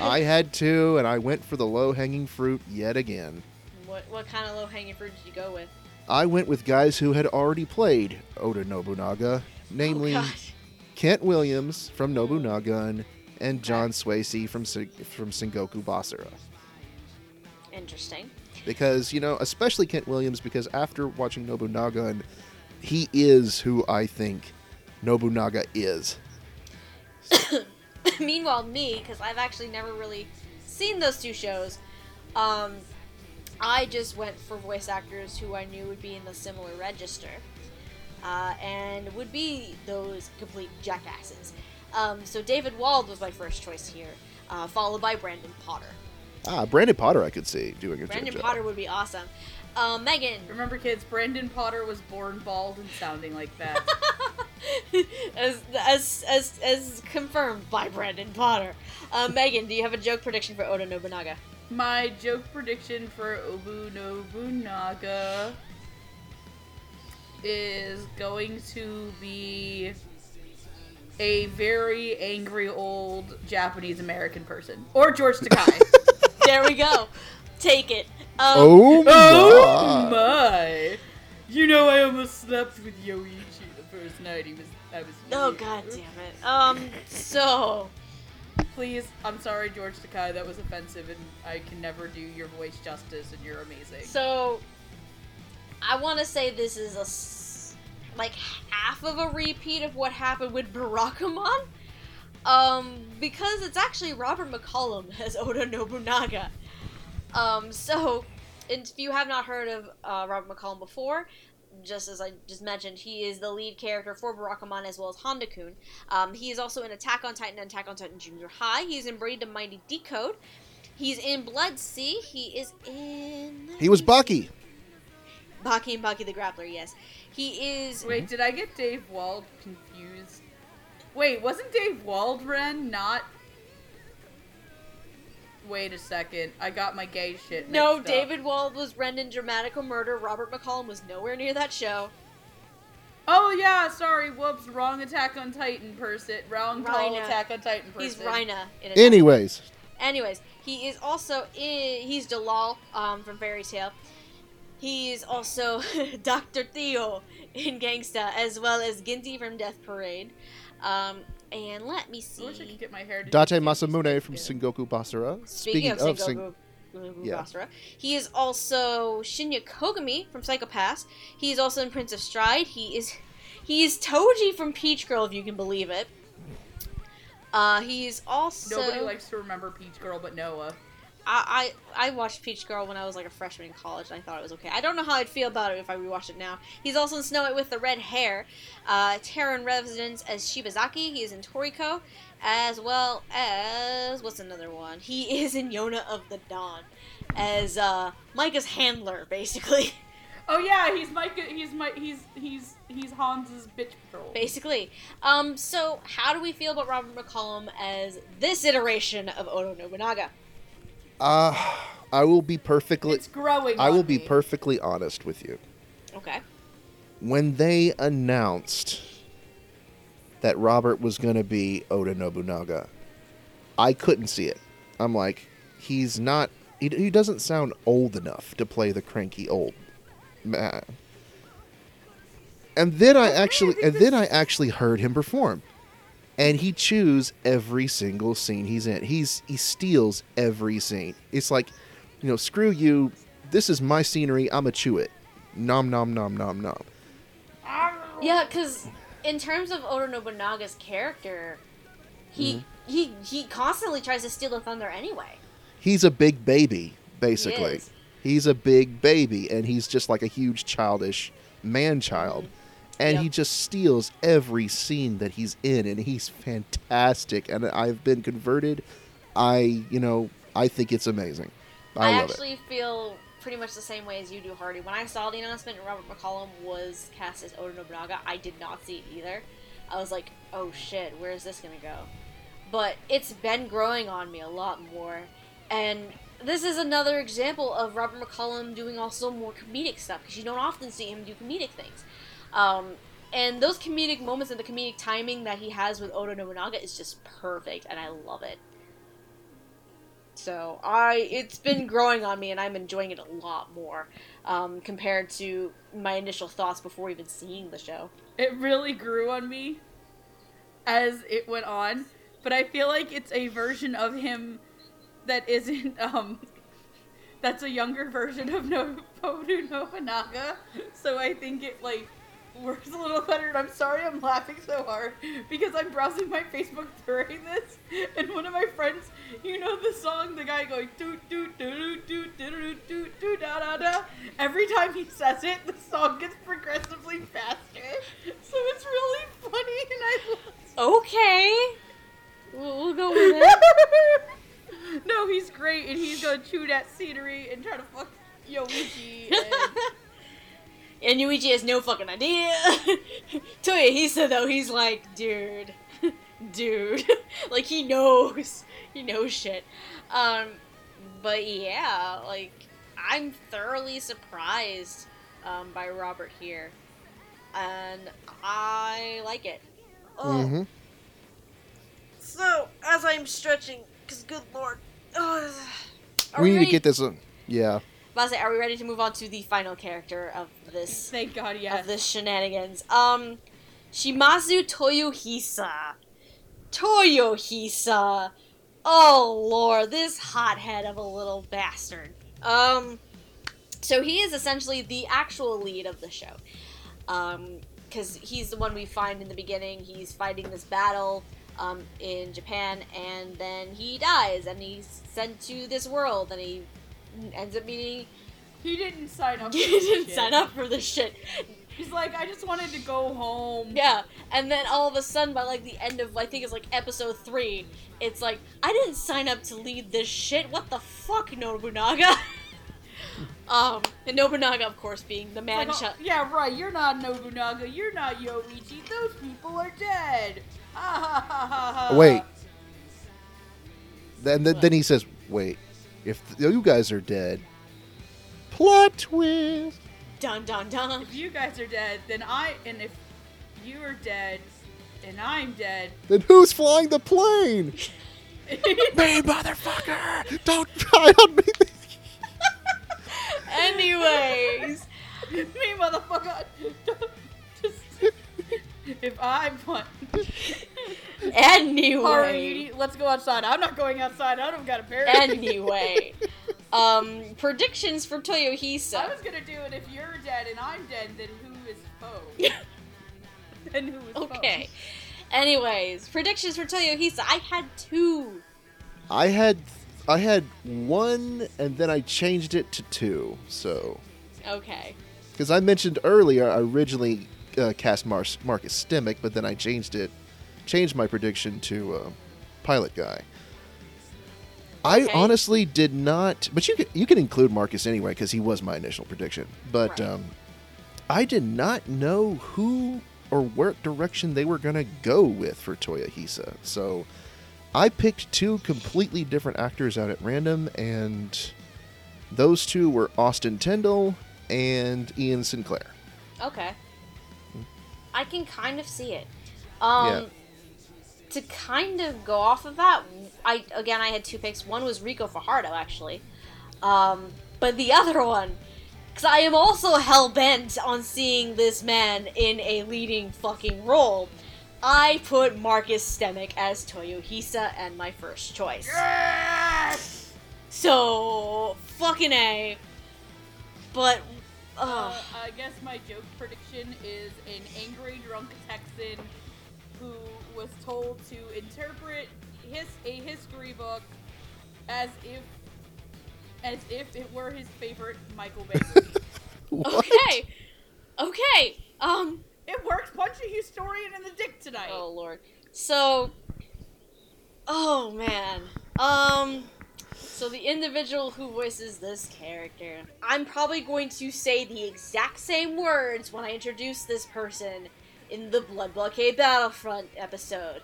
C: I had to, and I went for the low hanging fruit yet again.
B: what what kind of low hanging fruit did you go with?
C: I went with guys who had already played Oda Nobunaga, oh, namely
B: oh.
C: Kent Williams from Nobunaga and John Swasey from from Sengoku Basara.
B: Interesting.
C: Because you know, especially Kent Williams, because after watching Nobunaga, he is who I think Nobunaga is.
B: Meanwhile, me, because I've actually never really seen those two shows, um, I just went for voice actors who I knew would be in the similar register, uh, and would be those complete jackasses. Um, so David Wald was my first choice here, uh, followed by Brandon Potter.
C: Ah, Brandon Potter, I could see doing a
B: Brandon
C: job.
B: Potter would be awesome. Um, Megan,
A: Remember, kids, Brandon Potter was born bald and sounding like that.
B: as, as as as confirmed by Brandon Potter. Uh, Megan, do you have a joke prediction for Oda Nobunaga?
A: My joke prediction for Obu Nobunaga is going to be a very angry old Japanese American person. Or George Takei.
B: There we go. Take it. Um,
C: Oh
A: oh
C: my!
A: my! You know I almost slept with Yoichi the first night he was I was
B: Oh
A: here.
B: god damn it. Um so
A: Please, I'm sorry, George Takei, that was offensive and I can never do your voice justice and you're amazing.
B: so I want to say this is a s- like half of a repeat of what happened with Barakamon. Um because it's actually Robert McCollum as Oda Nobunaga. Um so if you have not heard of uh, Robert McCollum before, just as I just mentioned, he is the lead character for Barakamon as well as Handa-kun. Um, he is also in Attack on Titan and Attack on Titan Junior High. He's in Braid the Mighty Decode. He's in Blood-C. He is in.
C: He was Bucky.
B: Baki and Baki the Grappler, yes. He is.
A: Wait, did I get Dave Wald confused? Wait, wasn't Dave Waldron not? Wait a second, I got my gay shit.
B: No,
A: mixed up.
B: David Wald was Ren in Dramatical Murder. Robert McCollum was nowhere near that show.
A: Oh yeah, sorry, whoops, wrong Attack on Titan person, wrong tall
B: Reiner.
A: Attack on Titan person.
B: He's Reiner in Attack
C: Anyways,
B: Anyways, he is also in. He's Dalal um, from Fairy Tail. He's also Dr. Theo in Gangsta, as well as Ginti from Death Parade. Um, and let me
A: I wish I
B: see.
A: could get my hair to
C: Date Masamune from
A: Skin.
C: Sengoku Basara.
B: Speaking, of,
C: Sing-
B: Sengoku
C: Yeah.
B: Basara, he is also Shinya Kogami from Psycho-Pass. He is also in Prince of Stride. He is he is Toji from Peach Girl, if you can believe it. Uh, he's also
A: Nobody likes to remember Peach Girl but Noah.
B: I, I I watched Peach Girl when I was like a freshman in college, and I thought it was okay. I don't know how I'd feel about it if I rewatched it now. He's also in Snow White with the red hair. Uh, Terran residence as Shibazaki. He is in Toriko, as well as what's another one? He is in Yona of the Dawn, as uh, Micah's handler, basically.
A: Oh yeah, he's Mike. He's my. He's he's he's Hans's bitch patrol.
B: basically. Um, so how do we feel about Robert McCollum as this iteration of Odo Nobunaga?
C: Uh, I will be perfectly.
A: It's growing.
C: I will be
A: me.
C: perfectly honest with you.
B: Okay.
C: When they announced that Robert was going to be Oda Nobunaga, I couldn't see it. I'm like, he's not. He, he doesn't sound old enough to play the cranky old man. And then I actually, and then I actually heard him perform, and he chews every single scene he's in. He's he steals every scene. It's like, you know, screw you. This is my scenery. I'ma chew it. Nom nom nom nom nom.
B: Yeah, because in terms of Oda Nobunaga's character, he mm-hmm. he he constantly tries to steal the thunder anyway.
C: He's a big baby, basically. He's a big baby, and he's just like a huge childish man child. Mm-hmm. And he just steals every scene that he's in, and he's fantastic. And I've been converted. I, you know, I think it's amazing. I, love it.
B: actually feel pretty much the same way as you do, Hardy. When I saw the announcement and Robert McCollum was cast as Oda Nobunaga, I did not see it either. I was like, oh shit, where is this gonna go? But it's been growing on me a lot more. And this is another example of Robert McCollum doing also more comedic stuff, because you don't often see him do comedic things. Um, and those comedic moments and the comedic timing that he has with Oda Nobunaga is just perfect, and I love it. So I, it's been growing on me, and I'm enjoying it a lot more um, compared to my initial thoughts before even seeing the show.
A: It really grew on me as it went on, but I feel like it's a version of him that isn't um that's a younger version of no Oda Nobunaga. So I think it like words a little cluttered. I'm sorry I'm laughing so hard because I'm browsing my Facebook during this, and one of my friends, you know the song, the guy going doot doot doot doot doot doot doot da da da. Every time he says it, the song gets progressively faster, so it's really funny, and I.
B: Okay, we'll, we'll go with it.
A: no, he's great, and he's gonna chew that scenery and try to fuck Yoichi and
B: and Yuichi has no fucking idea. Toyohisa though, he's like, dude, dude, like he knows, he knows shit. Um, but yeah, like I'm thoroughly surprised um, by Robert here, and I like it. Oh,
C: hmm
B: so as I'm stretching, cause good lord, oh, are
C: We need
B: ready?
C: to get this. Uh, yeah.
B: About to say, are we ready to move on to the final character of this
A: thank God, yes.
B: of this shenanigans? Um, Shimazu Toyohisa. Toyohisa. Oh lord, this hothead of a little bastard. Um, so he is essentially the actual lead of the show. Um, because he's the one we find in the beginning. He's fighting this battle um, in Japan, and then he dies, and he's sent to this world, and he ends up meeting.
A: He didn't sign up. For
B: He
A: this
B: didn't
A: shit.
B: sign up for this shit.
A: He's like, I just wanted to go home.
B: Yeah, and then all of a sudden, by like the end of I think it's like episode three, it's like I didn't sign up to lead this shit. What the fuck, Nobunaga? um, and Nobunaga, of course, being the man.
A: Like, oh, yeah, right. You're not Nobunaga. You're not Yoichi. Those people are dead. Ah, ha, ha, ha, ha.
C: Wait. Then, then, then he says, "Wait, if you guys are dead." Plot twist.
B: Dun dun dun.
A: If you guys are dead, then I. And if you are dead, and I'm dead.
C: Then who's flying the plane? Me, motherfucker! Don't try on me.
B: Anyways,
A: Me, motherfucker. Just, if I want.
B: anyway.
A: Haru, need, let's go outside. I'm not going outside. I don't got a pair.
B: Anyway. Um, predictions for Toyohisa.
A: I
B: Toyohisa.
A: was gonna do it if you're dead and I'm dead, then who is foe? then who is foe?
B: Okay. Anyways, predictions for Toyohisa. I had two.
C: I had I had one, and then I changed it to two. So,
B: Okay.
C: because I mentioned earlier, I originally uh, cast Mar- Marcus Stimac, but then I changed it, changed my prediction to uh, Pilot Guy. I
B: Okay.
C: honestly did not, but you can, you can include Marcus anyway because he was my initial prediction. But
B: Right.
C: um, I did not know who or what direction they were gonna go with for Toyohisa. So I picked two completely different actors out at random, and those two were Austin Tindle and Ian Sinclair.
B: Okay. I can kind of see it. Um
C: Yeah.
B: To kind of go off of that, I again I had two picks. One was Ricco Fajardo actually. Um but the other one cuz I am also hell bent on seeing this man in a leading fucking role. I put Marcus Stimac as Toyohisa and my first choice.
A: Yes!
B: So, fucking A. But
A: uh, I guess my joke prediction is an angry drunk Texan who was told to interpret his a history book as if as if it were his favorite Michael Bay
B: okay. Okay. Um
A: it works. Punch a historian in the dick tonight.
B: Oh lord. So Oh man. Um so the individual who voices this character, I'm probably going to say the exact same words when I introduce this person in the Blood Blockade Battlefront episode.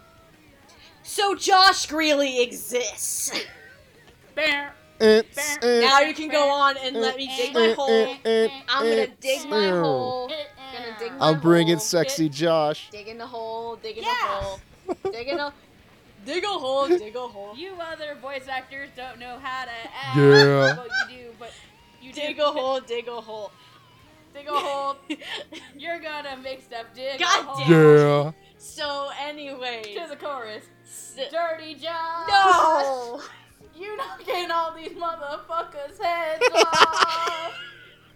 B: So Josh Grelle exists.
A: Bear.
C: It's-
B: now you can go on and let me dig my hole. I'm gonna dig my hole. Gonna dig my
C: I'm bringing
B: hole.
C: sexy Josh.
B: Dig in the hole, dig in
A: Yeah.
B: the hole, dig in a, dig a hole, dig a hole.
A: You other voice actors don't know how to act.
C: Yeah.
A: Well, you do, but you
B: Dig
A: do.
B: a hole, dig a hole.
A: Dig a hole. You're gonna make stuff dig
B: God
A: a hole.
B: damn.
C: Yeah.
B: so anyway,
A: To the chorus.
B: s-
A: Dirty Josh.
B: no.
A: You knocking all these motherfuckers' heads off.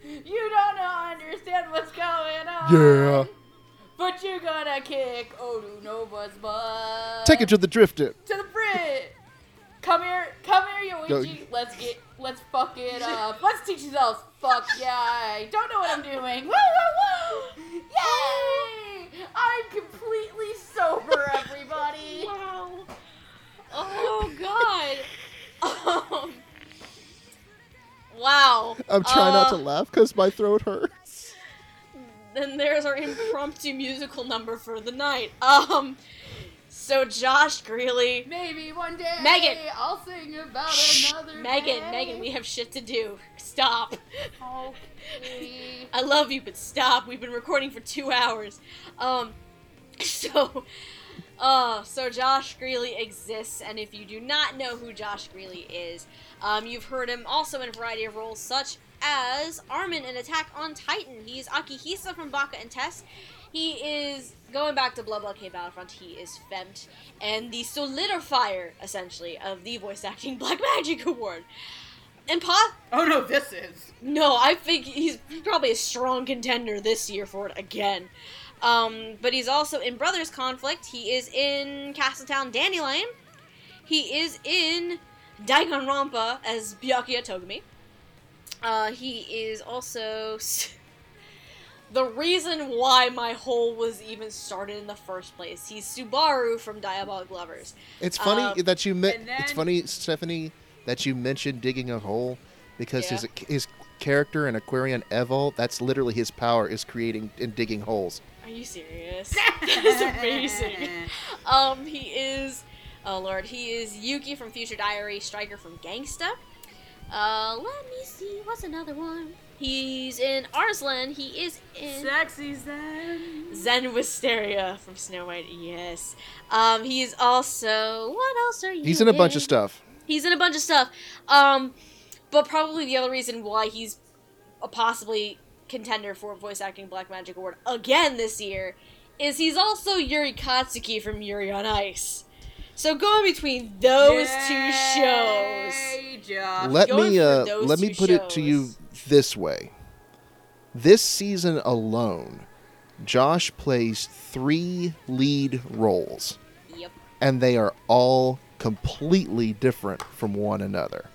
A: You don't know, understand what's going on.
C: Yeah.
A: But you're gonna kick Odu Nova's butt.
C: Take it to the drifted.
A: to the bridge. Come here, come here,
C: Go-
A: Yoichi. Let's get, let's fuck it up. Let's teach yourselves. Fuck yeah! I don't know what I'm doing. Woo woo woo! Yay! I'm completely sober, everybody.
B: Wow. Oh god. Um. Wow.
C: I'm trying not to
B: Uh,
C: laugh because my throat hurts.
B: Then there's our impromptu musical number for the night. Um. So Josh Grelle.
A: Maybe one day
B: Megan.
A: I'll sing about
B: Shh,
A: another
B: Megan,
A: day.
B: Megan, we have shit to do. Stop.
A: Okay.
B: I love you, but stop. We've been recording for two hours. Um, so, uh, so Josh Grelle exists, and if you do not know who Josh Grelle is, um, you've heard him also in a variety of roles, such as Armin in Attack on Titan. He's Akihisa from Baka and Test. He is going back to Blood Blockade Battlefront. He is Femt and the solidifier, essentially, of the voice acting Black Magic Award. And po-
A: Oh no, this is.
B: no, I think he's probably a strong contender this year for it again. Um, but he's also in Brothers Conflict. He is in Castletown Dandelion. He is in Danganronpa as Byakuya Togami. Uh, he is also the reason why my hole was even started in the first place. He's Subaru from Diabolik Lovers.
C: It's funny
B: Um,
C: that you met.
A: and
C: It's funny, Stephanie, that you mentioned digging a hole because his his character in Aquarion Evol. That's literally his power is creating and digging holes.
B: Are you serious? that is amazing. Um, he is, oh lord, he is Yuki from Future Diary, Striker from Gangsta. Uh, let me see, what's another one? He's in Arslan. He is in
A: Sexy Zen.
B: Zen Wisteria from Snow White. Yes. Um, he's also what else are you?
C: He's in a bunch of stuff.
B: He's in a bunch of stuff. Um, but probably the other reason why he's a possibly contender for voice acting Black Magic Award again this year is he's also Yuri Katsuki from Yuri on Ice. So going between those two shows.
A: Josh.
C: let
B: going
C: me uh,
B: those
C: let me
B: two
C: put it to you
B: shows.
C: This way. This season alone, Josh plays three lead roles,
B: Yep.
C: and they are all completely different from one another.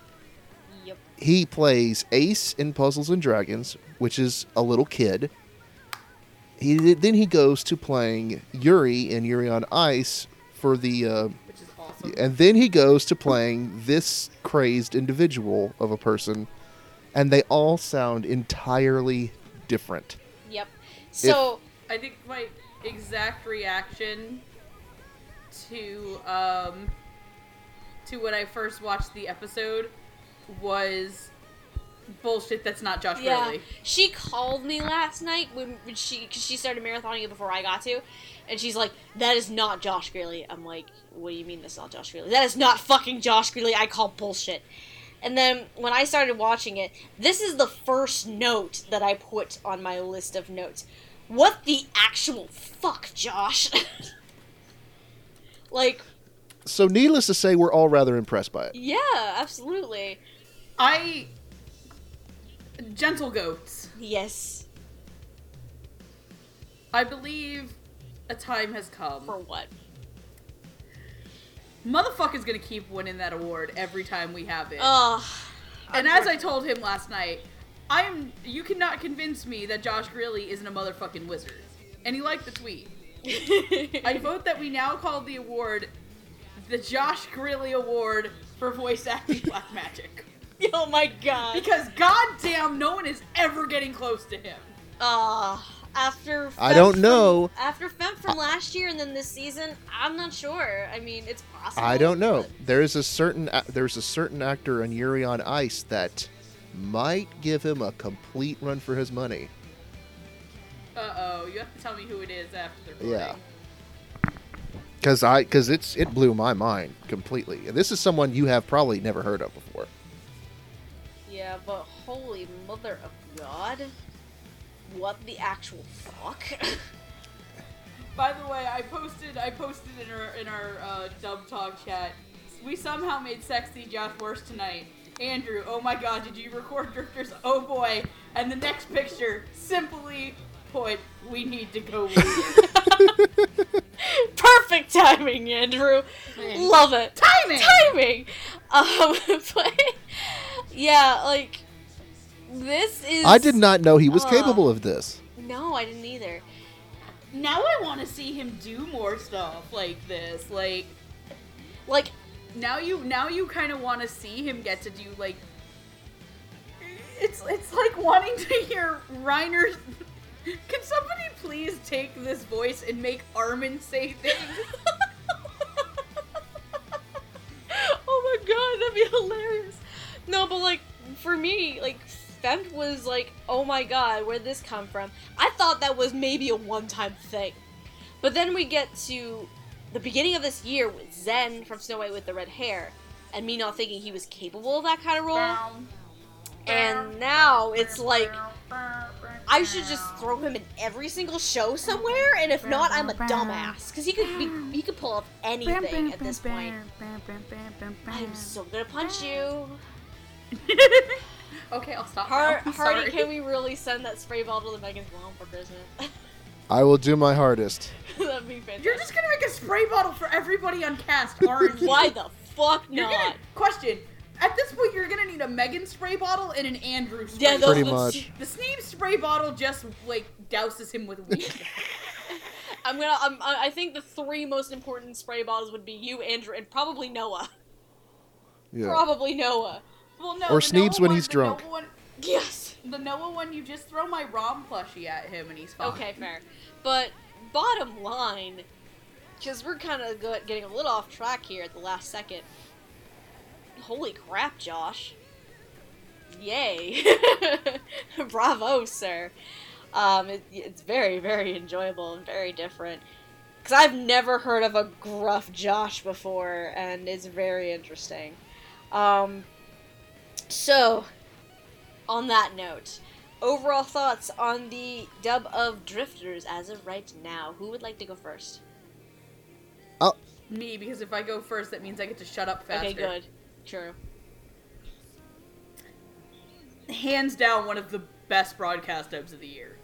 B: Yep.
C: He plays Ace in Puzzles and Dragons, which is a little kid. He then he goes to playing Yuri in Yuri on Ice for the uh,
A: awesome.
C: and then he goes to playing this crazed individual of a person, and they all sound entirely different.
B: Yep. So
A: I think my exact reaction to um to when I first watched the episode was bullshit. That's not Josh
B: yeah,
A: Grelle.
B: she called me last night when, when she cause she started marathoning it before I got to, and she's like, "That is not Josh Grelle." I'm like, "What do you mean that's not Josh Grelle? That is not fucking Josh Grelle." I call bullshit. And then when I started watching it, this is the first note that I put on my list of notes. What the actual fuck, Josh? like,
C: So, needless to say, we're all rather impressed by it.
B: yeah, absolutely.
A: I gentle goats.
B: Yes.
A: I believe a time has come.
B: For what?
A: Motherfucker's gonna keep winning that award every time we have it.
B: Ugh.
A: and as I told him last night, I am. You cannot convince me that Josh Grelle isn't a motherfucking wizard. And he liked the tweet. I vote that we now call the award the Josh Grelle Award for voice acting Black Magic.
B: oh my god.
A: Because goddamn, no one is ever getting close to him.
B: Uh, after
C: I don't
B: from-
C: know.
B: after Fem from last year and then this season, I'm not sure. I mean, it's possible.
C: I don't know.
B: but-
C: There is a certain a- there's a certain actor in Yuri on Ice that might give him a complete run for his money.
A: Uh oh, you have to tell me who it is after the recording.
C: Yeah. Cause I, cause it's it blew my mind completely. And this is someone you have probably never heard of before.
B: Yeah, but holy mother of God, what the actual fuck?
A: By the way, I posted I posted in our in our uh, dub talk chat. We somehow made sexy Josh worse tonight. Andrew, oh my god, did you record drifters? Oh boy. And the next picture, simply put, we need to go.
B: Perfect timing, Andrew. Love it.
A: Timing!
B: Timing. Um, but yeah, like this is.
C: I did not know he was
B: Uh.
C: capable of this.
B: No, I didn't either.
A: now I want to see him do more stuff like this. Like
B: Like,
A: now you now you kind of want to see him get to do like it's it's like wanting to hear Reiner Can somebody please take this voice and make Armin say things?
B: oh my god, that'd be hilarious. No, but like for me, like Was like, oh my god, where'd this come from? I thought that was maybe a one-time thing, but then we get to the beginning of this year with Zen from Snow White with the red hair, and me not thinking he was capable of that kind of role, and now it's like. I should just throw him in every single show somewhere, and if not, I'm a dumbass. Because he could be, he could pull off anything at this point. I'm so gonna punch you.
A: okay, I'll stop.
B: Har-
A: now.
B: Hardy,
A: Sorry.
B: can we really send that spray bottle to Megan's mom for Christmas?
C: I will do my hardest.
B: That'd be fantastic.
A: You're just gonna make a spray bottle for everybody on cast, aren't you?
B: Why the fuck
A: You're
B: not?
A: gonna question. At this point, you're gonna need a Megan spray bottle and an Andrew spray
B: Yeah,
A: bottle.
B: those
C: Pretty
B: would-
C: much.
A: The Sneeb spray bottle just like douses him with weed.
B: I'm gonna. I'm, I I think the three most important spray bottles would be you, Andrew, and probably Noah.
C: Yeah.
B: Probably Noah.
A: Well, no.
C: Or Sneeb's when
A: one-
C: he's drunk.
A: One,
B: Yes.
A: the Noah one, you just throw my Rom plushie at him and he's fine.
B: Okay, fair. But bottom line, because we're kind of getting a little off track here at the last second. Holy crap, Josh! Yay! Bravo, sir. Um, it, it's very, very enjoyable and very different. Because I've never heard of a gruff Josh before, and it's very interesting. Um, so, on that note, overall thoughts on the dub of Drifters as of right now. Who would like to go first? Oh.
A: Me, because if I go first, that means I get to shut up faster.
B: Okay, good. True.
A: Hands down, one of the best broadcast dubs of the year.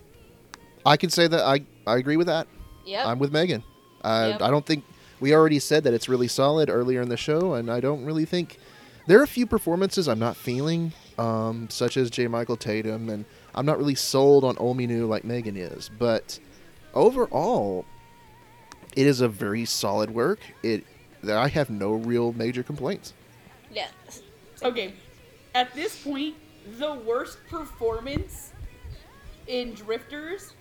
C: I can say that I, I agree with that.
B: Yep.
C: I'm with Megan. I,
B: Yep.
C: I don't think we already said that it's really solid earlier in the show, and I don't really think there are a few performances I'm not feeling, um, such as J. Michael Tatum, and I'm not really sold on Olminu like Megan is. But overall, it is a very solid work. It I have no real major complaints.
B: yeah.
A: Okay, at this point, the worst performance in Drifters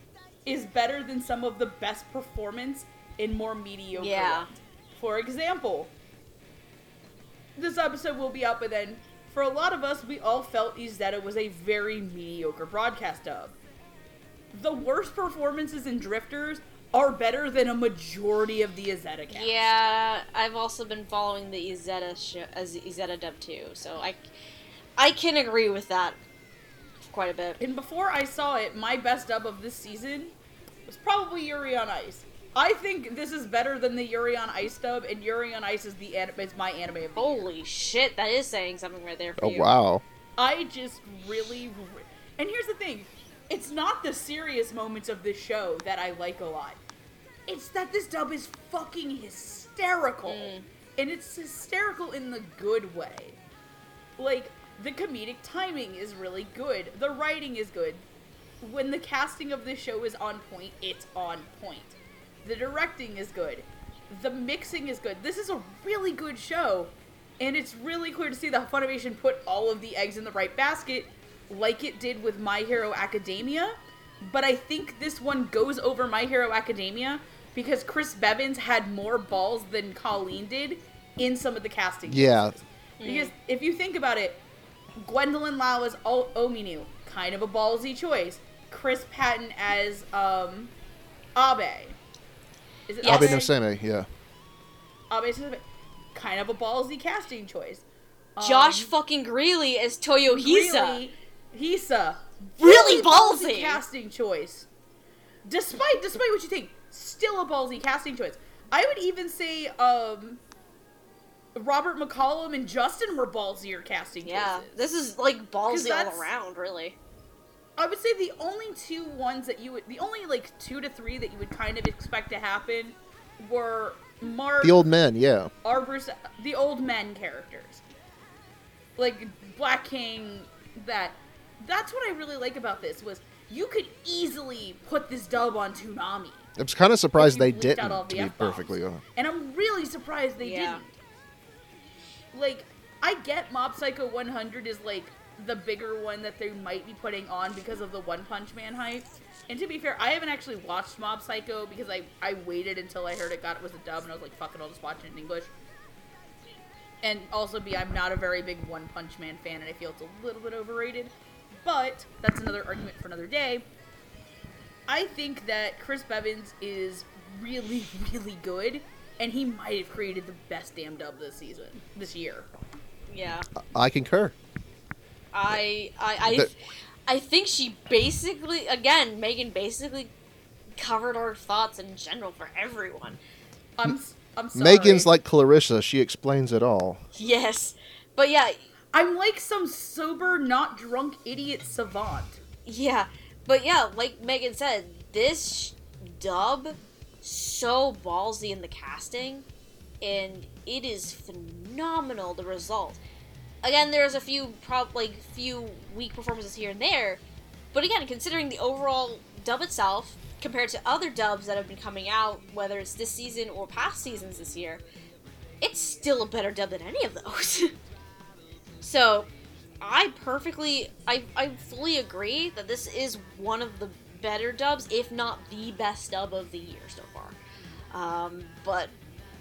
A: is better than some of the best performance in more mediocre
B: Yeah.
A: ones. For example, this episode will be up, but then for a lot of us, we all felt Izetta was a very mediocre broadcast dub. The worst performances in Drifters are better than a majority of the Izetta cast.
B: Yeah, I've also been following the Izetta show, uh, as Izetta dub too, so I, I can agree with that quite a bit.
A: And before I saw it, my best dub of this season was probably Yuri on Ice. I think this is better than the Yuri on Ice dub, and Yuri on Ice is the an- is my anime of the year.
B: Holy shit, that is saying something right there for you.
C: Oh
B: you.
C: wow!
A: I just really, re- and here's the thing, it's not the serious moments of this show that I like a lot. It's that this dub is fucking hysterical,
B: Mm.
A: and it's hysterical in the good way. Like the comedic timing is really good. The writing is good. When the casting of this show is on point, it's on point. The directing is good. The mixing is good. This is a really good show. And it's really clear to see that Funimation put all of the eggs in the right basket, like it did with My Hero Academia. But I think this one goes over My Hero Academia because Chris Bevins had more balls than Colleen did in some of the casting.
C: Yeah,
A: Because if you think about it, Gwendolyn Lau as o- Olminu, kind of a ballsy choice. Chris Patton as um, Abe. Is it
B: Yes.
C: Abe no Seme, yeah.
A: Abe Suzume. Kind of a ballsy casting choice.
B: Josh
A: Um,
B: fucking Grelle as Toyohisa.
A: Really, Hisa.
B: Really ballsy.
A: casting choice. Despite despite what you think, still a ballsy casting choice. I would even say um Robert McCollum and Justin were ballsier casting
B: Yeah,
A: choices.
B: Yeah, this is like ballsy all around, really.
A: I would say the only two ones that you would the only like two to three that you would kind of expect to happen were Mark
C: The old men, yeah.
A: our Bruce, the old men characters, like Black King. That that's what I really like about this was you could easily put this dub on Toonami,
C: I'm kind of surprised they didn't,
A: all
C: to be
A: F-bombs.
C: perfectly honest.
A: and I'm really surprised they
B: Yeah.
A: didn't. Like, I get Mob Psycho 100 is like the bigger one that they might be putting on because of the One Punch Man hype. And to be fair, I haven't actually watched Mob Psycho because I, I waited until I heard it got it was a dub and I was like, fuck it, I'll just watch it in English. And also, B, I'm not a very big One Punch Man fan and I feel it's a little bit overrated. But that's another argument for another day. I think that Chris Bevins is really, really good, and he might have created the best damn dub this season, this year.
B: Yeah.
C: I concur.
B: I I I,
C: The-
B: I think she basically again Megan basically covered our thoughts in general for everyone.
A: I'm, s- I'm sorry.
C: Megan's like Clarissa; she explains it all.
B: Yes, but yeah,
A: I'm like some sober, not drunk idiot savant.
B: yeah, but yeah, like Megan said, this dub so ballsy in the casting, and it is phenomenal. The result. Again, there's a few prob like few weak performances here and there, but again, considering the overall dub itself compared to other dubs that have been coming out, whether it's this season or past seasons this year, it's still a better dub than any of those. so, I perfectly, I, I fully agree that this is one of the better dubs, if not the best dub of the year so far. Um, but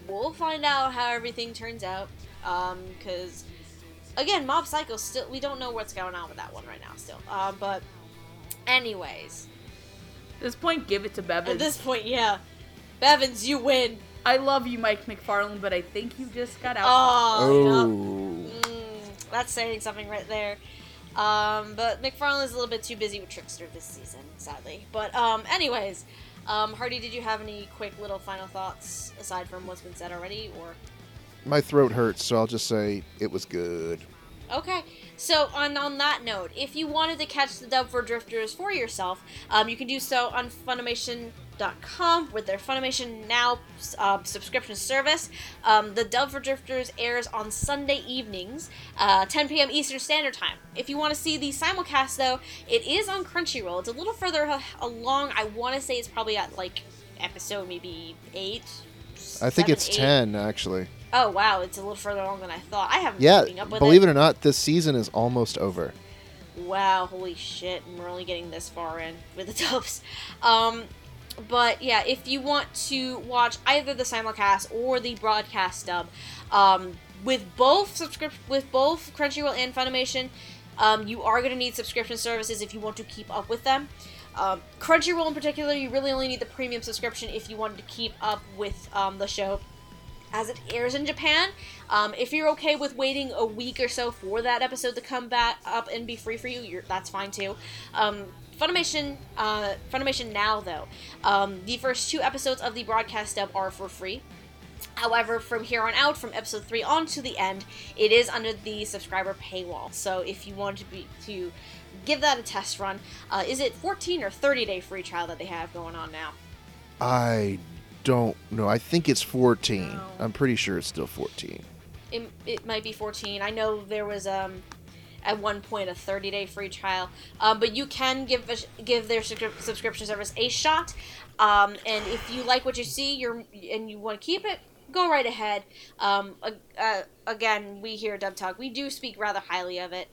B: we'll find out how everything turns out. Um, because again, Mob Psycho still, we don't know what's going on with that one right now still. Um, but anyways,
A: At this point, give it to Bevins.
B: at this point, yeah, Bevins, you win.
A: I love you, Mike McFarland, but I think you just got out.
B: Oh, yeah.
C: Oh,
B: Mm, that's saying something right there. Um, but McFarland is a little bit too busy with Trickster this season, sadly. But um, anyways, um, Hardy, did you have any quick little final thoughts aside from what's been said already, or?
C: My throat hurts, so I'll just say it was good.
B: Okay, so on on that note, if you wanted to catch the dub for Drifters for yourself, um, you can do so on Funimation.com with their Funimation Now uh, subscription service. Um, the dub for Drifters airs on Sunday evenings, uh, 10 p.m. Eastern Standard Time. If you want to see the simulcast, though, it is on Crunchyroll. It's a little further along. I want to say it's probably at like episode maybe eight.
C: I think
B: seven,
C: it's
B: eight.
C: 10, actually.
B: Oh wow, it's a little further along than I thought. I haven't
C: Yeah,
B: been keeping up with
C: believe
B: it.
C: it or not, this season is almost over.
B: Wow, holy shit, and we're only getting this far in with the dubs. Um, but yeah, if you want to watch either the simulcast or the broadcast dub, um, with both subscrip- with both Crunchyroll and Funimation, um, you are going to need subscription services if you want to keep up with them. Um, Crunchyroll in particular, you really only need the premium subscription if you wanted to keep up with um, the show as it airs in Japan. Um, if you're okay with waiting a week or so for that episode to come back up and be free for you, that's fine too. Um, Funimation, uh, Funimation Now though, um, the first two episodes of the broadcast dub are for free. However, from here on out, from episode three on to the end, it is under the subscriber paywall. So if you want to be to give that a test run, uh, is it 14 or 30 day free trial that they have going on now?
C: I don't know. I think it's 14.
A: No.
C: I'm pretty sure it's still 14.
B: it, it might be 14 i know there was um at one point a 30 day free trial um, but you can give a, give their subscription service a shot um, and if you like what you see you're and you want to keep it go right ahead um, uh, again we here at dub talk we do speak rather highly of it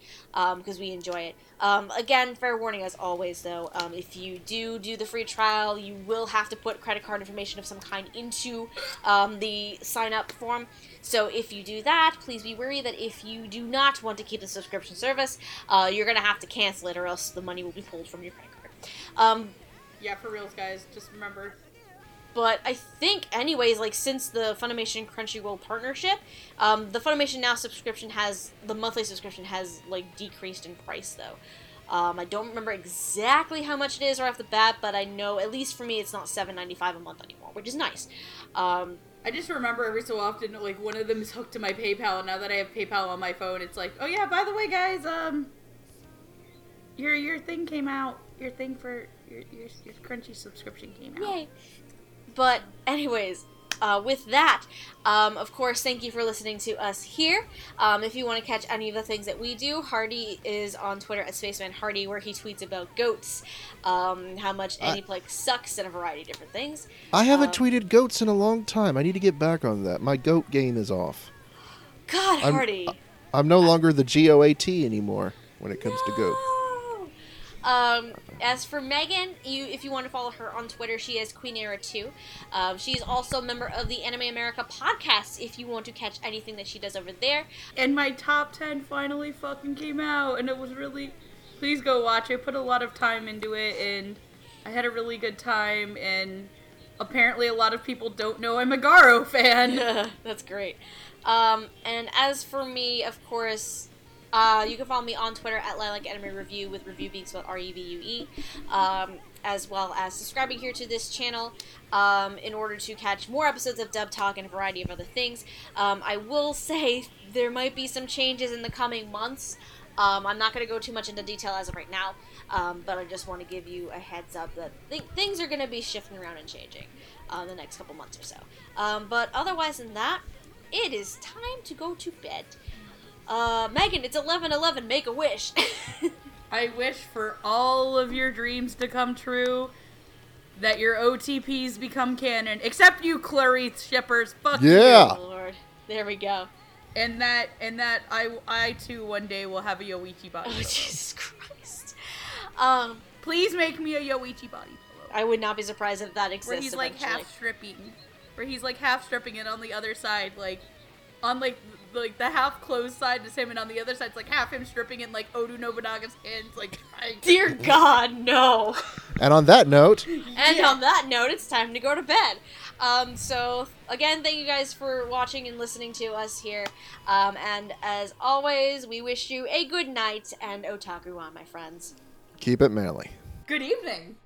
B: because we enjoy it um, again fair warning as always though um, if you do do the free trial you will have to put credit card information of some kind into um, the sign up form so if you do that, please be wary that if you do not want to keep the subscription service, uh, you're going to have to cancel it or else the money will be pulled from your credit card. Um,
A: Yeah, for reals, guys. Just remember.
B: But I think, anyways, like since the Funimation Crunchyroll partnership, um, the Funimation Now subscription has the monthly subscription has like decreased in price though. Um, I don't remember exactly how much it is right off the bat, but I know at least for me it's not seven ninety five a month anymore, which is nice. Um,
A: I just remember every so often, like one of them is hooked to my PayPal, and now that I have PayPal on my phone, it's like, oh yeah, by the way, guys, um, your your thing came out. Your thing for your your, your Crunchy subscription came out.
B: Yay. But, anyways, uh, with that, um, of course, thank you for listening to us here. Um, if you want to catch any of the things that we do, Hardy is on Twitter at Spaceman Hardy, where he tweets about goats, um, how much
C: I-
B: Aniplex sucks, and a variety of different things.
C: I haven't
B: Um,
C: tweeted goats in a long time. I need to get back on that. My goat game is off.
B: God,
C: I'm-
B: Hardy.
C: I'm no longer the GOAT anymore when it comes to
B: goats. Um, as for Megan, you if you want to follow her on Twitter, she is Queen Era 2. Um, she's also a member of the Anime America podcast if you want to catch anything that she does over there.
A: And my top ten finally fucking came out, and it was really. Please go watch. I put a lot of time into it, and I had a really good time. And apparently, a lot of people don't know I'm a Garo fan.
B: That's great. Um, and as for me, of course, uh, you can follow me on Twitter at Lilac Anime Revue with review being spelled R E V U E, um, as well as subscribing here to this channel um, in order to catch more episodes of Dub Talk and a variety of other things. Um, I will say there might be some changes in the coming months. Um, I'm not going to go too much into detail as of right now, um, but I just want to give you a heads up that th- things are going to be shifting around and changing uh, the next couple months or so. Um, but otherwise than that, it is time to go to bed. Uh, Megan, it's 11:11. Make a wish.
A: I wish for all of your dreams to come true. That your OTPs become canon, except you Clarice shippers. Fuck
C: Yeah.
B: Oh, Lord, there we go.
A: And that, and that, I, I too one day will have a Yoichi body.
B: Oh
A: pillow.
B: Jesus Christ. Um,
A: Please make me a Yoichi body pillow.
B: I would not be surprised if that exists.
A: where he's like half stripping, where he's like half stripping, and on the other side, like on like like the half closed side is him, and on the other side, it's like half him stripping in like Oda Nobunaga's hands, like.
B: Dear God, no.
C: And on that note.
B: and
A: yeah.
B: on that note, it's time to go to bed. Um, so again, thank you guys for watching and listening to us here. Um, and as always, we wish you a good night and otaku on, my friends.
C: Keep it manly.
A: Good evening.